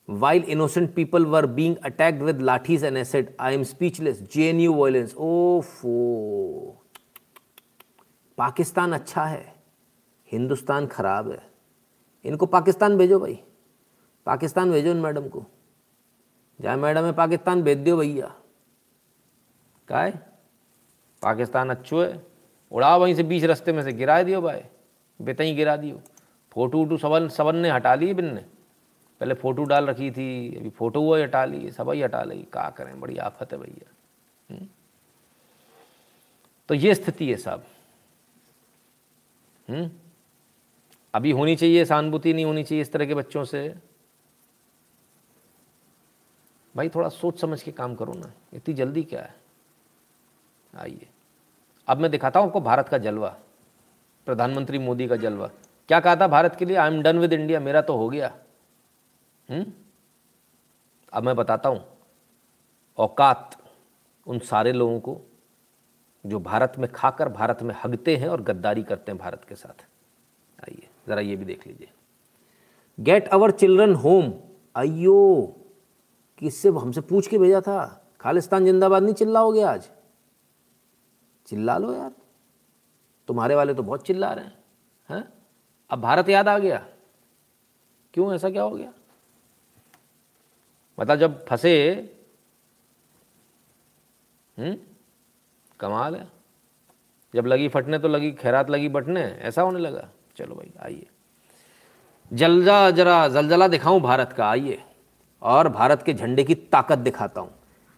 While innocent people were being attacked with lathis and acid. I am speechless. JNU violence. ओफो पाकिस्तान अच्छा है। हिंदुस्तान खराब है। इनको पाकिस्तान भेजो भाई। पाकिस्तान भेजो इन मैडम को। जाए मैडम है, पाकिस्तान भेज दो भैया। का है पाकिस्तान अच्छो है। उड़ाओ वहीं से बीच रास्ते में से गिरा दियो भाई। बेतई गिरा दियो। फ़ोटो वोटो सबन सबन ने हटा ली बिन ने। पहले फ़ोटो डाल रखी थी, अभी फ़ोटो वो हटा ली, सब ही हटा ली। क्या करें, बड़ी आफत है भैया। हम्म? तो ये स्थिति है साहब हम्म? अभी होनी चाहिए, सहानुभूति नहीं होनी चाहिए इस तरह के बच्चों से। भाई थोड़ा सोच समझ के काम करो ना, इतनी जल्दी क्या है? आइए। अब मैं दिखाता हूँ आपको भारत का जलवा, प्रधानमंत्री मोदी का जलवा। क्या कहा था भारत के लिए? I am done with India मेरा तो हो गया। हुँ? हम्म? अब मैं बताता हूँ। औकात उन सारे लोगों को जो भारत में खाकर, भारत में हगते हैं और गद्दारी करते हैं भारत के साथ। आइए, ज़रा ये भी देख लीजिए। गेट अवर चिल्ड्रन होम अयो किससे हमसे पूछ के भेजा था? खालिस्तान जिंदाबाद नहीं चिल्लाओगे आज? चिल्ला लो यार। तुम्हारे वाले तो बहुत चिल्ला रहे हैं हैं? अब भारत याद आ गया। क्यों ऐसा क्या हो गया? मतलब जब फंसे हम्म कमाल है। जब लगी फटने तो लगी, खैरात लगी बटने, ऐसा होने लगा। चलो भाई, आइए। जलजा जरा, जलजला दिखाऊँ भारत का, आइए। और भारत के झंडे की ताकत दिखाता हूँ।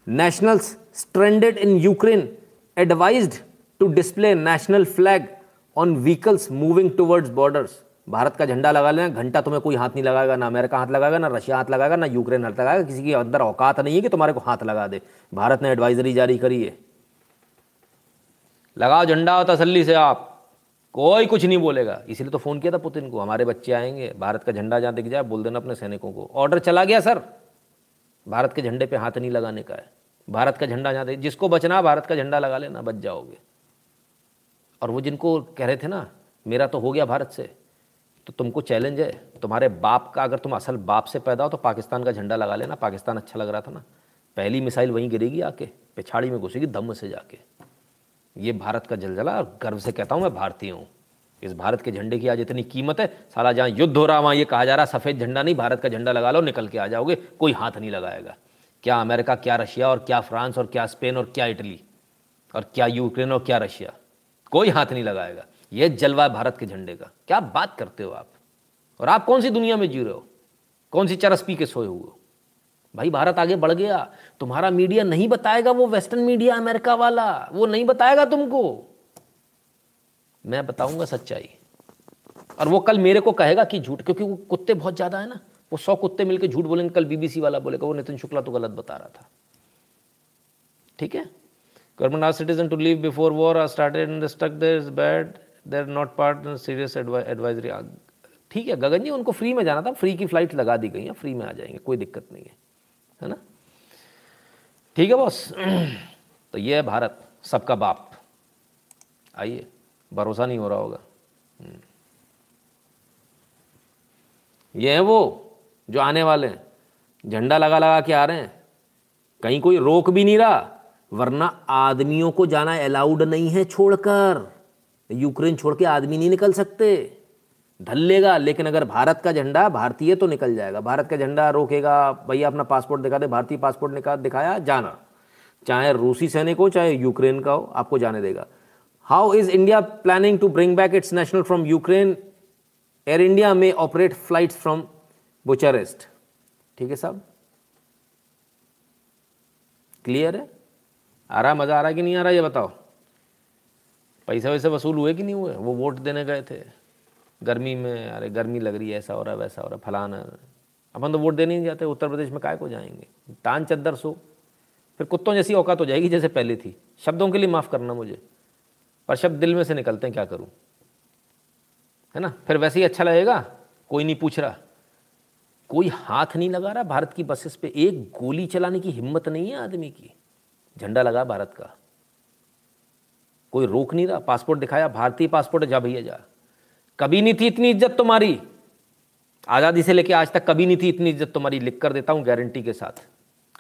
Nationals stranded in Ukraine advised to display national flag on vehicles moving towards borders Bharat का झंडा लगा लेना घंटा तुम्हें कोई हाथ नहीं लगाएगा, ना अमेरिका हाथ लगाएगा, ना रशिया हाथ लगाएगा, ना यूक्रेन हाथ लगाएगा, किसी के अंदर औकात नहीं है कि तुम्हारे को हाथ लगा दे। भारत ने एडवाइजरी जारी करी है। लगाओ झंडा तसल्ली से आप। कोई कुछ नहीं बोलेगा। इसलिए तो फ़ोन किया था पुतिन को, हमारे बच्चे आएँगे, भारत का झंडा जहाँ दिख जाए, बोल देना अपने सैनिकों को। ऑर्डर चला गया सर भारत के झंडे पे हाथ नहीं लगाने का है। भारत का झंडा जहाँ जिसको बचना भारत का झंडा लगा लेना, बच जाओगे। और वो जिनको कह रहे थे ना, मेरा तो हो गया भारत से तो तुमको चैलेंज है। तुम्हारे बाप का अगर तुम असल बाप से पैदा हो तो पाकिस्तान का झंडा लगा लेना। पाकिस्तान अच्छा लग रहा था ना। पहली मिसाइल वहीं गिरेगी आके, पिछाड़ी में घुसेगी दम से जाके। ये भारत का जलजला, और गर्व से कहता हूँ मैं भारतीय हूँ। इस भारत के झंडे की आज इतनी कीमत है। साला जहाँ युद्ध हो रहा, वहाँ ये कहा जा रहा, सफ़ेद झंडा नहीं, भारत का झंडा लगा लो, निकल के आ जाओगे, कोई हाथ नहीं लगाएगा। क्या अमेरिका, क्या रशिया, और क्या फ्रांस, और क्या स्पेन, और क्या इटली, और क्या यूक्रेन, और क्या रशिया? कोई हाथ नहीं लगाएगा। ये जलवा भारत के झंडे का। क्या बात करते हो आप? और आप कौन सी दुनिया में जी रहे हो? कौन सी चरस पी के सोए हुए हो? भाई, भारत आगे बढ़ गया। तुम्हारा मीडिया नहीं बताएगा वो वेस्टर्न मीडिया, अमेरिका वाला। वो नहीं बताएगा तुमको। मैं बताऊँगा सच्चाई। और वो कल मेरे को कहेगा कि झूठ, क्योंकि वो कुत्ते बहुत ज़्यादा है ना। वो सौ कुत्ते मिलकर झूठ बोलेंगे, कल बीबीसी वाला बोलेगा, वो नितिन शुक्ला तो गलत बता रहा था। ठीक है? Government are citizen to leave before war are started in stuck there is bad there not part serious advisory ठीक है, गगन जी, उनको फ्री में जाना था फ्री की फ़्लाइट लगा दी गई है फ्री में आ जाएँगे, कोई दिक्कत नहीं है है ना? ठीक है बॉस तो ये है भारत, सबका बाप। आइए, भरोसा नहीं हो रहा होगा। हम्म। ये है वो, जो आने वाले हैं, झंडा लगा लगा के आ रहे हैं। कहीं कोई रोक भी नहीं रहा। वरना आदमियों को जाना अलाउड नहीं है छोड़कर। यूक्रेन छोड़ के आदमी नहीं निकल सकते। ढल लेगा लेकिन अगर भारत का झंडा भारतीय तो निकल जाएगा। भारत का झंडा रोकेगा, भैया अपना पासपोर्ट दिखा दे, भारतीय पासपोर्ट निकाल दिखाया, जाना। चाहे रूसी सैनिक हो, चाहे यूक्रेन का हो, आपको जाने देगा। How is India planning to bring back its national from Ukraine Air India में ऑपरेट फ़्लाइट फ्रॉम बुचारेस्ट ठीक है साहब? क्लियर है? आ रहा मज़ा आ रहा कि नहीं आ रहा ये बताओ। पैसे वैसे वसूल हुए कि नहीं हुए? वो वोट देने गए थे। गर्मी में, अरे गर्मी लग रही है, ऐसा हो रहा वैसा हो रहा फलाना। अपन तो वोट देने नहीं जाते, उत्तर प्रदेश में काय को जाएँगे? तान चद्दर सो। फिर कुत्तों जैसी औकात हो जाएगी जैसे पहले थी। शब्दों के लिए माफ़ करना मुझे। पर शब्द दिल में से निकलते हैं, क्या करूँ? है ना? फिर वैसे ही अच्छा लगेगा। कोई नहीं पूछ रहा। कोई हाथ नहीं लगा रहा, भारत की बसेस पे एक गोली चलाने की हिम्मत नहीं है आदमी की। झंडा लगा भारत का। कोई रोक नहीं रहा पासपोर्ट दिखाया भारतीय पासपोर्ट जा भैया जा। कभी नहीं थी इतनी इज़्ज़त तुम्हारी। आज़ादी से लेके आज तक कभी नहीं थी इतनी इज़्ज़त तुम्हारी लिख कर देता हूँ गारंटी के साथ।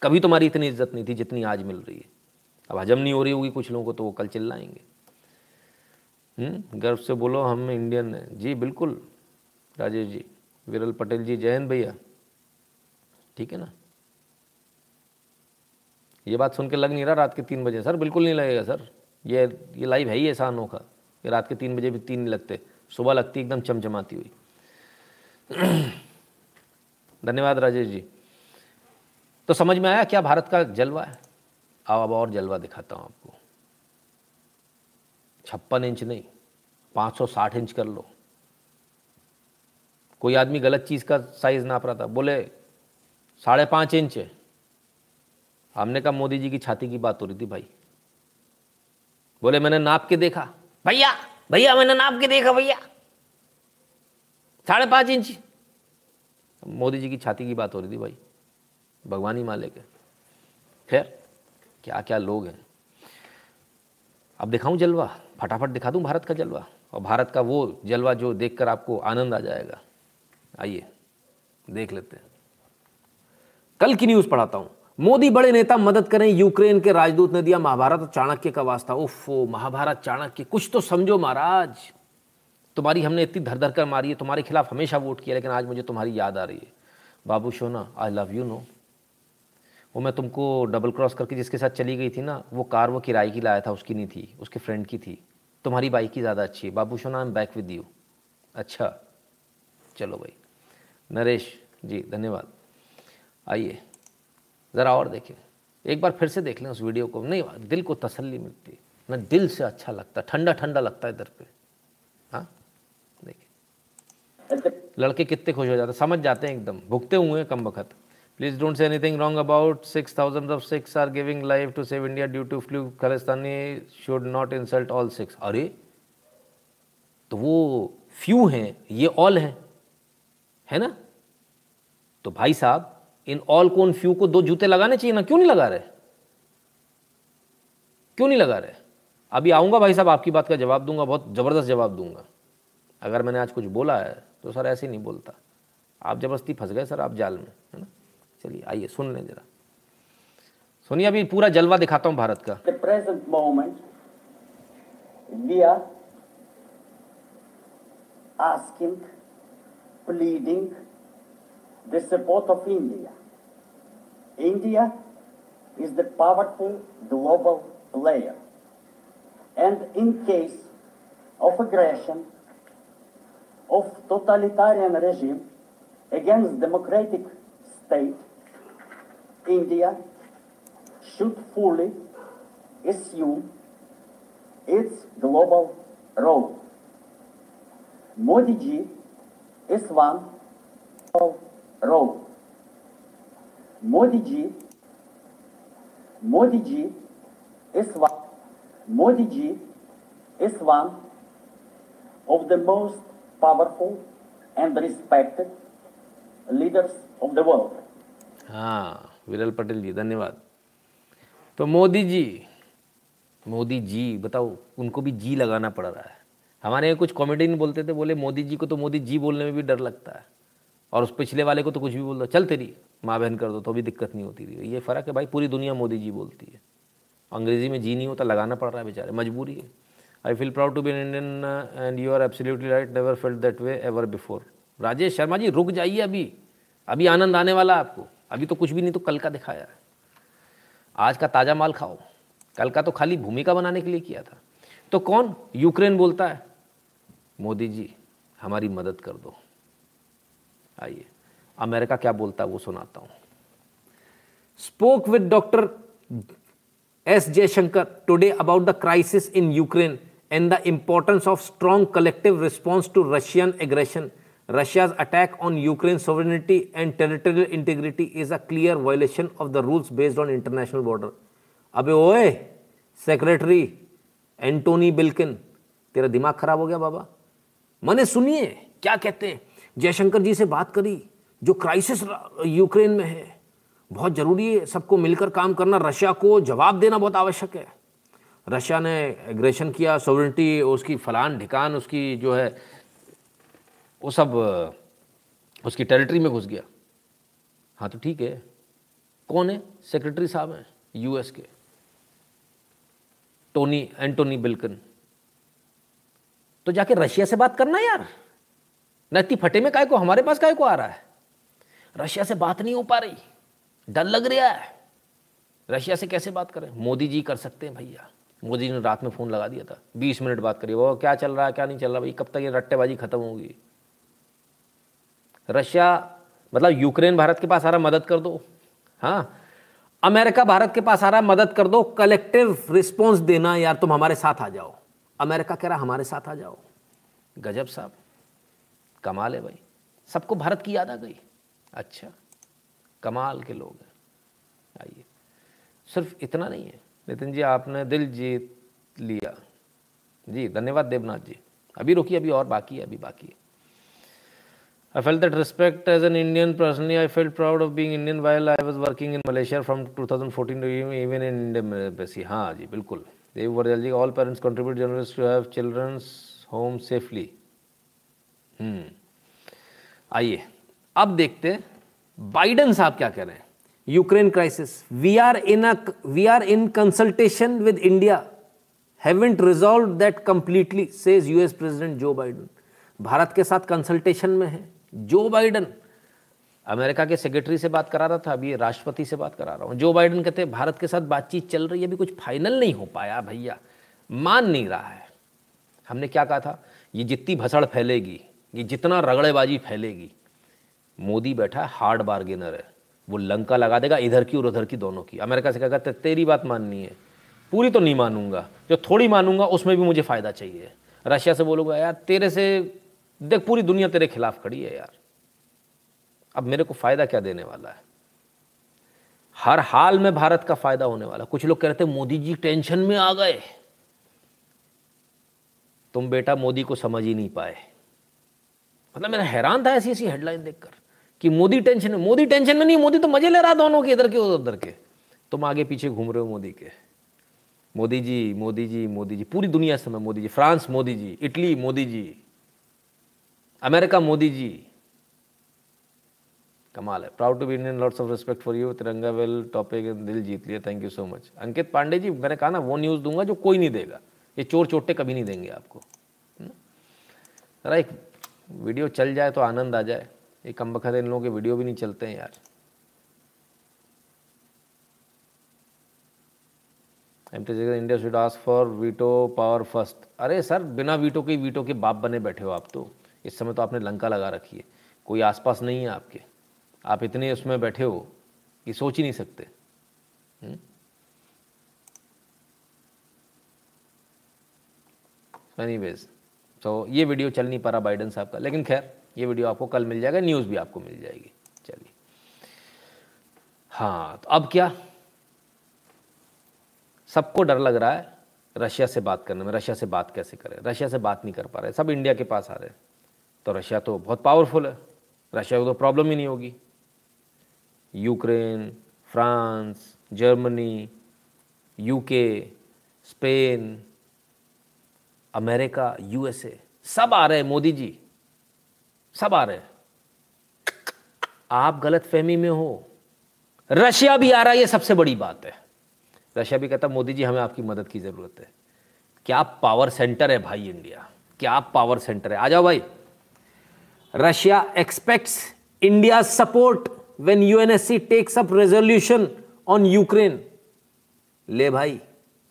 कभी तुम्हारी इतनी इज़्ज़त नहीं थी जितनी आज मिल रही है। अब हजम नहीं हो रही होगी कुछ लोगों को तो वो कल चिल्लाएँगे। हम्म, गर्व से बोलो हम इंडियन हैं। जी बिल्कुल। राजेश जी विरल पटेल जी जय हिंद भैया। ठीक है ना? ये बात सुन के लग नहीं रहा रात के तीन बजे। सर, बिल्कुल नहीं लगेगा, सर। ये ये लाइव है ही ऐसा अनोखा। कि रात के तीन बजे भी तीन नहीं लगते। सुबह लगती एकदम चमचमाती हुई। धन्यवाद राजेश जी। तो समझ में आया क्या भारत का जलवा है? अब अब और जलवा दिखाता हूँ आपको। छप्पन इंच नहीं 560 इंच कर लो। कोई आदमी गलत चीज़ का साइज़ नाप रहा था। बोले, साढ़े पाँच इंच है। हमने कहा, मोदी जी की छाती की बात हो रही थी भाई। बोले, मैंने नाप के देखा। भैया भैया, मैंने नाप के देखा भैया। साढ़े पाँच इंच। मोदी जी की छाती की बात हो रही थी भाई। भगवान ही मालिक है। खैर क्या क्या लोग हैं? अब दिखाऊँ जलवा, फटाफट दिखा दूँ भारत का जलवा। और भारत का वो जलवा जो देखकर आपको आनंद आ जाएगा। आइए, देख लेते हैं। कल की न्यूज़ पढ़ाता हूँ। मोदी बड़े नेता मदद करें, यूक्रेन के राजदूत ने दिया महाभारत और चाणक्य का वास्ता। उफ महाभारत, चाणक्य, कुछ तो समझो महाराज। तुम्हारी हमने इतनी धर धर कर मारी है, तुम्हारे खिलाफ हमेशा वोट किया, लेकिन आज मुझे तुम्हारी याद आ रही है। बाबू शोना आई लव यू नो वो मैं तुमको डबल क्रॉस करके जिसके साथ चली गई थी ना, वो कार वो किराए की लाया था, उसकी नहीं थी, उसके फ्रेंड की थी। तुम्हारी बाइक की ज़्यादा अच्छी है। बाबू Shona I am back with you अच्छा चलो भाई। नरेश, जी, धन्यवाद। आइए। ज़रा और देखें एक बार फिर से देख लें उस वीडियो को। नहीं, दिल को तसल्ली मिलती ना दिल से अच्छा लगता, ठंडा ठंडा लगता है इधर पे। हाँ देखिए। लड़के कितने खुश हो जाते समझ जाते हैं एकदम। भुगते हुए कम वक्त। Please don't say anything wrong about Sikhs thousand of Sikhs are giving life to save India due to few Khalistani should not insult all Sikhs अरे तो वो फ्यू हैं, ये ऑल हैं। है ना? तो भाई साहब इन ऑल को उन फ्यू को दो जूते लगाने चाहिए ना? क्यों नहीं लगा रहे? क्यों नहीं लगा रहे? अभी आऊँगा भाई साहब आपकी बात का जवाब दूँगा बहुत ज़बरदस्त जवाब दूँगा। अगर मैंने आज कुछ बोला है तो सर ऐसे नहीं बोलता। आप ज़बरदस्ती फंस गए सर आप जाल में है ना? चलिए आइए सुन लें जरा। सुनिए अभी पूरा जलवा दिखाता हूँ भारत का। Present moment are asking, pleading the support. India is the powerful global player. And in case of aggression of totalitarian regime against democratic state, India should fully assume its global role. Modi ji is one role. Modi ji Modi ji, is Modi ji, is one of the most powerful and respected leaders of the world हाँ विरल पटेल जी, धन्यवाद। तो मोदी जी मोदी जी, बताओ, उनको भी जी लगाना पड़ रहा है। हमारे यहाँ कुछ कॉमेडियन बोलते थे, बोले, मोदी जी को तो मोदी जी बोलने में भी डर लगता है। और उस पिछले वाले को तो कुछ भी बोल दो चल तेरी माँ बहन कर दो तो भी दिक्कत नहीं होती थी ये फ़र्क है भाई, पूरी दुनिया मोदी जी बोलती है। अंग्रेज़ी में जी नहीं होता, लगाना पड़ रहा है बेचारे, मजबूरी है। I feel proud to be Indian and you are absolutely right never felt that way ever before Rajesh Sharma ji, रुक जाइए अभी। अभी आनंद आने वाला आपको। अभी तो कुछ भी नहीं तो कल का दिखाया है। आज का ताज़ा माल खाओ। कल का तो खाली भूमिका बनाने के लिए किया था। तो कौन? यूक्रेन बोलता है, मोदी जी, हमारी मदद कर दो। आइए। अमेरिका क्या बोलता है वो सुनाता हूँ। Spoke with doctor S Jaishankar today about the crisis in Ukraine and the importance of strong collective response to Russian aggression Russia's attack on Ukraine's sovereignty and territorial integrity is a clear violation of the rules based on international border. अबे ओए सेक्रेटरी एंटोनी बिल्किन तेरा दिमाग खराब हो गया बाबा। मैंने सुनिए, क्या कहते हैं? जयशंकर जी से बात करी, जो क्राइसिस यूक्रेन में है। बहुत ज़रूरी है सबको मिलकर काम करना। रशिया को जवाब देना बहुत आवश्यक है। रशिया ने एग्रेशन किया सोवरेंटी उसकी फलान ढिकान, उसकी जो है, वो सब, उसकी टेरिटरी में घुस गया। हाँ तो ठीक है। कौन है? सेक्रेटरी साहब हैं यूएस के। टोनी एंटोनी बिल्कन तो जाके रशिया से बात करना यार। न इतनी फटे में काय को, हमारे पास काय को आ रहा है? रशिया से बात नहीं हो पा रही। डर लग रहा है। रशिया से कैसे बात करें? मोदी जी कर सकते हैं भैया। मोदी जी ने रात में फ़ोन लगा दिया था। बीस मिनट बात करिए। वो क्या चल रहा है, क्या नहीं चल रहा? भाई, कब तक ये रट्टेबाजी खत्म होगी? रशिया मतलब यूक्रेन भारत के पास आ रहा मदद कर दो। हाँ। अमेरिका भारत के पास आ रहा मदद कर दो। कलेक्टिव रिस्पॉन्स देना, यार, तुम हमारे साथ आ जाओ। अमेरिका कह रहा हमारे साथ आ जाओ। गजब साहब। कमाल है भाई। सबको भारत की याद आ गई। अच्छा कमाल के लोग हैं। आइए। सिर्फ़ इतना नहीं है। नितिन जी, आपने दिल जीत लिया। जी, धन्यवाद देवनाथ जी। अभी रोकिए, अभी और बाकी है, अभी बाकी है। I felt that respect as an Indian personally. I felt proud of being Indian while I was working in Malaysia from 2014 to even in Indian embassy. हाँ जी, बिल्कुल। देव verbal ji all parents contribute generals to have children's home safely आइए, अब देखते हैं बाइडन साहब क्या कह रहे हैं। Ukraine crisis we are in a we are in consultation with India haven't resolve that completely says US president Joe Biden Bharat के साथ कंसल्टेशन में है जो बाइडन अमेरिका के सेक्रेटरी से बात करा रहा था, अभी राष्ट्रपति से बात करा रहा हूँ। जो बाइडन कहते हैं, भारत के साथ बातचीत चल रही है, अभी कुछ फाइनल नहीं हो पाया, भैया। मान नहीं रहा है। हमने क्या कहा था? ये जितनी भसड़ फैलेगी ये जितना रगड़ेबाजी फैलेगी, मोदी बैठा है, हार्ड बार्गेनर है, वो लंका लगा देगा इधर की और उधर की दोनों की। अमेरिका से कहता तेरी बात माननी है, पूरी तो नहीं मानूँगा, जो थोड़ी मानूँगा, उसमें भी मुझे फ़ायदा चाहिए। रशिया से बोलूँगा, यार, तेरे से, देख, पूरी दुनिया तेरे खिलाफ खड़ी है यार। अब मेरे को फ़ायदा क्या देने वाला है? हर हाल में भारत का फ़ायदा होने वाला कुछ लोग कह रहे थे, मोदी जी, टेंशन में आ गए। तुम बेटा मोदी को समझ ही नहीं पाए। मतलब मेरा हैरान था ऐसी ऐसी हेडलाइन देखकर कि मोदी टेंशन में, मोदी टेंशन में नहीं, मोदी तो मज़े ले रहा दोनों के, इधर के उधर के। तुम आगे पीछे घूम रहे हो मोदी के। मोदी जी मोदी जी मोदी जी, पूरी दुनिया समय Modi ji, France Modi ji, Italy Modi ji, America Modi ji. कमाल है। Proud to be Indian lots of respect for you Tiranga well topic दिल जीत लिया thank you so much Ankit Pandey ji, मैंने कहा ना, वो न्यूज़ दूँगा जो कोई नहीं देगा। ये चोर चोटे कभी नहीं देंगे आपको। जरा एक वीडियो चल जाए तो आनंद आ जाए। ये कम बखत इन लोगों के वीडियो भी नहीं चलते हैं यार। Am India should ask for veto power first अरे सर, बिना वीटो के वीटो के बाप बने बैठे हो आप तो। इस समय तो आपने लंका लगा रखी है। कोई आसपास नहीं है आपके। आप इतने उसमें बैठे हो कि सोच ही नहीं सकते। एनी वेज तो ये वीडियो चल नहीं पा रहा बाइडन साहब का। लेकिन खैर, ये वीडियो आपको कल मिल जाएगा न्यूज़ भी आपको मिल जाएगी। चलिए। हाँ तो अब क्या? सबको डर लग रहा है रशिया से बात करने में। रशिया से बात कैसे करें? रशिया से बात नहीं कर पा रहे। सब इंडिया के पास आ रहे हैं। तो रशिया तो बहुत पावरफुल है। रशिया को तो प्रॉब्लम ही नहीं होगी। Ukraine France Germany UK Spain America, USA, सब आ रहे हैं, मोदी जी। सब आ रहे हैं। आप गलत फहमी में हो। रशिया भी आ रहा है, ये सबसे बड़ी बात है। रशिया भी कहता, मोदी जी, हमें आपकी मदद की ज़रूरत है। क्या पावर सेंटर है भाई इंडिया? क्या पावर सेंटर है? आ जाओ भाई। Russia expects India's support when UNSC takes up resolution on Ukraine ले भाई,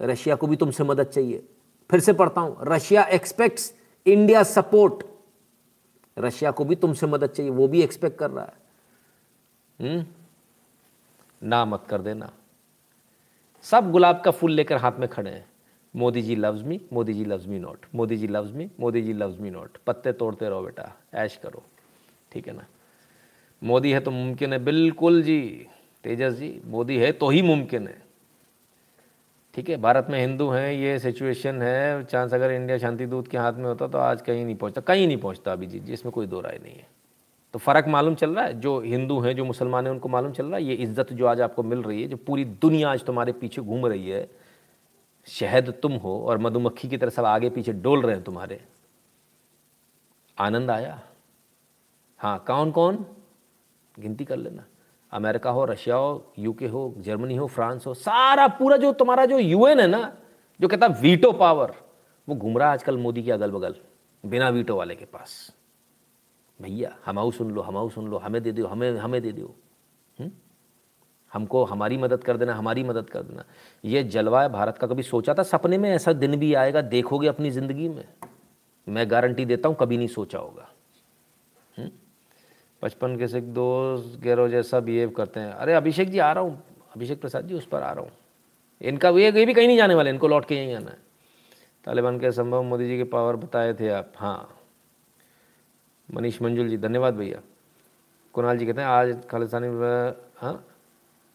रशिया को भी तुमसे मदद चाहिए। फिर से पढ़ता हूँ, Russia expects India support Russia को भी तुमसे मदद चाहिए, वो भी एक्सपेक्ट कर रहा है। हुँ? ना मत कर देना। सब गुलाब का फूल लेकर हाथ में खड़े हैं। Modi ji loves me Modi ji loves me not Modi ji loves me Modi ji loves me not पत्ते तोड़ते रहो बेटा, ऐश करो। ठीक है ना? मोदी है तो मुमकिन है, बिल्कुल जी। तेजस जी, मोदी है तो ही मुमकिन है। ठीक है, भारत में हिंदू हैं, ये सिचुएशन है। चांस अगर इंडिया शांति दूत के हाथ में होता तो आज कहीं नहीं पहुँचता, कहीं नहीं पहुँचता अभी जी इसमें कोई दो राय नहीं है। तो फ़र्क मालूम चल रहा है, जो हिंदू हैं, जो मुसलमान हैं, उनको मालूम चल रहा है, ये इज़्ज़त जो आज आपको मिल रही है, जो पूरी दुनिया आज तुम्हारे पीछे घूम रही है, शहद तुम हो और मधुमक्खी की तरह सब आगे पीछे डोल रहे हैं तुम्हारे। आनंद आया। हाँ कौन कौन गिनती कर लेना। अमेरिका हो, रशिया हो यूके हो जर्मनी हो फ्रांस हो, सारा पूरा जो तुम्हारा जो यूएन है ना, जो कहता है वीटो पावर वो घूम रहा है आजकल मोदी के अगल बगल बिना वीटो वाले के पास। भैया हमाऊ सुन लो हमाऊ सुन लो, हमें दे दो हमें हमें दे दो हमको हमारी मदद कर देना, हमारी मदद कर देना। ये जलवा भारत का कभी सोचा था? सपने में ऐसा दिन भी आएगा, देखोगे अपनी ज़िंदगी में। मैं गारंटी देता हूँ, कभी नहीं सोचा होगा? बचपन के सिख दोस्त गैरो जैसा बिहेव करते हैं। अरे, अभिषेक जी आ रहा हूँ। अभिषेक प्रसाद जी, उस पर आ रहा हूँ। इनका ये ये भी कहीं नहीं जाने वाले, इनको लौट के यहीं आना है। तालिबान के संभव मोदी जी के पावर बताए थे आप। हाँ। मनीष मंजुल जी, धन्यवाद भैया। कुणाल जी कहते हैं, आज खालिस्तानी हाँ?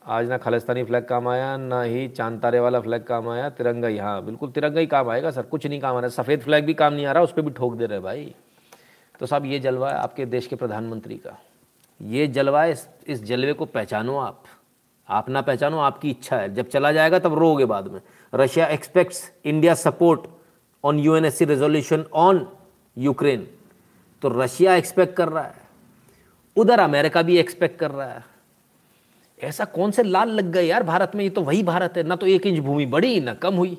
आज ना खालिस्तानी फ्लैग काम आया, ना ही चाँद तारे वाला फ्लैग काम आया, तिरंगा ही। हाँ बिल्कुल तिरंगा ही काम आएगा, सर। कुछ नहीं काम आ रहा सफ़ेद फ्लैग भी काम नहीं आ रहा, उस पर भी ठोक दे रहे भाई। तो साहब ये जलवा है आपके देश के प्रधानमंत्री का। ये जलवा इस, इस जलवे को पहचानो आप। आप ना पहचानो आपकी इच्छा है। जब चला जाएगा तब रोगे बाद में। Russia expects India support on U N resolution on Ukraine तो रशिया एक्सपेक्ट कर रहा है। उधर अमेरिका भी एक्सपेक्ट कर रहा है। ऐसा कौन से लाल लग गए यार भारत में? ये तो वही भारत है। ना तो एक इंच भूमि बढ़ी ना कम हुई।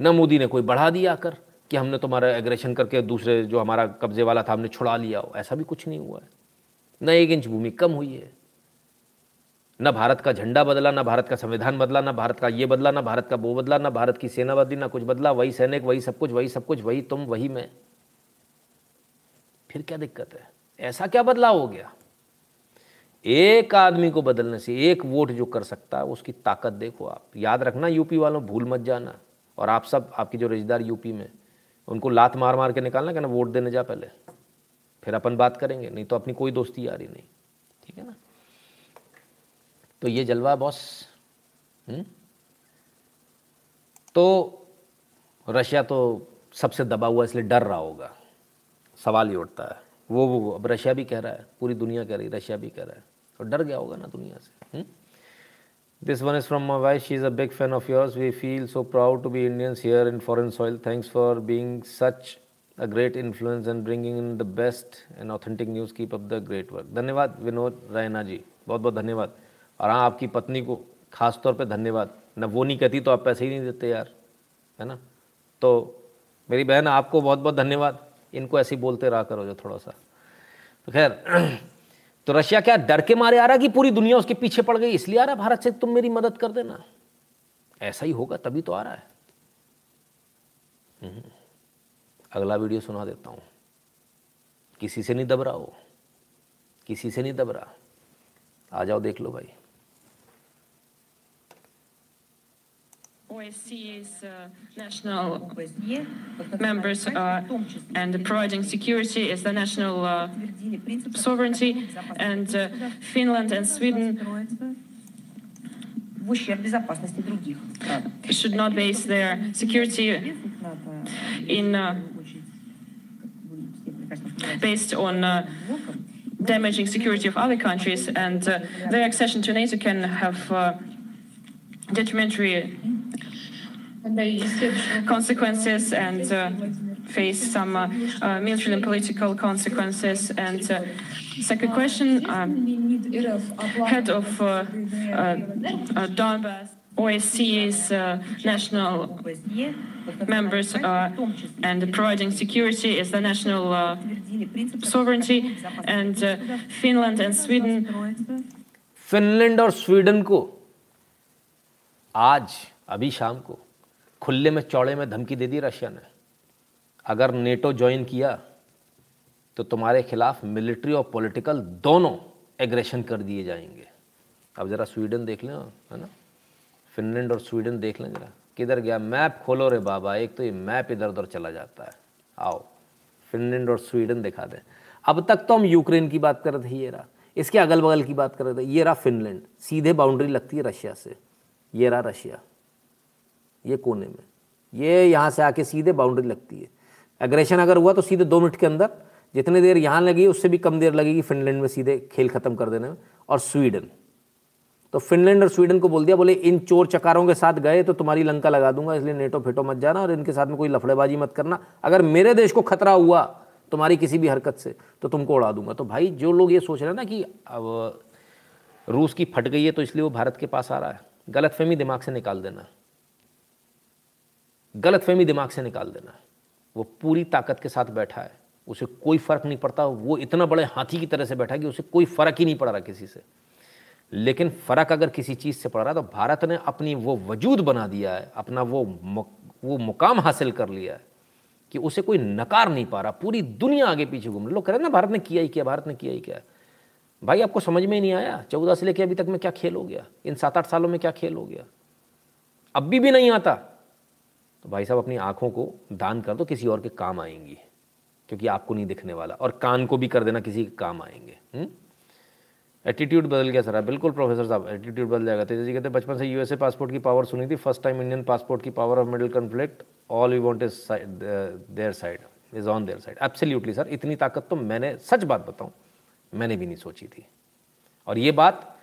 ना मोदी ने कोई बढ़ा दिया आकर। कि हमने तुम्हारा एग्रेशन करके दूसरे जो हमारा कब्जे वाला था, हमने छुड़ा लिया हो। ऐसा भी कुछ नहीं हुआ है। न एक इंच भूमि कम हुई है। न भारत का झंडा बदला, ना भारत का संविधान बदला, ना भारत का ये बदला, ना भारत का वो बदला, ना भारत की सेना बदली ना कुछ बदला, वही सैनिक, वही सब कुछ, वही सब कुछ, वही तुम, वही मैं। फिर क्या दिक्कत है? ऐसा क्या बदलाव हो गया? एक आदमी को बदलने से एक वोट जो कर सकता है, उसकी ताकत देखो आप। याद रखना, यूपी वालों, भूल मत जाना। और आप सब, आपकी जो रिश्तेदार यूपी में उनको लात मार मार के निकालना, कहना वोट देने जा पहले। फिर अपन बात करेंगे, नहीं तो अपनी कोई दोस्ती आ रही नहीं। ठीक है ना? तो ये जलवा, बॉस। हम्म? तो रशिया तो सबसे दबा हुआ, इसलिए डर रहा होगा। सवाल ही उठता है। वो वो अब रशिया भी कह रहा है, पूरी दुनिया कह रही है रशिया भी कह रहा है। और डर गया होगा ना दुनिया से। This one is from my wife she is a big fan of yours we feel so proud to be Indians here in foreign soil thanks for being such a great influence and bringing in the best and authentic news keep up the great work धन्यवाद, विनोद रैना जी। बहुत बहुत धन्यवाद। और हाँ आपकी पत्नी को खास तौर पे धन्यवाद। न, वो नहीं कहती तो आप पैसे ही नहीं देते यार, है ना? तो मेरी बहन, आपको बहुत बहुत धन्यवाद। इनको ऐसे ही बोलते रहा करो जो थोड़ा सा। तो खैर तो रशिया क्या डर के मारे आ रहा कि पूरी दुनिया उसके पीछे पड़ गई? इसलिए आ रहा भारत से तुम मेरी मदद कर देना। ऐसा ही होगा, तभी तो आ रहा है। हम्म। अगला वीडियो सुना देता हूँ। किसी से नहीं दबरा हो किसी से नहीं दबरा आ जाओ, देख लो भाई। OSCE is uh, national members uh, and providing security is the national uh, sovereignty, and uh, Finland and Sweden should not base their security in uh, based on uh, damaging security of other countries, and their accession to NATO can have detrimentary consequences and uh, face some uh, uh, military and political consequences. And uh, second question, um, head of uh, uh, Donbass, OSCE's national members and providing security is the national sovereignty, and Finland and Sweden. Finland और स्वीडन को आज अभी शाम को खुले में, चौड़े में धमकी दे दी रशिया ने। अगर नेटो ज्वाइन किया तो तुम्हारे खिलाफ मिलिट्री और पॉलिटिकल दोनों एग्रेशन कर दिए जाएँगे। अब ज़रा स्वीडन देख लें, है ना? फिनलैंड और स्वीडन देख लें ज़रा। किधर गया? मैप खोलो रे बाबा, एक तो ये मैप इधर उधर चला जाता है। आओ, फिनलैंड और स्वीडन दिखा दें। अब तक तो हम यूक्रेन की बात कर रहे थे, ये रहा। इसके अगल बगल की बात कर रहे थे, ये रहा फिनलैंड। सीधे बाउंड्री लगती है रशिया से। ये रहा रशिया। ये कोने में। ये यहाँ से आके सीधे बाउंड्री लगती है। एग्रेशन अगर हुआ तो सीधे दो मिनट के अंदर जितनी देर यहाँ लगी, उससे भी कम देर लगेगी फिनलैंड में सीधे खेल खत्म कर देने में। और स्वीडन तो फिनलैंड और स्वीडन को बोल दिया, बोले, इन चोर चकारों के साथ गए तो तुम्हारी लंका लगा दूँगा, इसलिए नेटो फेटो मत जाना और इनके साथ में कोई लफड़ेबाजी मत करना। अगर मेरे देश को खतरा हुआ तुम्हारी किसी भी हरकत से तो तुमको उड़ा दूँगा। तो भाई, जो लोग ये सोच रहे हैं ना कि अब रूस की फट गई है तो इसलिए वो भारत के पास आ रहा है। गलत फहमी दिमाग से निकाल देना। गलत फहमी दिमाग से निकाल देना है। वो पूरी ताकत के साथ बैठा है। उसे कोई फ़र्क नहीं पड़ता। वो इतना बड़े हाथी की तरह से बैठा कि उसे कोई फ़र्क ही नहीं पड़ रहा किसी से। लेकिन फ़र्क अगर किसी चीज़ से पड़ रहा है तो भारत ने अपनी वो वजूद बना दिया है। अपना वो वो मुकाम हासिल कर लिया है कि उसे कोई नकार नहीं पा रहा। पूरी दुनिया आगे पीछे घूम रही लोग कह रहे ना, भारत ने किया ही किया, भारत ने किया ही क्या। भाई, आपको समझ में ही नहीं आया? चौदह से लेकर अभी तक में क्या खेल हो गया? इन सात आठ सालों में क्या खेल हो गया? अब भी भी नहीं आता। भाई साहब, अपनी आँखों को दान कर दो, किसी और के काम आएँगी, क्योंकि आपको नहीं दिखने वाला। और कान को भी कर देना, किसी के काम आएँगे। एटीट्यूड हम्म? बदल गया, सर। बिल्कुल प्रोफेसर साहब एटीट्यूड बदल जाएगा। तेज़ी कहते बचपन से यूएसए पासपोर्ट की पावर सुनी थी। फ़र्स्ट टाइम इंडियन पासपोर्ट की power of middle conflict all you want is their side is on their side absolutely sir इतनी ताकत तो मैंने, सच बात बताऊँ, मैंने भी नहीं सोची थी। और ये बात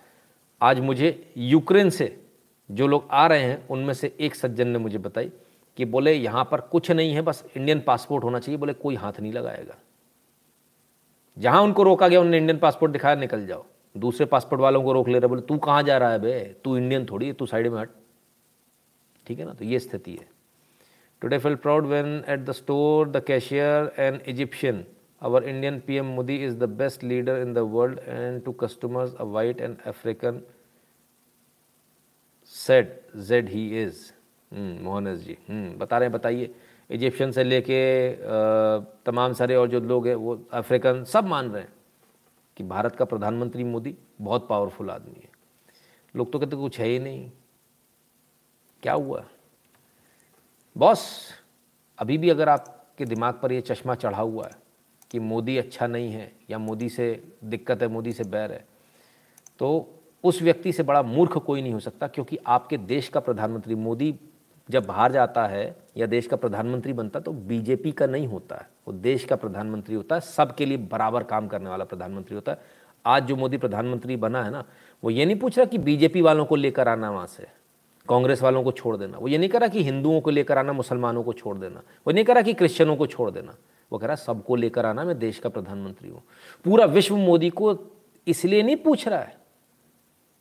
आज मुझे यूक्रेन से, जो लोग आ रहे हैं, उनमें से एक सज्जन ने मुझे बताई। कि बोले, यहाँ पर कुछ नहीं है, बस इंडियन पासपोर्ट होना चाहिए। बोले, कोई हाथ नहीं लगाएगा। जहाँ उनको रोका गया, उन्होंने इंडियन पासपोर्ट दिखाया, निकल जाओ। दूसरे पासपोर्ट वालों को रोक ले रहे, बोले, तू कहाँ जा रहा है बे? तू इंडियन थोड़ी है, तू साइड में हट। ठीक है ना? तो ये स्थिति है। Today feel proud when at the store the cashier and Egyptian our Indian PM Modi is the best leader in the world, and to customers, a white and African said, Z he is. मोहनस जी। बता रहे हैं, बताइए। इजिप्शियन से लेके तमाम सारे और जो लोग हैं, वो अफ्रीकन सब मान रहे हैं कि भारत का प्रधानमंत्री मोदी बहुत पावरफुल आदमी है। लोग तो कहते कुछ है ही नहीं। क्या हुआ? बॉस, अभी भी अगर आपके दिमाग पर ये चश्मा चढ़ा हुआ है कि मोदी अच्छा नहीं है या मोदी से दिक्कत है, मोदी से बैर है तो उस व्यक्ति से बड़ा मूर्ख कोई नहीं हो सकता, क्योंकि आपके देश का प्रधानमंत्री मोदी जब बाहर जाता है या देश का प्रधानमंत्री बनता तो बीजेपी का नहीं होता है। वो देश का प्रधानमंत्री होता है, सबके लिए बराबर काम करने वाला प्रधानमंत्री होता है। आज जो मोदी प्रधानमंत्री बना है ना, वो ये नहीं पूछ रहा कि बीजेपी वालों को लेकर आना वहाँ से, कांग्रेस वालों को छोड़ देना। वो ये नहीं करा कि हिंदुओं को लेकर आना, मुसलमानों को छोड़ देना। वो नहीं करा कि क्रिश्चनों को छोड़ देना। वो कह रहा सबको लेकर आना, मैं देश का प्रधानमंत्री हूँ। पूरा विश्व मोदी को इसलिए नहीं पूछ रहा है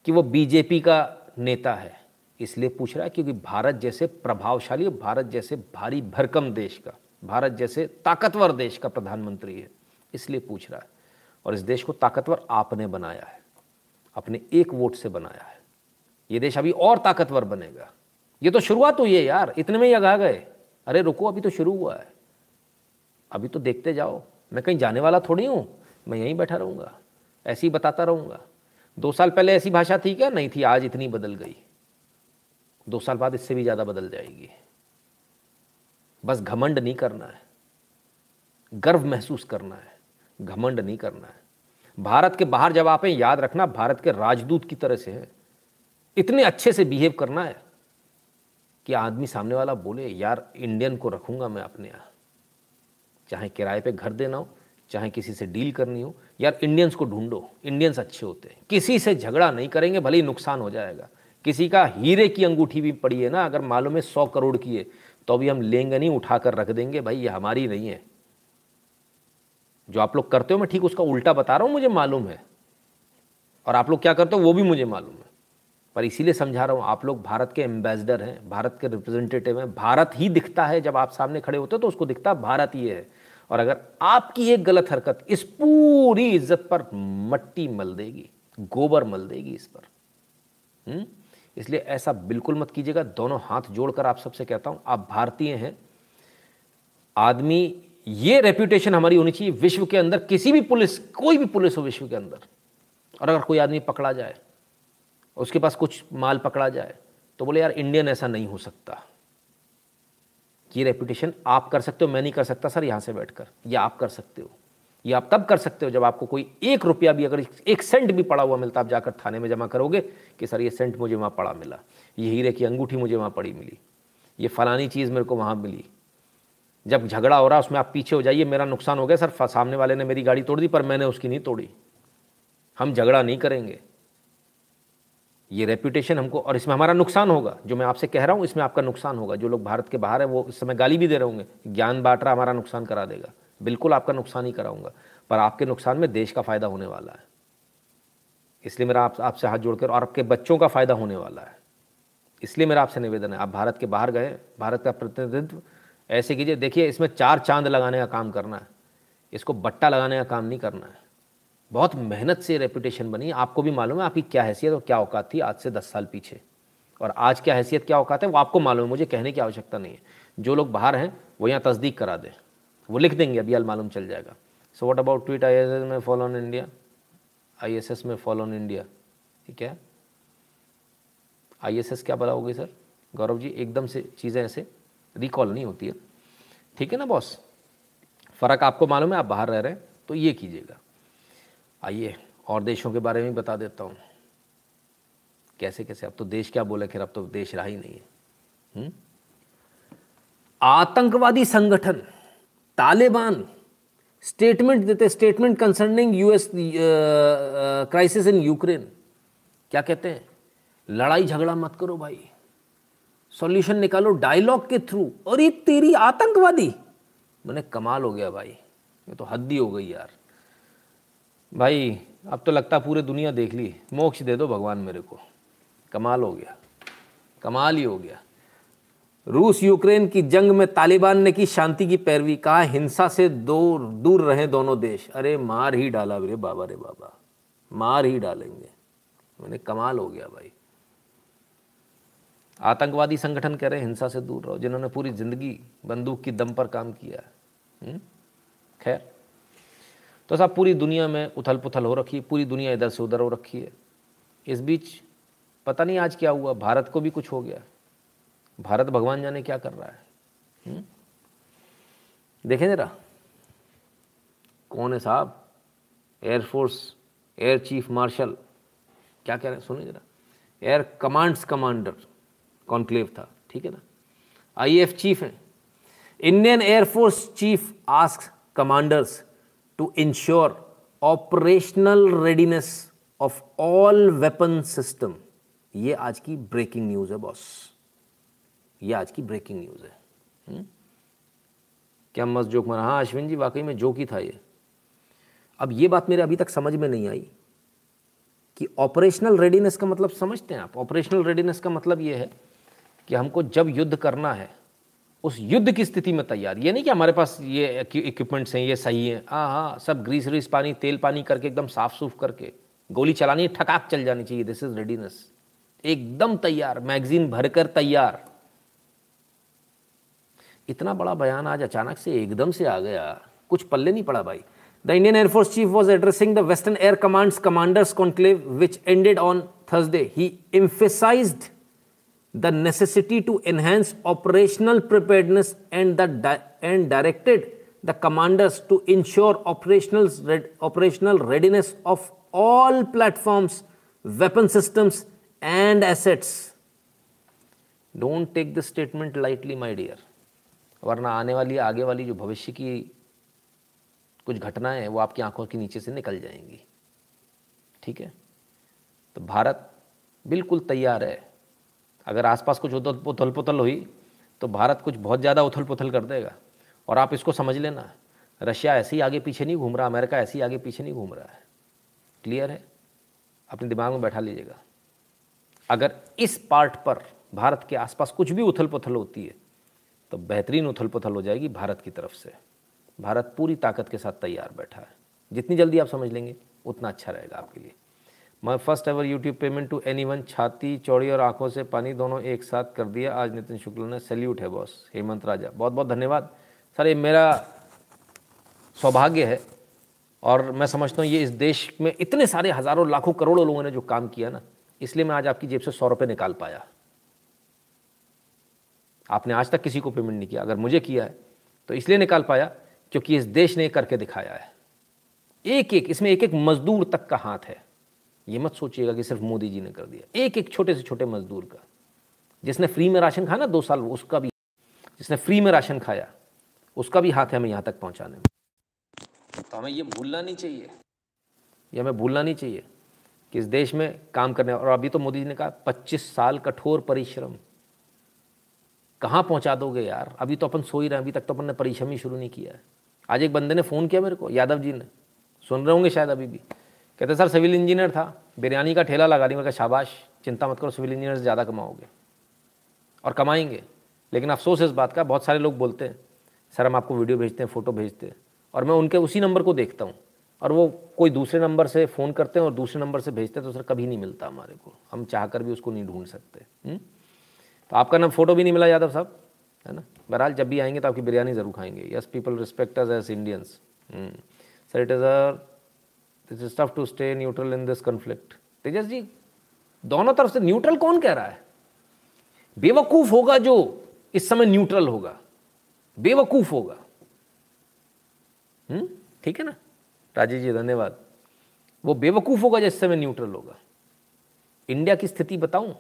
कि वो बीजेपी का नेता है। इसलिए पूछ रहा है क्योंकि भारत जैसे प्रभावशाली, भारत जैसे भारी भरकम देश का, भारत जैसे ताकतवर देश का प्रधानमंत्री है। इसलिए पूछ रहा है। और इस देश को ताकतवर आपने बनाया है, अपने एक वोट से बनाया है। ये देश अभी और ताकतवर बनेगा। ये तो शुरुआत हुई है यार, इतने में ही आगा गए। अरे रुको, अभी तो शुरू हुआ है। अभी तो देखते जाओ। मैं कहीं जाने वाला थोड़ी हूँ। मैं यहीं बैठा रहूँगा। ऐसे ही बताता रहूँगा। दो साल पहले ऐसी भाषा थी क्या? नहीं थी, आज इतनी बदल गई। दो साल बाद इससे भी ज़्यादा बदल जाएगी। बस घमंड नहीं करना है। गर्व महसूस करना है। घमंड नहीं करना है। भारत के बाहर जब आप याद रखना भारत के राजदूत की तरह से है। इतने अच्छे से बिहेव करना है कि आदमी सामने वाला बोले, यार इंडियन को रखूँगा मैं अपने यहाँ। चाहे किराए पे घर देना हो, चाहे किसी से डील करनी हो, यार इंडियंस को ढूंढो। इंडियंस अच्छे होते हैं। किसी से झगड़ा नहीं करेंगे, भले ही नुकसान हो जाएगा। किसी का हीरे की अंगूठी भी पड़ी है ना, अगर मालूम है सौ करोड़ की है तो अभी हम लेंगे नहीं उठा कर रख देंगे, भाई, ये हमारी नहीं है। जो आप लोग करते हो, मैं ठीक उसका उल्टा बता रहा हूँ, मुझे मालूम है। और आप लोग क्या करते हो, वो भी मुझे मालूम है। पर इसीलिए समझा रहा हूँ, आप लोग भारत के एम्बेसडर हैं, भारत के रिप्रेजेंटेटिव हैं, भारत ही दिखता है, जब आप सामने खड़े होते हो तो उसको दिखता भारत ये है। और अगर आपकी एक गलत हरकत इस पूरी इज़्ज़त पर मट्टी मल देगी, गोबर मल देगी इस पर हुँ? इसलिए ऐसा बिल्कुल मत कीजिएगा। दोनों हाथ जोड़कर आप सबसे कहता हूँ, आप भारतीय हैं। आदमी, ये रेप्यूटेशन हमारी होनी चाहिए विश्व के अंदर, किसी भी पुलिस, कोई भी पुलिस हो विश्व के अंदर। और अगर कोई आदमी पकड़ा जाए, उसके पास कुछ माल पकड़ा जाए तो बोले, यार इंडियन ऐसा नहीं हो सकता। ये रेपुटेशन आप कर सकते हो, मैं नहीं कर सकता, सर, यहाँ से बैठकर। ये आप कर सकते हो। ये आप तब कर सकते हो जब आपको कोई एक रुपया भी, अगर एक सेंट भी पड़ा हुआ मिलता, आप जाकर थाने में जमा करोगे कि सर, ये सेंट मुझे वहाँ पड़ा मिला, ये हीरे की अंगूठी मुझे वहाँ पड़ी मिली, ये फलानी चीज़ मेरे को वहाँ मिली। जब झगड़ा हो रहा, उसमें आप पीछे हो जाइए, मेरा नुकसान हो गया, सर सामने वाले ने मेरी गाड़ी तोड़ दी, पर मैंने उसकी नहीं तोड़ी। हम झगड़ा नहीं करेंगे। ये रेपुटेशन हमको, और इसमें हमारा नुकसान होगा, जो मैं आपसे कह रहा हूँ, इसमें आपका नुकसान होगा। जो लोग भारत के बाहर हैं, वो इस समय गाली भी दे रहे होंगे, ज्ञान बांट रहा, हमारा नुकसान करा देगा। बिल्कुल आपका नुकसान ही कराऊँगा, पर आपके नुकसान में देश का फ़ायदा होने वाला है। इसलिए मेरा आप, आपसे हाथ जोड़कर और आपके बच्चों का फ़ायदा होने वाला है। इसलिए मेरा आपसे निवेदन है, आप भारत के बाहर गए, भारत का प्रतिनिधित्व ऐसे कीजिए। देखिए, इसमें चार चाँद लगाने का काम करना है, इसको बट्टा लगाने का काम नहीं करना है। बहुत मेहनत से रेपुटेशन बनी, आपको भी मालूम है आपकी क्या हैसियत और क्या औकात थी आज से दस साल पीछे। और आज क्या हैसियत, क्या औकात है, वो आपको मालूम है, मुझे कहने की आवश्यकता नहीं है। जो लोग बाहर हैं, वो यहाँ तस्दीक करा दें। वो लिख देंगे, अभी मालूम चल जाएगा। So what about tweet I S S में follow on India I S S में फॉलो ऑन इंडिया ठीक है? आई एस एस क्या बला होगी सर? गौरव जी, एकदम से चीज़ें ऐसे रिकॉल नहीं होती है। ठीक है ना बॉस फ़र्क आपको मालूम है, आप बाहर रह रहे हैं तो ये कीजिएगा। आइए, और देशों के बारे में बता देता हूँ। कैसे कैसे? अब तो देश क्या बोले, खैर अब तो देश रहा ही नहीं है। हुँ? आतंकवादी संगठन। तालिबान स्टेटमेंट देते statement concerning US crisis in Ukraine क्या कहते हैं? लड़ाई झगड़ा मत करो भाई। सॉल्यूशन निकालो डायलॉग के थ्रू और ये तेरी आतंकवादी। मैंने कमाल हो गया भाई। ये तो हद्दी हो गई यार। भाई, अब तो लगता पूरे दुनिया देख ली। मोक्ष दे दो भगवान मेरे को। कमाल हो गया। कमाल ही हो गया। रूस यूक्रेन की जंग में तालिबान ने की शांति की पैरवी। कहा, हिंसा से दूर दूर रहे दोनों देश। अरे, मार ही डाला रे बाबा रे बाबा। मार ही डालेंगे। मैंने कमाल हो गया भाई। आतंकवादी संगठन कह रहे हिंसा से दूर रहो। जिन्होंने पूरी ज़िंदगी बंदूक की दम पर काम किया हम्म? खैर। तो साहब, पूरी दुनिया में उथल पुथल हो रखी है, पूरी दुनिया इधर से उधर हो रखी है। इस बीच पता नहीं आज क्या हुआ, भारत को भी कुछ हो गया। भारत भगवान जाने क्या कर रहा है? हम्म? देखें जरा। कौन है साहब? एयरफोर्स एयर चीफ मार्शल क्या कह रहे हैं? सुनिए जरा। एयर कमांड्स कमांडर कॉन्क्लेव था। ठीक है ना? आईएफ चीफ हैं। Indian air force chief ask commanders to ensure operational readiness of all weapon system ये आज की ब्रेकिंग न्यूज़ है बॉस ये आज की ब्रेकिंग न्यूज़ है। हुँ? हम्म? क्या मस्त जोक मारा हाँ अश्विन जी, वाकई में जोक ही था ये। अब ये बात मेरे अभी तक समझ में नहीं आई कि ऑपरेशनल रेडीनेस का मतलब समझते हैं आप। ऑपरेशनल रेडीनेस का मतलब ये है कि हमको जब युद्ध करना है, उस युद्ध की स्थिति में तैयार। ये नहीं कि हमारे पास ये इक्विपमेंट्स हैं, ये सही हैं। हाँ हाँ सब ग्रीस व्रीस पानी, तेल पानी करके एकदम साफ़ सूफ करके, गोली चलानी, ठकाक चल जानी चाहिए। दिस इज़ रेडीनेस एकदम तैयार मैगजीन भरकर तैयार। इतना बड़ा बयान आज अचानक से एकदम से आ गया। कुछ पल्ले नहीं पड़ा भाई। The Indian air force chief was addressing the western air command commanders conclave which ended on Thursday he emphasise the necessity to enhance operational preparedness and the and directed the commanders to ensure operational operational readiness of all platforms weapon systems and assets don't take the statement lightly my dear वरना आने वाली, आगे वाली जो भविष्य की कुछ घटनाएँ हैं, वो आपकी आँखों के नीचे से निकल जाएँगी। ठीक है? तो भारत बिल्कुल तैयार है। अगर आसपास कुछ उथल पुथल पुथल हुई तो भारत कुछ बहुत ज़्यादा उथल पुथल कर देगा। और आप इसको समझ लेना, रशिया ऐसे ही आगे पीछे नहीं घूम रहा, अमेरिका ऐसे ही आगे पीछे नहीं घूम रहा है। क्लियर है? अपने दिमाग में बैठा लीजिएगा। अगर इस पार्ट पर भारत के आसपास कुछ भी उथल पुथल होती है तो बेहतरीन उथल पुथल हो जाएगी भारत की तरफ़ से। भारत पूरी ताकत के साथ तैयार बैठा है। जितनी जल्दी आप समझ लेंगे, उतना अच्छा रहेगा आपके लिए। My first ever YouTube payment to anyone छाती, चौड़ी और आँखों से पानी दोनों एक साथ कर दिया। आज नितिन शुक्ल ने सैल्यूट है बॉस हेमंत राजा बहुत बहुत धन्यवाद। सर, ये मेरा सौभाग्य है और मैं समझता हूँ ये इस देश में इतने सारे हज़ारों, लाखों, करोड़ों लोगों ने जो काम किया ना, इसलिए मैं आज आपकी जेब से सौ रुपये निकाल पाया। आपने आज तक किसी को पेमेंट नहीं किया। अगर मुझे किया है तो इसलिए निकाल पाया क्योंकि इस देश ने करके दिखाया है। एक एक इसमें एक एक मजदूर तक का हाथ है। ये मत सोचिएगा कि सिर्फ़ मोदी जी ने कर दिया। एक एक छोटे से छोटे मजदूर का। जिसने फ्री में राशन खाया ना दो साल उसका भी। जिसने फ्री में राशन खाया उसका भी हाथ है हमें यहाँ तक पहुँचाने में। तो हमें ये भूलना नहीं चाहिए। ये हमें भूलना नहीं चाहिए कि इस देश में काम करने और अभी तो मोदी जी ने कहा पच्चीस साल कठोर परिश्रम। कहाँ पहुँचा दोगे यार? अभी तो अपन सो ही रहे अभी तक तो अपन ने परिश्रम ही शुरू नहीं किया है। आज एक बंदे ने फ़ोन किया मेरे को, यादव जी ने। सुन रहे होंगे शायद अभी भी। कहते, सर, सिविल इंजीनियर था, बिरयानी का ठेला लगा दी मैं शाबाश, चिंता मत करो, सिविल इंजीनियर से ज़्यादा कमाओगे और कमाएँगे। लेकिन अफसोस इस बात का, बहुत सारे लोग बोलते हैं, सर, हम आपको वीडियो भेजते हैं, फ़ोटो भेजते हैं। और मैं उनके उसी नंबर को देखता हूँ। और वो कोई दूसरे नंबर से फ़ोन करते हैं और दूसरे नंबर से भेजते हैं तो सर, कभी नहीं मिलता हमारे को। हम चाह कर भी उसको नहीं ढूंढ सकते। हुँ? तो आपका नाम फ़ोटो भी नहीं मिला यादव साहब, है ना? बहरहाल, जब भी आएँगे तो आपकी बिरयानी ज़रूर खाएँगे। Yes people respect us as Indians sir it is a this is tough to stay neutral in this conflict Tejas ji दोनों तरफ़ से न्यूट्रल कौन कह रहा है? बेवकूफ़ होगा जो इस समय न्यूट्रल होगा। बेवकूफ़ होगा। हम्म? ठीक है ना? राजीव जी, धन्यवाद। वो बेवकूफ़ होगा जिस समय न्यूट्रल होगा। इंडिया की स्थिति बताऊँ?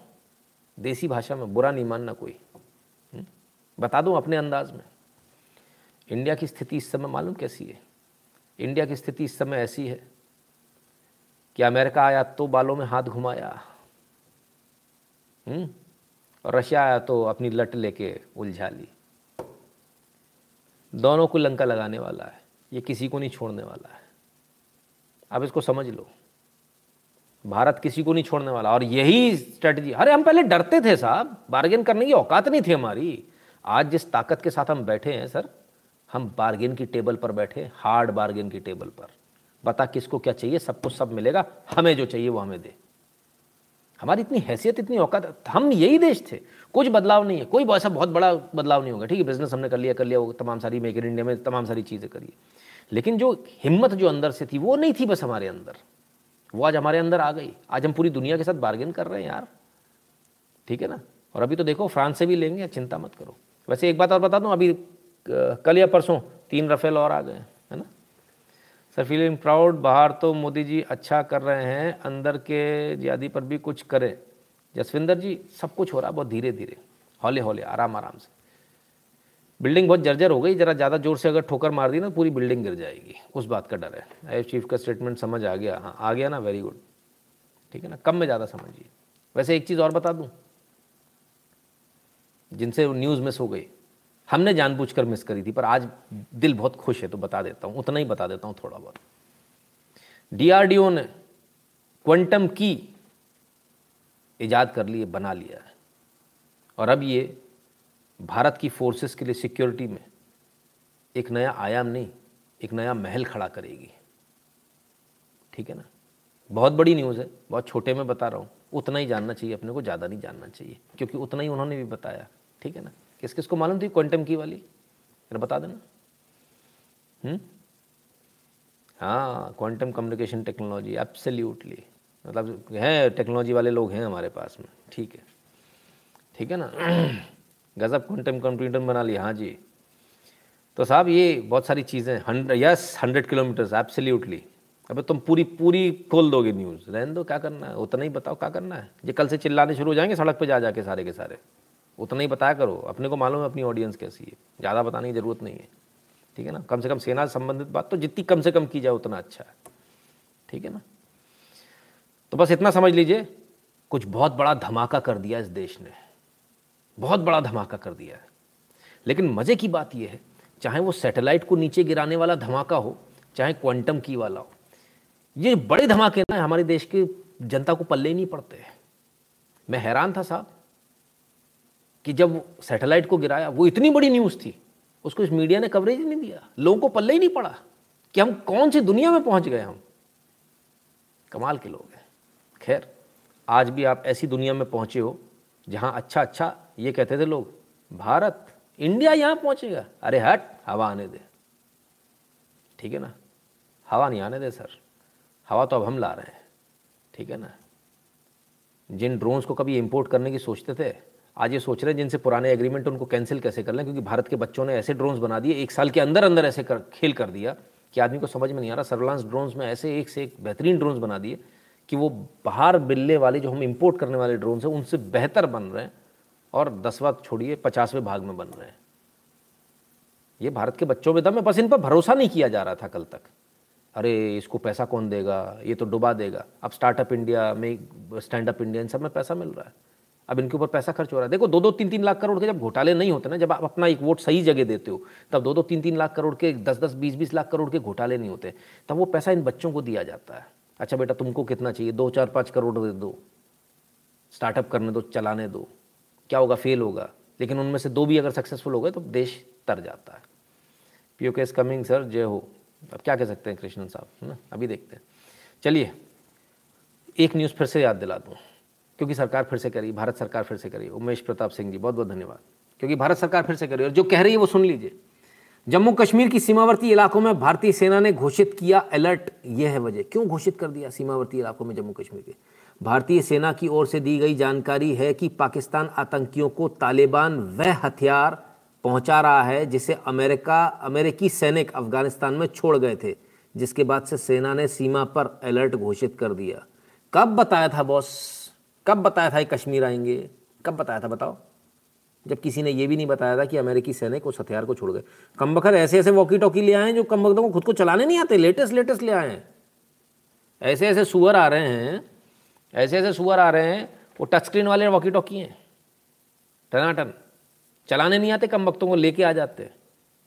देसी भाषा में बुरा नहीं मानना कोई। हम्म? बता दूँ अपने अंदाज में। इंडिया की स्थिति इस समय मालूम कैसी है? इंडिया की स्थिति इस समय ऐसी है कि अमेरिका आया तो बालों में हाथ घुमाया। हम्म? और रशिया आया तो अपनी लट लेके उलझा ली। दोनों को लंका लगाने वाला है। ये किसी को नहीं छोड़ने वाला है। आप इसको समझ लो। भारत किसी को नहीं छोड़ने वाला। और यही स्ट्रेटजी अरे हम पहले डरते थे साहब बार्गेन करने की औकात नहीं थी हमारी। आज जिस ताकत के साथ हम बैठे हैं, सर, हम बार्गेन की टेबल पर बैठे हार्ड बार्गेन की टेबल पर। बता किसको क्या चाहिए सबको सब मिलेगा, हमें जो चाहिए वो हमें दे। हमारी इतनी हैसियत, इतनी औकात, हम यही देश थे। कुछ बदलाव नहीं है, कोई ऐसा बहुत बड़ा बदलाव नहीं होगा। ठीक है बिज़नेस हमने कर लिया कर लिया, वो तमाम सारी मेक इन इंडिया में तमाम सारी चीज़ें करी। लेकिन जो हिम्मत जो अंदर से थी, वो नहीं थी बस हमारे अंदर। वो आज हमारे अंदर आ गई। आज हम पूरी दुनिया के साथ बार्गेन कर रहे हैं यार। ठीक है ना? और अभी तो देखो, फ्रांस से भी लेंगे, चिंता मत करो। वैसे एक बात और बता दूँ, अभी कल या परसों तीन रफेल और आ गए है ना? सर फीलिंग प्राउड बाहर तो मोदी जी अच्छा कर रहे हैं, अंदर के ज्यादी पर भी कुछ करें। जसविंदर जी, सब कुछ हो रहा है, बहुत धीरे धीरे हौले हौले आराम आराम से। बिल्डिंग बहुत जर्जर हो गई, जरा ज़्यादा ज़ोर से अगर ठोकर मार दी ना, पूरी बिल्डिंग गिर जाएगी। उस बात का डर है। आई चीफ का स्टेटमेंट समझ आ गया। हाँ आ गया ना वेरी गुड ठीक है ना? कम में ज़्यादा समझिए। वैसे एक चीज़ और बता दूँ। जिनसे न्यूज़ मिस हो गई, हमने जानबूझकर मिस करी थी, पर आज दिल बहुत खुश है तो बता देता हूँ। उतना ही बता देता हूँ थोड़ा बहुत। डीआरडीओ ने क्वांटम की ईजाद कर लिए, बना लिया है। और अब ये भारत की फोर्सेस के लिए सिक्योरिटी में एक नया आयाम नहीं, एक नया महल खड़ा करेगी। ठीक है ना? बहुत बड़ी न्यूज़ है, बहुत छोटे में बता रहा हूँ। उतना ही जानना चाहिए, अपने को ज़्यादा नहीं जानना चाहिए, क्योंकि उतना ही उन्होंने भी बताया। ठीक है ना? किस किस को मालूम थी? क्वांटम की वाली। जरा बता देना। हम्म? हाँ क्वांटम कम्युनिकेशन टेक्नोलॉजी एब्सोल्युटली मतलब है टेक्नोलॉजी वाले लोग हैं हमारे पास में। ठीक है। ठीक है ना? गज़ब क्वांटम कंप्यूटर बना लिया हाँ जी। तो साहब, ये बहुत सारी चीज़ें hundred yes hundred kilometres absolutely अबे तुम पूरी पूरी खोल दोगे न्यूज़ रहने दो, क्या करना है? उतना ही बताओ, क्या करना है? ये कल से चिल्लाने शुरू हो जाएँगे, सड़क पे जा, जाके सारे के सारे। उतना ही बताया करो। अपने को मालूम है अपनी ऑडियंस कैसी है। ज़्यादा बताने की ज़रूरत नहीं है। ठीक है ना? कम से कम सेना से संबंधित बात तो जितनी कम से कम की जाए, उतना अच्छा है। ठीक है ना? तो बस इतना समझ लीजिए, कुछ बहुत बड़ा धमाका कर दिया इस देश ने। बहुत बड़ा धमाका कर दिया है। लेकिन मज़े की बात यह है, चाहे वो सैटेलाइट को नीचे गिराने वाला धमाका हो, चाहे क्वांटम की वाला हो, ये बड़े धमाके ना हमारे देश की जनता को पल्ले ही नहीं पड़ते हैं। मैं हैरान था साहब कि जब सैटेलाइट को गिराया, वो इतनी बड़ी न्यूज़ थी, उसको इस मीडिया ने कवरेज नहीं दिया, लोगों को पल्ले ही नहीं पड़ा कि हम कौन सी दुनिया में पहुँच गए हम। कमाल के लोग हैं। खैर, आज भी आप ऐसी दुनिया में पहुँचे हो जहाँ अच्छा अच्छा ये कहते थे लोग भारत इंडिया यहाँ पहुंचेगा। अरे हट हवा आने दे। ठीक है ना? हवा नहीं आने दे सर। हवा तो अब हम ला रहे हैं। ठीक है ना? जिन ड्रोन्स को कभी इंपोर्ट करने की सोचते थे आज ये सोच रहे हैं जिनसे पुराने एग्रीमेंट उनको कैंसिल कैसे कर लें? क्योंकि भारत के बच्चों ने ऐसे ड्रोन्स बना दिए एक साल के अंदर अंदर ऐसे कर, खेल कर दिया कि आदमी को समझ में नहीं आ रहा। सर्विलांस ड्रोन्स में ऐसे एक से एक बेहतरीन ड्रोन्स बना दिए कि वो बाहर बिल्ले वाले जो हम इम्पोर्ट करने वाले ड्रोन्स हैं उनसे बेहतर बन रहे हैं। और दसवा छोड़िए, पचासवें भाग में बन रहे हैं। ये भारत के बच्चों में दम है बस इन पर भरोसा नहीं किया जा रहा था कल तक। अरे, इसको पैसा कौन देगा? ये तो डुबा देगा। अब स्टार्टअप इंडिया में स्टैंड अप इंडिया, इन सब में पैसा मिल रहा है। अब इनके ऊपर पैसा खर्च हो रहा है। देखो दो दो तीन तीन लाख करोड़ के जब घोटाले नहीं होते ना, जब आप अपना एक वोट सही जगह देते हो, तब दो दो तीन तीन लाख करोड़ के दस दस बीस बीस लाख करोड़ के घोटाले नहीं होते, तब वो पैसा इन बच्चों को दिया जाता है। अच्छा बेटा, तुमको कितना चाहिए? दो, चार, पाँच करोड़ दे दो। स्टार्टअप करने दो, चलाने दो। क्या होगा फेल होगा। लेकिन उनमें से दो भी अगर सक्सेसफुल हो गए तो देश तर जाता है। पी के कमिंग सर जय हो। अब क्या कह सकते हैं कृष्णन साहब, है ना? अभी देखते हैं। चलिए, एक न्यूज़ फिर से याद दिला दूँ, क्योंकि सरकार फिर से करी, भारत सरकार फिर से करी। उमेश प्रताप सिंह जी बहुत बहुत धन्यवाद। क्योंकि भारत सरकार फिर से करी, और जो कह रही है वो सुन लीजिए। जम्मू कश्मीर की सीमावर्ती इलाकों में भारतीय सेना ने घोषित किया अलर्ट यह है वजह। क्यों घोषित कर दिया सीमावर्ती इलाकों में जम्मू कश्मीर के? भारतीय सेना की ओर से दी गई जानकारी है कि पाकिस्तान आतंकियों को तालिबान वह हथियार पहुँचा रहा है जिसे अमेरिका, अमेरिकी सैनिक अफ़गानिस्तान में छोड़ गए थे, जिसके बाद से सेना ने सीमा पर अलर्ट घोषित कर दिया। कब बताया था, बॉस? कब बताया था ये कश्मीर आएँगे? कब बताया था, बताओ। जब किसी ने ये भी नहीं बताया था कि अमेरिकी सैनिक उस हथियार को छोड़ गए। कम वक्त ऐसे ऐसे वॉकी टॉकी ले आए हैं जो कम वक्तों को खुद को चलाने नहीं आते, लेटेस्ट लेटेस्ट ले आए हैं। ऐसे ऐसे सुअर आ रहे हैं ऐसे ऐसे सुअर आ रहे हैं, वो टच स्क्रीन वाले वॉकी टॉकी हैं। टनाटन। चलाने नहीं आते कम वक्तों को, लेके आ जाते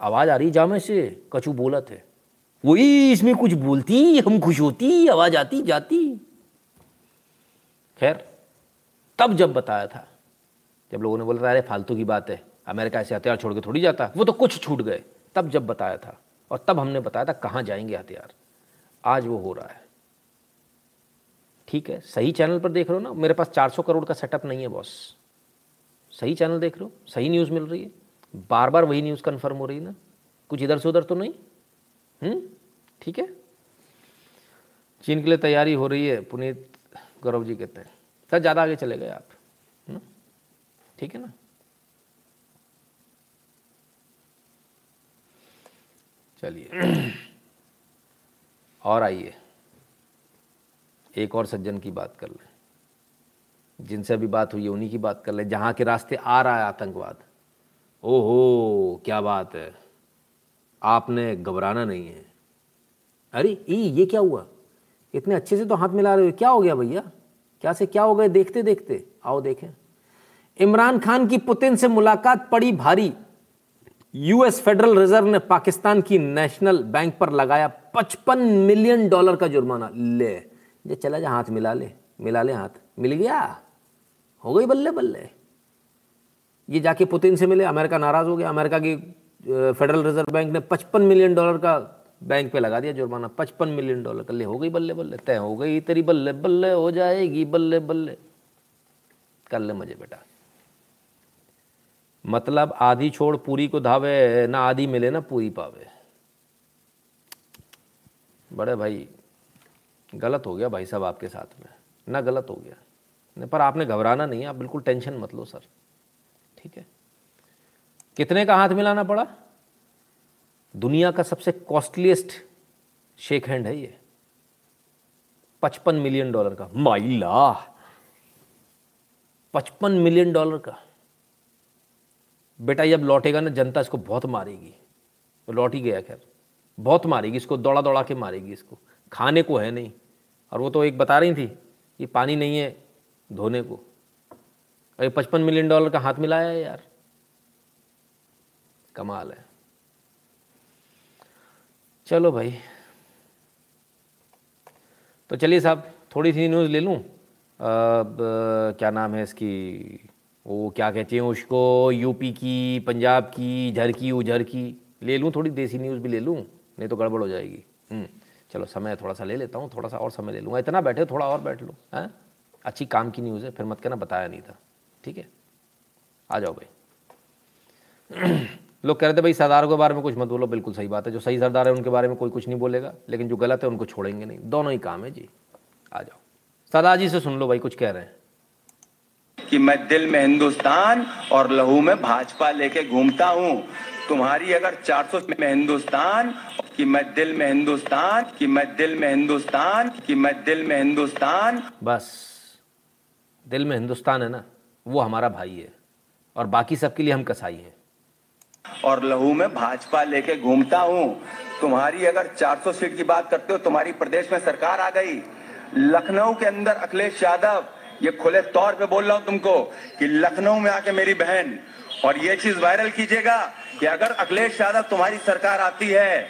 आवाज़ आ रही, जामे से, कछू बोला थे वही इसमें कुछ बोलती, हम खुश होती, आवाज़ आती, जाती। खैर, तब जब बताया था, जब लोगों ने बोला था, अरे, फालतू की बात है, अमेरिका ऐसे हथियार छोड़ के थोड़ी जाता। वो तो कुछ छूट गए। तब जब बताया था, और तब हमने बताया था, कहाँ जाएँगे हथियार? आज वो हो रहा है। ठीक है, सही चैनल पर देख रहे हो ना, मेरे पास 400 करोड़ का सेटअप नहीं है बॉस सही चैनल देख रहे हो, सही न्यूज़ मिल रही है। बार बार वही न्यूज़ कन्फर्म हो रही है ना। कुछ इधर से उधर तो नहीं? हम्म ठीक है। चीन के लिए तैयारी हो रही है, पुनीत गौरव जी कहते हैं। सर, ज़्यादा आगे चले गए आप ठीक है ना। चलिए, और आइए। एक और सज्जन की बात कर लें। जिनसे अभी बात हुई है, उन्हीं की बात कर लें। जहाँ के रास्ते आ रहा है आतंकवाद। ओहो, क्या बात है। आपने घबराना नहीं है। अरे, ई, ये क्या हुआ? इतने अच्छे से तो हाथ मिला रहे हो। क्या हो गया भैया? क्या से क्या हो गए देखते देखते। आओ देखें। इमरान खान की पुतिन से मुलाकात पड़ी भारी। यूएस फेडरल रिज़र्व ने पाकिस्तान की नेशनल बैंक पर लगाया 55 मिलियन डॉलर का जुर्माना। ले ये चला जा, हाथ मिला ले मिला ले हाथ। मिल गया? हो गई बल्ले बल्ले? ये जाके पुतिन से मिले, अमेरिका नाराज़ हो गया। अमेरिका की फेडरल रिज़र्व बैंक ने 55 मिलियन डॉलर का बैंक पे लगा दिया जुर्माना। 55 मिलियन डॉलर का। ले, हो गई बल्ले बल्ले, तय हो गई तेरी बल्ले बल्ले, हो जाएगी बल्ले बल्ले। कर ले मज़े बेटा। मतलब आधी छोड़ पूरी को धावे, ना आधी मिले ना पूरी पावे। बड़े भाई गलत हो गया भाई साहब आपके साथ में। ना गलत हो गया। नहीं, पर आपने घबराना नहीं है, आप बिल्कुल टेंशन मत लो, सर। ठीक है? कितने का हाथ मिलाना पड़ा? दुनिया का सबसे कॉस्टलीस्ट शेक हैंड है ये। पचपन मिलियन डॉलर का। माइला पचपन मिलियन डॉलर का। बेटा जब लौटेगा ना, जनता इसको बहुत मारेगी। लौट ही गया, खैर। बहुत मारेगी इसको दौड़ा दौड़ा के मारेगी इसको। खाने को है नहीं। और वो तो एक बता रही थी कि पानी नहीं है धोने को। अरे पचपन मिलियन डॉलर का हाथ मिलाया है यार। कमाल है। चलो भाई। तो चलिए साहब थोड़ी सी न्यूज़ ले लूँ। क्या नाम है इसकी? वो क्या कहते हैं उसको? यूपी की पंजाब की झर की उझर की। ले लूँ थोड़ी देसी न्यूज़ भी ले लूँ नहीं तो गड़बड़ हो जाएगी। हम्म, चलो, समय थोड़ा सा ले लेता हूँ, थोड़ा सा और समय ले लूँगा। इतना बैठे, थोड़ा और बैठ लो, हैं? अच्छी काम की न्यूज़ है, फिर मत कहना, बताया नहीं था। ठीक है? आ जाओ भाई। लोग कह रहे थे, भाई, सरदारों के बारे में कुछ मत बोलो। बिल्कुल सही बात है। जो सही सरदार है, उनके बारे में कोई कुछ नहीं बोलेगा, लेकिन जो गलत है, उनको छोड़ेंगे नहीं। दोनों ही काम है जी। आ जाओ। सरदार जी से सुन लो भाई, कुछ कह रहे हैं। कि मैं दिल में हिंदुस्तान और लहू में भाजपा लेके घूमता हूँ। तुम्हारी अगर 400 में हिंदुस्तान कि मैं दिल में हिंदुस्तान कि मैं दिल में हिंदुस्तान कि मैं दिल में हिंदुस्तान। बस। दिल में हिंदुस्तान है ना? वो हमारा भाई है। और बाकी सबके लिए हम कसाई हैं। और लहू में भाजपा लेके घूमता हूँ। तुम्हारी अगर 400 सीट की बात करते हो तुम्हारी प्रदेश में सरकार आ गई। लखनऊ के अंदर अखिलेश यादव ये खुले तौर पे बोल रहा हूँ तुमको कि लखनऊ में आके मेरी बहन और ये चीज़ वायरल कीजिएगा कि अगर अखिलेश यादव तुम्हारी सरकार आती है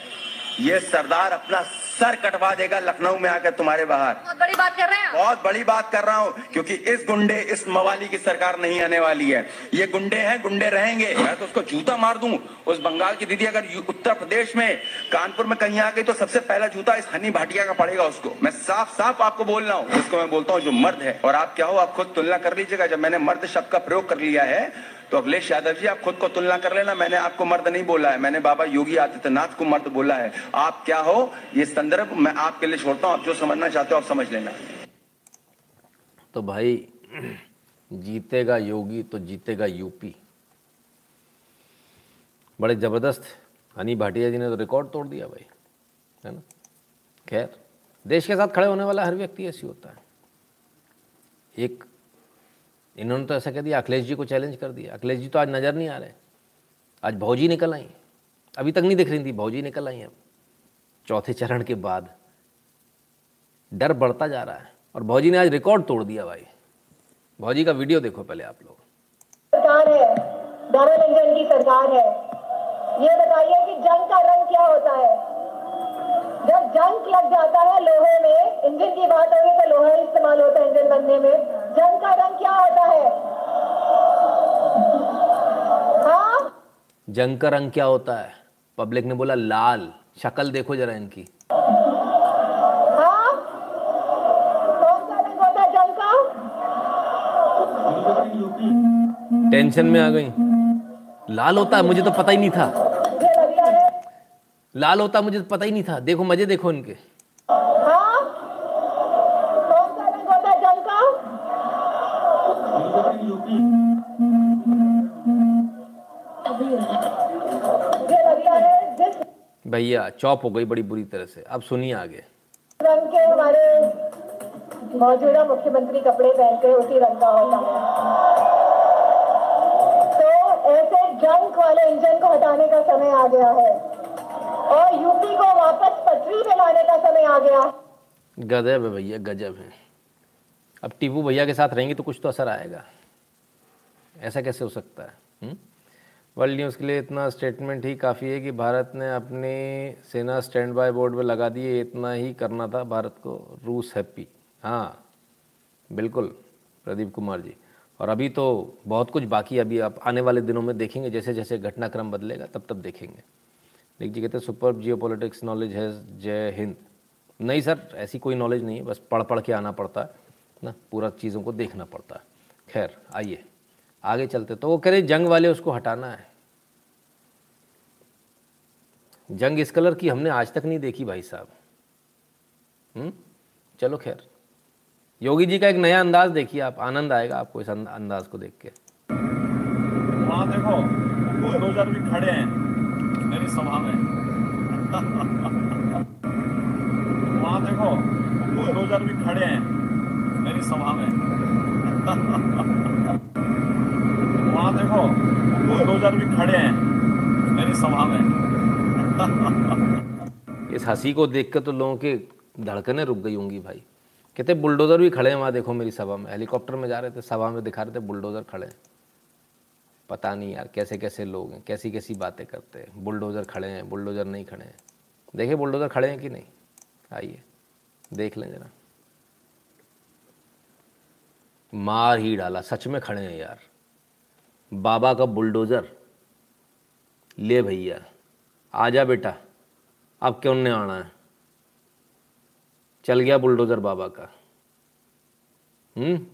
ये सरदार अपना सर कटवा देगा लखनऊ में आकर तुम्हारे बाहर। बहुत बड़ी बात कर रहे हैं बहुत बड़ी बात कर रहा हूँ क्योंकि इस गुंडे इस मवाली की सरकार नहीं आने वाली है। ये गुंडे हैं गुंडे रहेंगे। मैं तो उसको जूता मार दूँ। उस बंगाल की दीदी अगर उत्तर प्रदेश में कानपुर में कहीं आ गई तो सबसे पहला जूता इस हनी भाटिया का पड़ेगा उसको। मैं साफ़ साफ़ आपको बोल रहा हूँ जिसको मैं बोलता हूँ जो मर्द है। और आप क्या हो आप खुद तुलना कर लीजिएगा। जब मैंने मर्द शब्द का प्रयोग कर लिया है तो अखिलेश यादव जी, आप खुद को तुलना कर लेना। मैंने आपको मर्द नहीं बोला है। मैंने बाबा योगी आदित्यनाथ को मर्द बोला है। आप क्या हो, ये संदर्भ मैं आपके लिए छोड़ता हूँ। आप जो समझना चाहते हो, आप समझ लेना। तो भाई, जीतेगा योगी तो जीतेगा यूपी। बड़े ज़बरदस्त। हनी भाटिया जी ने तो रिकॉर्ड तोड़ दिया भाई। है ना? खैर, देश के साथ खड़े होने वाला हर व्यक्ति ऐसी होता है। एक इन्होंने तो ऐसा कह दिया, अखिलेश जी को चैलेंज कर दिया। अखिलेश जी तो आज नज़र नहीं आ रहे। आज भौजी निकल आई। अभी तक नहीं दिख रही थी, भौजी निकल आई अब। चौथे चरण के बाद डर बढ़ता जा रहा है। और भौजी ने आज रिकॉर्ड तोड़ दिया भाई। भौजी का वीडियो देखो पहले आप लोग। सरकार है। दारारंजन की सरकार है। ये बताइए कि जंग का रंग क्या होता है? जब जंग लग जाता है लोहे में इंजन की बात होगी तो लोहा इस्तेमाल होता है इंजन बनने में। जंग का रंग क्या होता है? हाँ? जंग का रंग क्या होता है? पब्लिक ने बोला लाल। शक्ल देखो जरा इनकी। हाँ? कौन सा रंग होता है जंग का? टेंशन में आ गई। लाल होता है मुझे तो पता ही नहीं था। लाल होता मुझे पता ही नहीं था। देखो, मज़े देखो इनके। भैया चौप हो गई बड़ी बुरी तरह से। अब सुनिए आगे। रंग के हमारे मौजूदा मुख्यमंत्री कपड़े पहनते उसी रंग का होता है तो ऐसे जंक वाले इंजन को हटाने का समय आ गया है। और यूपी को वापस पटरी पे लाने का समय आ गया। गजब है भैया, गजब है। अब टीपू भैया के साथ रहेंगे तो कुछ तो असर आएगा। ऐसा कैसे हो सकता है वर्ल्ड न्यूज़ के लिए इतना स्टेटमेंट ही काफ़ी है कि भारत ने अपने सेना स्टैंड बाय बोर्ड पर लगा दिए इतना ही करना था भारत को। रूस हैप्पी हाँ बिल्कुल, प्रदीप कुमार जी। और अभी तो बहुत कुछ बाकी अभी आप आने वाले दिनों में देखेंगे जैसे जैसे घटनाक्रम बदलेगा तब तब देखेंगे। लेकिन जी कहते हैं, सुपर जियो पॉलिटिक्स नॉलेज है जय हिंद. नहीं सर, ऐसी कोई नॉलेज नहीं है, बस पढ़ पढ़ के आना पड़ता है, ना, पूरा चीज़ों को देखना पड़ता है। खैर, आइए, आगे चलते तो वो कह रहे जंग वाले उसको हटाना है। जंग इस कलर की हमने आज तक नहीं देखी भाई साहब। हम्म? चलो खैर। योगी जी का एक नया अंदाज देखिए आप, आनंद आएगा आपको इस अंदाज को देख के। देखो भी खड़े हैं। सभा में वहाँ देखो बुलडोजर भी खड़े हैं मेरी सभा में वहाँ देखो बुलडोजर भी खड़े हैं मेरी सभा में इस हँसी को देख कर तो लोगों के धड़कने रुक गई होंगी भाई। कहते बुलडोज़र भी खड़े हैं, वहाँ देखो मेरी सभा में। हेलीकॉप्टर में जा रहे थे, सभा में दिखा रहे थे बुलडोज़र खड़े हैं। पता नहीं यार, कैसे कैसे लोग हैं, कैसी कैसी बातें करते हैं, बुलडोज़र खड़े हैं, बुलडोज़र नहीं खड़े हैं। देखिए बुलडोज़र खड़े हैं कि नहीं? आइए, देख लें जरा। मार ही डाला, सच में खड़े हैं यार। बाबा का बुलडोज़र। ले भैया, आजा बेटा, अब क्यों ने आना है? चल गया बुलडोज़र बाबा का। हम्म?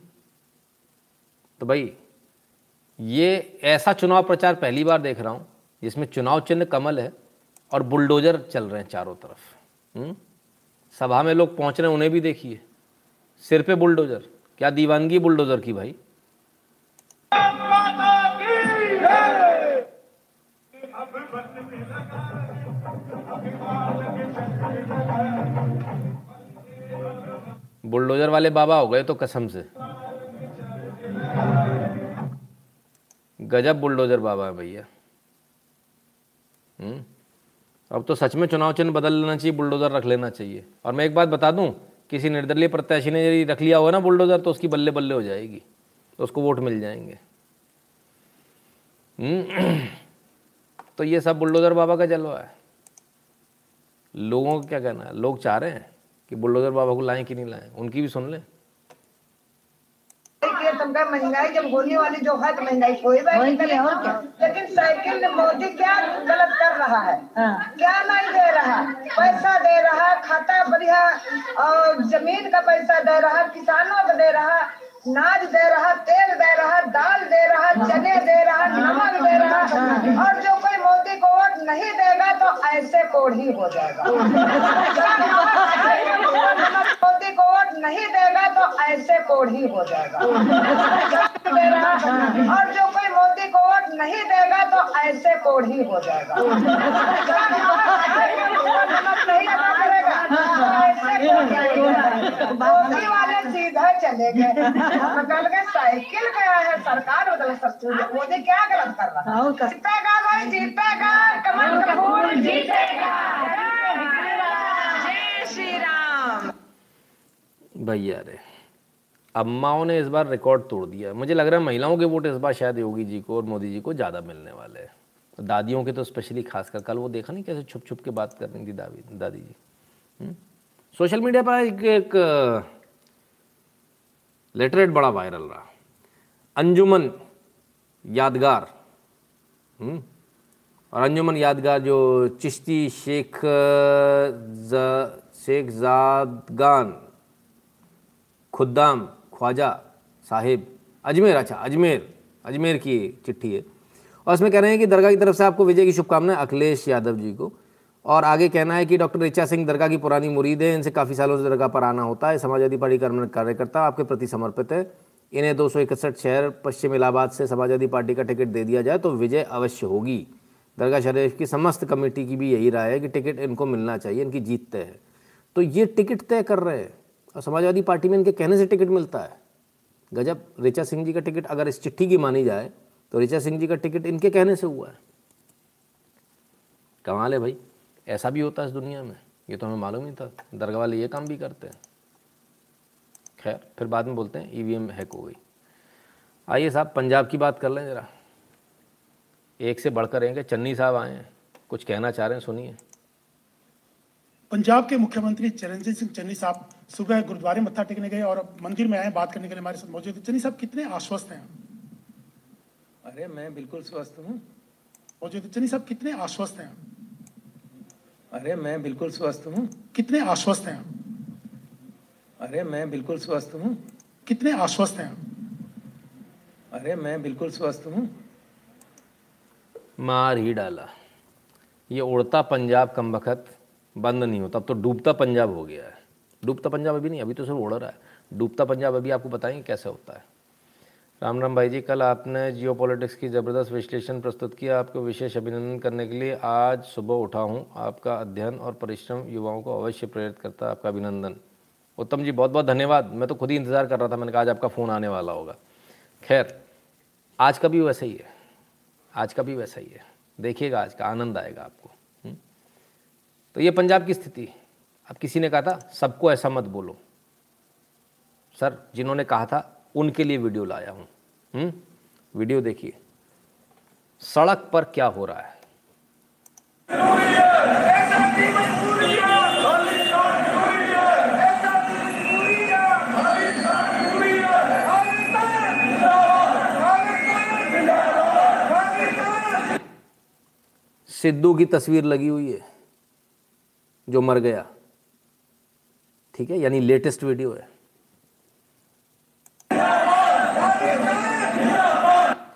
तो भाई ये ऐसा चुनाव प्रचार पहली बार देख रहा हूँ, जिसमें चुनाव चिन्ह कमल है और बुलडोज़र चल रहे हैं चारों तरफ़। हम्म? सभा में लोग पहुँच रहे हैं, उन्हें भी देखिए। सिर पे बुलडोज़र। क्या दीवानगी बुलडोज़र की भाई? बुलडोजर वाले बाबा हो गए तो कसम से। गजब बुलडोजर बाबा है भैया। हम्म। अब तो सच में चुनाव चिन्ह बदल लेना चाहिए, बुलडोजर रख लेना चाहिए। और मैं एक बात बता दूँ, किसी निर्दलीय प्रत्याशी ने यदि रख लिया हुआ ना बुलडोजर तो उसकी बल्ले बल्ले हो जाएगी। तो उसको वोट मिल जाएँगे। हम्म। तो ये सब बुलडोजर बाबा का जलवा है। लोगों का क्या कहना है? लोग चाह रहे हैं कि बुलडोजर बाबा को लाएँ कि नहीं लाएँ? उनकी भी सुन लें। ये तुमका महँगाई जब होने वाली जो है तो महँगाई कोई बात नहीं लेकिन साइकिल में मोदी क्या गलत कर रहा है। क्या नहीं दे रहा? पैसा दे रहा खाता बढ़िया और ज़मीन का पैसा दे रहा किसानों को दे रहा नाज दे रहा, तेल दे रहा, दाल दे रहा, चने दे रहा, नमक दे रहा, और जो कोई मोदी को वोट नहीं देगा तो ऐसे कोढ़ी हो जाएगा। मोदी को वोट नहीं देगा तो ऐसे कोड ही जाएगा। और जो कोई मोदी को वोट नहीं देगा तो ऐसे कोड ही जाएगा। नहीं करेगा ऐसे वाले सीधा चले गए। मतलब के साइकिल गया है सरकार उधर सब मोदी क्या गलत कर रहा है? जीतेगा भाई जीतेगा कमल का जीतेगा। जय श्री राम। भैया रे अम्माओं ने इस बार रिकॉर्ड तोड़ दिया। मुझे लग रहा है महिलाओं के वोट इस बार शायद योगी जी को और मोदी जी को ज़्यादा मिलने वाले हैं। दादियों के तो स्पेशली खासकर कल वो देखा नहीं कैसे छुप छुप के बात कर रही थी दादी दादी जी। हम्म? सोशल मीडिया पर एक, एक लेटरेट बड़ा वायरल रहा अंजुमन यादगार हम्म? और अंजुमन यादगार जो चिश्ती शेख शेख जादगान, खुद्दाम, ख्वाजा साहिब, अजमेर अच्छा अजमेर अजमेर की चिट्ठी है और इसमें कह रहे हैं कि दरगाह की तरफ़ से आपको विजय की शुभकामनाएँ, अखिलेश यादव जी को और आगे कहना है कि डॉक्टर रिचा सिंह दरगाह की पुरानी मुरीद है। इनसे काफ़ी सालों से दरगाह पर आना होता है। समाजवादी पार्टी कार्यकर्ता आपके प्रति समर्पित है। इन्हें दो सौ इकसठ शहर पश्चिम इलाहाबाद से समाजवादी पार्टी का टिकट दे दिया जाए तो विजय अवश्य होगी। दरगाह शरीफ की समस्त कमेटी की भी यही राय है कि टिकट इनको मिलना चाहिए, इनकी जीत तय है। तो ये टिकट तय कर रहे हैं और समाजवादी पार्टी में इनके कहने से टिकट मिलता है। गजब, ऋचा सिंह जी का टिकट अगर इस चिट्ठी की मानी जाए तो ऋचा सिंह जी का टिकट इनके कहने से हुआ है। कमाल है भाई। ऐसा भी होता है इस दुनिया में। ये तो हमें मालूम ही था। दरगाह वाले ये काम भी करते हैं। खैर फिर बाद में बोलते हैं ईवीएम हैक हो गई। आइए साहब पंजाब की बात कर लें ज़रा। एक से बढ़कर रहेंगे चन्नी साहब आए हैं। कुछ कहना चाह रहे हैं सुनिए। पंजाब के मुख्यमंत्री चरणजीत सिंह चन्नी साहब सुबह गुरुद्वारे मत्था टेकने गए और मंदिर में आए बात करने के लिए हमारे साथ मौजूद है चन्नी साहब कितने आश्वस्त हैं? अरे मैं बिल्कुल स्वस्थ हूँ। मौजूद चन्नी साहब कितने आश्वस्त हैं? अरे मैं बिल्कुल स्वस्थ हूँ। कितने आश्वस्त हैं? अरे मैं बिल्कुल स्वस्थ हूँ। कितने आश्वस्त हैं? अरे मैं बिल्कुल स्वस्थ हूँ। मार ही डाला। ये उड़ता पंजाब कम बखत बंद नहीं होता। अब तो डूबता पंजाब हो गया है। डूबता पंजाब अभी नहीं अभी तो सिर्फ़ उड़ रहा है। डूबता पंजाब अभी आपको बताएँगे कैसे होता है। राम राम भाई जी, कल आपने जियो पॉलिटिक्स की ज़बरदस्त विश्लेषण प्रस्तुत किया। आपको विशेष अभिनंदन करने के लिए आज सुबह उठा हूँ। आपका अध्ययन और परिश्रम युवाओं को अवश्य प्रेरित करता है आपका अभिनंदन। उत्तम जी, बहुत बहुत धन्यवाद। मैं तो खुद ही इंतज़ार कर रहा था, मैंने कहा आज आपका फ़ोन आने वाला होगा। खैर, आज का भी वैसा ही है। आज का भी वैसा ही है। देखिएगा, आज का आनंद आएगा आपको। हुँ? तो ये पंजाब की स्थिति। अब किसी ने कहा था, सबको ऐसा मत बोलो। सर, जिन्होंने कहा था उनके लिए वीडियो लाया हूँ। हुँ? वीडियो देखिए। सड़क पर क्या हो रहा है? सिद्धू की तस्वीर लगी हुई है, जो मर गया। ठीक है? यानी लेटेस्ट वीडियो है।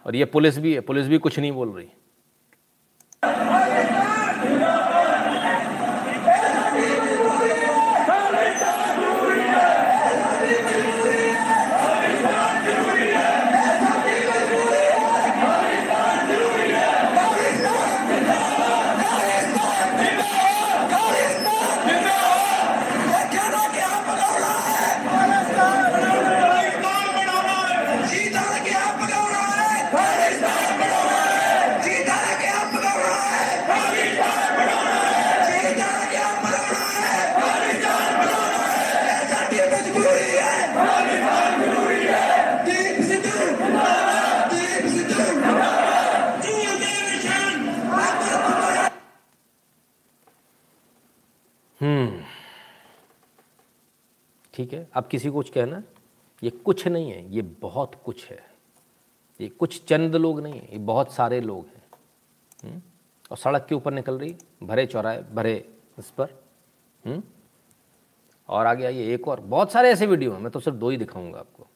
और ये पुलिस भी है पुलिस भी कुछ नहीं बोल रही। ठीक है? अब किसी को कुछ कहना, ये कुछ नहीं है, ये बहुत कुछ है। ये कुछ चंद लोग नहीं है, ये बहुत सारे लोग हैं। हम्म? और सड़क के ऊपर निकल रही, भरे चौराहे, भरे इस पर। हम्म? और आगे आइए, एक और, बहुत सारे ऐसे वीडियो हैं, मैं तो सिर्फ़ दो ही दिखाऊँगा आपको।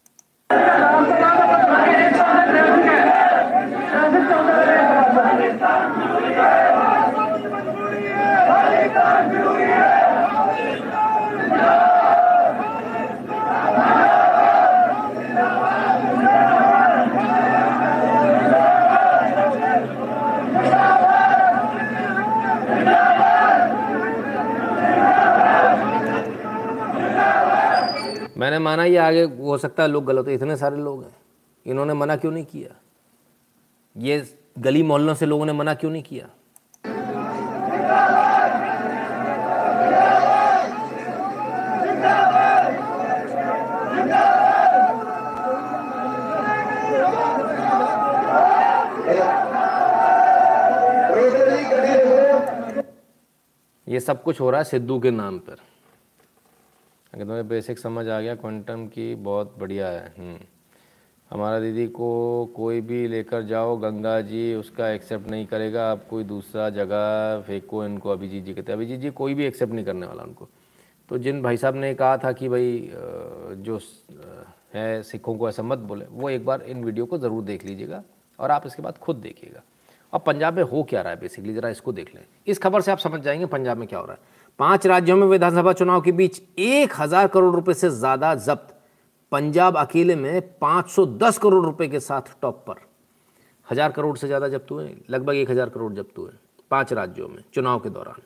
मैंने माना ये आगे हो सकता है लोग गलत है, इतने सारे लोग हैं। इन्होंने मना क्यों नहीं किया? ये गली मोहल्लों से लोगों ने मना क्यों नहीं किया? ये सब कुछ हो रहा है सिद्धू के नाम पर। अगर तुम्हें बेसिक समझ आ गया क्वांटम की बहुत बढ़िया है। हम्म। हमारा दीदी को कोई भी लेकर जाओ, गंगा जी उसका एक्सेप्ट नहीं करेगा, आप कोई दूसरा जगह फेंको इनको, अभिजीत जी कहते हैं। अभिजीत जी कोई भी एक्सेप्ट नहीं करने वाला उनको। तो जिन भाई साहब ने कहा था कि भाई जो है सिखों को ऐसा मत बोले, वो एक बार इन वीडियो को ज़रूर देख लीजिएगा और आप इसके बाद खुद देखिएगा। और पंजाब में हो क्या रहा है बेसिकली ज़रा इसको देख लें। इस खबर से आप समझ जाएँगे पंजाब में क्या हो रहा है। पाँच राज्यों में विधानसभा चुनाव के बीच एक हज़ार करोड़ रुपए से ज़्यादा जब्त। पंजाब अकेले में 510 करोड़ रुपए के साथ टॉप पर। हज़ार करोड़ से ज़्यादा जब्त हुए, लगभग एक हज़ार करोड़ जब्त हुए पाँच राज्यों में चुनाव के दौरान।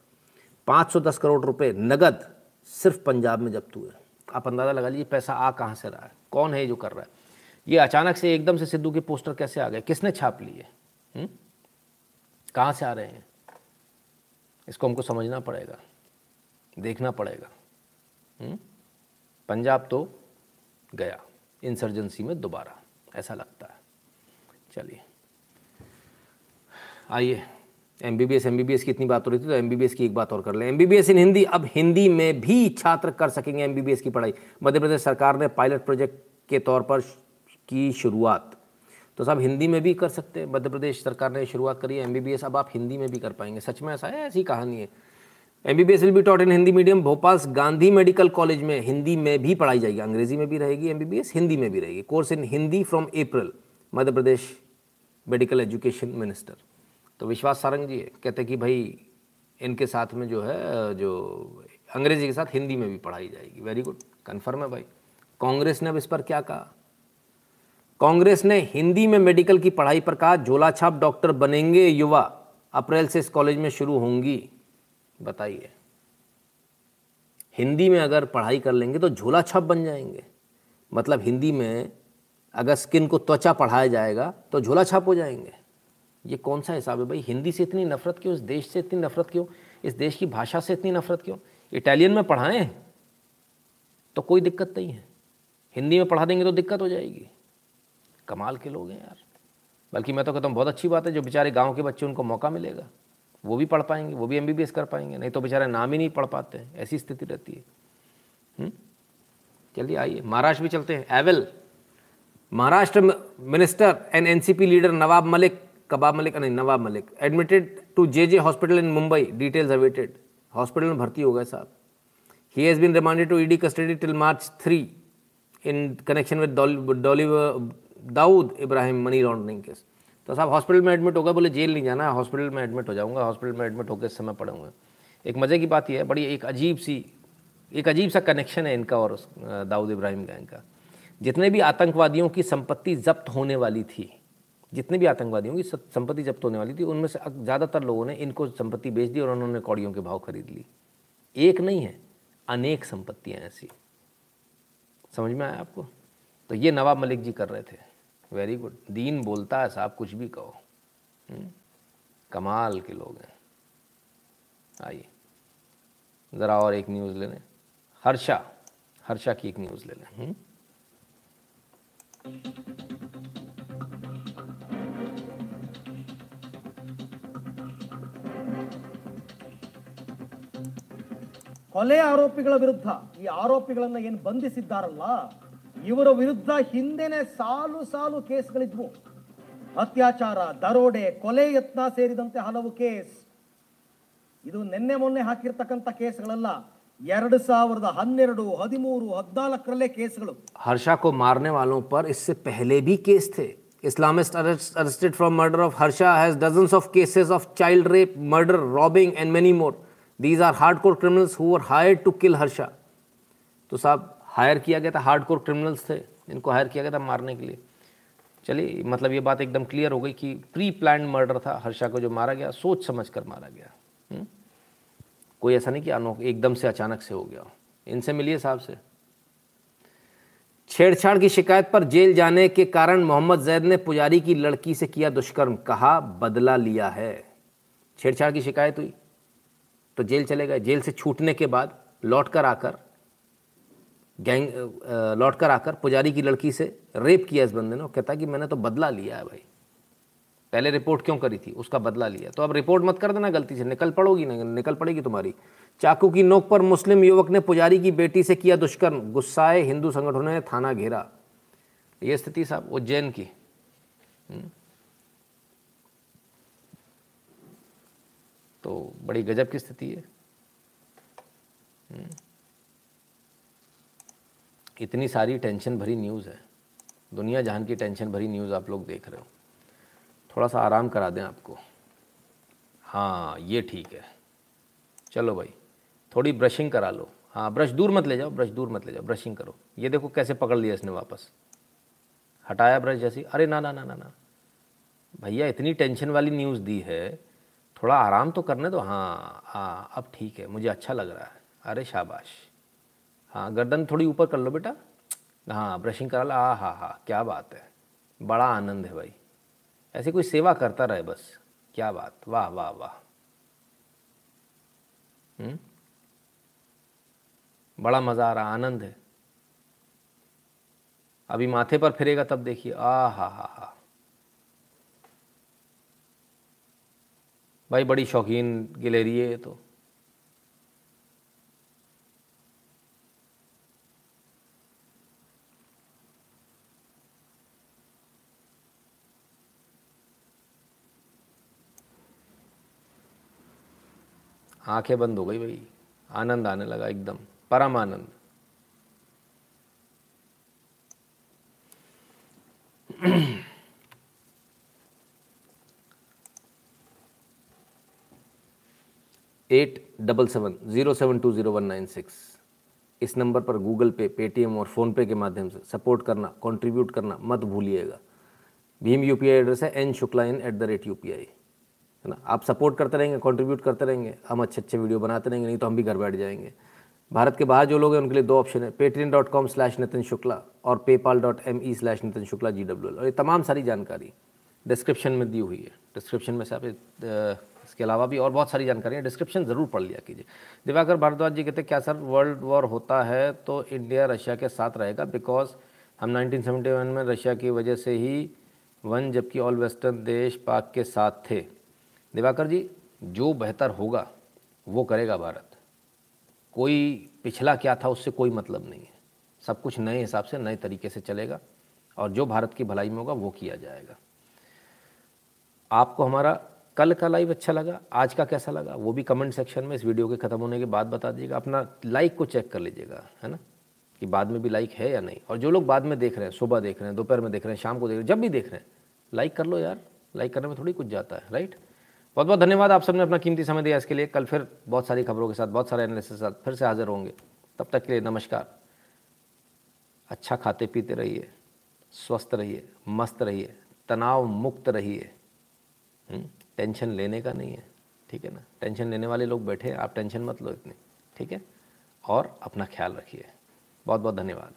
510 करोड़ रुपए नगद सिर्फ़ पंजाब में जब्त हुए। आप अंदाज़ा लगा लीजिए पैसा आ कहाँ से रहा है, कौन है जो कर रहा है। ये अचानक से एकदम से सिद्धू के पोस्टर कैसे आ गए, किसने छाप लिए? हम्म? कहाँ से आ रहे हैं? इसको हमको समझना पड़ेगा। देखना पड़ेगा। हम्म? पंजाब तो गया इंसर्जेंसी में दोबारा, ऐसा लगता है। चलिए। आइए M B B S M B B S की इतनी बात हो रही थी तो एम बी बी एस की एक बात और कर लें। M B B S in Hindi, अब हिंदी में भी छात्र कर सकेंगे एम बी बी एस की पढ़ाई। मध्य प्रदेश सरकार ने पायलट प्रोजेक्ट के तौर पर की शुरुआत। तो सब हिंदी में भी कर सकते हैं। मध्य प्रदेश सरकार ने शुरुआत करी है एमबीबीएस अब आप हिंदी में भी कर पाएँगे। सच में ऐसा है? ऐसी कहानी है। M B B S will be taught in Hindi medium Bhopal Gandhi medical college में हिंदी में भी पढ़ाई जाएगी। अंग्रेज़ी में भी रहेगी M B B S Hindi में भी रहेगी। Course in Hindi from April Madhya Pradesh medical education minister तो विश्वास सारंग जी, कहते कि भाई, इनके साथ में जो है, जो अंग्रेज़ी के साथ हिंदी में भी पढ़ाई जाएगी। वेरी गुड कन्फर्म है भाई। कांग्रेस ने अब इस पर क्या कहा? कांग्रेस ने हिंदी में मेडिकल की पढ़ाई पर कहा, झोला छाप डॉक्टर बनेंगे युवा। अप्रैल से इस कॉलेज में शुरू होंगी। बताइए। हिंदी में अगर पढ़ाई कर लेंगे तो झोला छप बन जाएँगे। मतलब हिंदी में अगर स्किन को त्वचा पढ़ाया जाएगा तो झोला छाप हो जाएँगे। ये कौन सा हिसाब है भाई? हिंदी से इतनी नफरत क्यों? इस देश से इतनी नफरत क्यों? इस देश की भाषा से इतनी नफरत क्यों? इटालियन में पढ़ाएँ तो कोई दिक्कत नहीं है। हिंदी में पढ़ा देंगे तो दिक्कत हो जाएगी। कमाल के लोग हैं यार। बल्कि मैं तो कहता हूँ, बहुत अच्छी बात है जो बेचारे गाँव के बच्चे, उनको मौका मिलेगा। वो भी पढ़ पाएँगे, वो भी एमबीबीएस कर पाएँगे, नहीं तो बेचारे नाम ही नहीं पढ़ पाते हैं, ऐसी स्थिति रहती है। हम्म? चलिए आइए, महाराष्ट्र भी चलते हैं। एवल Maharashtra minister and NCP leader Nawab Malik, कबाब मलिक, नहीं, Nawab Malik admitted to J J hospital in Mumbai details awaited hospital में भर्ती हो गए साहब। He has been remanded to ED custody till March three in connection with Dawood Ibrahim money laundering case तो साहब हॉस्पिटल में एडमिट हो गए बोले, जेल नहीं जाना हॉस्पिटल में एडमिट हो जाऊँगा हॉस्पिटल में एडमिट होकर समय पड़े हुए एक मज़े की बात यह है, बड़ी एक अजीब सी, एक अजीब सा कनेक्शन है इनका और दाऊद इब्राहिम गैंग का जितने भी आतंकवादियों की संपत्ति जब्त होने वाली थी, जितने भी आतंकवादियों की संपत्ति जब्त होने वाली थी, उनमें से ज़्यादातर लोगों ने इनको संपत्ति बेच दी और उन्होंने कौड़ियों के भाव खरीद ली। एक नहीं है, अनेक संपत्तियाँ ऐसी। समझ में आया आपको? तो ये नवाब मलिक जी कर रहे थे। वेरी गुड दीन बोलता है साहब कुछ भी कहो हम्म? कमाल के लोग हैं आइए ज़रा और एक न्यूज़ ले लें हर्षा हर्षा की एक न्यूज़ ले लें हम्म? ಕೊಲೆ ಆರೋಪಿಗಳ ವಿರುದ್ಧ ಈ ಆರೋಪಿಗಳನ್ನ ಏನು ಬಂಧಿಸಿದ್ದಾರಲ್ಲ ಇವರ ವಿರುದ್ಧ ಹಿಂದೆನೆ ಸಾಲು ಸಾಲು ಕೇಸ್ಗಳಿದ್ವು ಅತ್ಯಾಚಾರ ದರೋಡೆ ಕೊಲೆ ಯತ್ನ ಸೇರಿದಂತೆ ಹಲವು ಕೇಸ್ ಇದು ನಿನ್ನೆ ಮೊನ್ನೆ ಹಾಕಿರ್ತಕ್ಕಂಥ ಕೇಸ್ಗಳಲ್ಲ ಎರಡು ಸಾವಿರದ ಹನ್ನೆರಡು ಹದಿಮೂರು ಹದಿನಾಲ್ಕರಲ್ಲೇ ಕೇಸ್ಗಳು हर्षा को मारने वालों पर इससे पहले भी केस थे Islamist arrested from murder of Harsha has dozens of cases of child rape, murder, robbing and many more. These are hardcore criminals who were hired to kill Harsha. तो साहब हायर किया गया था हार्डकोर क्रिमिनल्स थे इनको हायर किया गया था मारने के लिए। चलिए मतलब ये बात एकदम क्लियर हो गई कि प्री प्लान मर्डर था, हर्षा को जो मारा गया, सोच समझ कर मारा गया। हुँ? हम्म? कोई ऐसा नहीं कि अनोख, एकदम से अचानक से हो गया इनसे मिलिए साहब से। छेड़छाड़ की शिकायत पर जेल जाने के कारण मोहम्मद जैद ने पुजारी की लड़की से किया दुष्कर्म, कहा, बदला लिया है। छेड़छाड़ की शिकायत हुई तो जेल चले गए। जेल से छूटने के बाद लौट कर आकर गैंग लौट कर आकर पुजारी की लड़की से रेप किया इस बंदे ने और कहता कि मैंने तो बदला लिया है भाई। पहले रिपोर्ट क्यों करी थी? उसका बदला लिया। तो अब रिपोर्ट मत कर देना, गलती से। निकल पड़ोगी ना, निकल पड़ेगी तुम्हारी। चाकू की नोक पर मुस्लिम युवक ने पुजारी की बेटी से किया दुष्कर्म। गुस्साए हिंदू संगठनों ने थाना घेरा। ये स्थिति साहब उज्जैन की। हम्म। तो बड़ी गजब की स्थिति है। हम्म। इतनी सारी टेंशन भरी न्यूज़ है। दुनिया जहान की टेंशन भरी न्यूज़ आप लोग देख रहे हो। थोड़ा सा आराम करा दें आपको। हाँ ये ठीक है। चलो भाई, थोड़ी ब्रशिंग करा लो। हाँ ब्रश दूर मत ले जाओ ब्रश दूर मत ले जाओ ब्रशिंग करो। ये देखो कैसे पकड़ लिया इसने वापस। हटाया ब्रश जैसी। अरे ना ना ना ना ना। भैया, इतनी टेंशन वाली न्यूज़ दी है। थोड़ा आराम तो करने दो। हाँ हाँ अब ठीक है, मुझे अच्छा लग रहा है। अरे शाबाश। हाँ गर्दन थोड़ी ऊपर कर लो बेटा। हाँ ब्रशिंग करा लो। हाँ हाँ हाँ क्या बात है। बड़ा आनंद है भाई। ऐसी कोई सेवा करता रहे बस। क्या बात। वाह वाह वाह। हम्म? बड़ा मज़ा आ रहा, आनंद है। अभी माथे पर फिरेगा तब देखिए। आ, हा हा हा। भाई बड़ी शौकीन गिलेरी है तो। आँखें बंद हो गई भाई। आनंद आने लगा एकदम परम आनंद at double seven, zero seven two zero one nine six. इस नंबर पर गूगल पे, पेटीएम और फ़ोनपे के माध्यम से सपोर्ट करना, कंट्रीब्यूट करना मत भूलिएगा। भीम यूपीआई एड्रेस है, N Shukla in at the rate U है ना? आप सपोर्ट करते रहेंगे कंट्रीब्यूट करते रहेंगे, हम अच्छे अच्छे वीडियो बनाते रहेंगे, नहीं तो हम भी घर बैठ जाएँगे। भारत के बाहर जो लोग हैं, उनके लिए दो ऑप्शन है Paytm dot com slash Nitin Shukla और PayPal dot M E slash Nitin Shukla G W L और ये तमाम सारी जानकारी डिस्क्रिप्शन में दी हुई है। डिस्क्रिप्शन में से आप इसके अलावा भी और बहुत सारी जानकारी है। डिस्क्रिप्शन ज़रूर पढ़ लिया कीजिए। दिवाकर भारद्वाज जी कहते हैं, क्या सर वर्ल्ड वॉर होता है तो इंडिया रशिया के साथ रहेगा? बिकॉज़ हम 1971 में रशिया की वजह से ही वन जबकि ऑल वेस्टर्न देश पाक के साथ थे। दिवाकर जी, जो बेहतर होगा, वो करेगा भारत। कोई पिछला क्या था, उससे कोई मतलब नहीं है। सब कुछ नए हिसाब से, नए तरीके से चलेगा और जो भारत की भलाई में होगा, वो किया जाएगा। आपको हमारा कल का लाइव अच्छा लगा, आज का कैसा लगा, वो भी कमेंट सेक्शन में इस वीडियो के ख़त्म होने के बाद बता दीजिएगा। अपना लाइक को चेक कर लीजिएगा, है ना? कि बाद में भी लाइक है या नहीं। और जो लोग बाद में देख रहे हैं, सुबह देख रहे हैं, दोपहर में देख रहे हैं, शाम को देख रहे हैं, जब भी देख रहे हैं लाइक कर लो यार। लाइक करने में थोड़ी कुछ जाता है राइट बहुत बहुत धन्यवाद आप सबने अपना कीमती समय दिया इसके लिए। कल फिर बहुत सारी खबरों के साथ बहुत सारे एनालिसिस के साथ फिर से हाजिर होंगे। तब तक के लिए नमस्कार। अच्छा खाते पीते रहिए स्वस्थ रहिए मस्त रहिए तनाव मुक्त रहिए। हम्म, टेंशन लेने का नहीं है ठीक है ना? टेंशन लेने वाले लोग बैठे आप टेंशन मत लो इतनी ठीक है? और अपना ख्याल रखिए। बहुत बहुत धन्यवाद।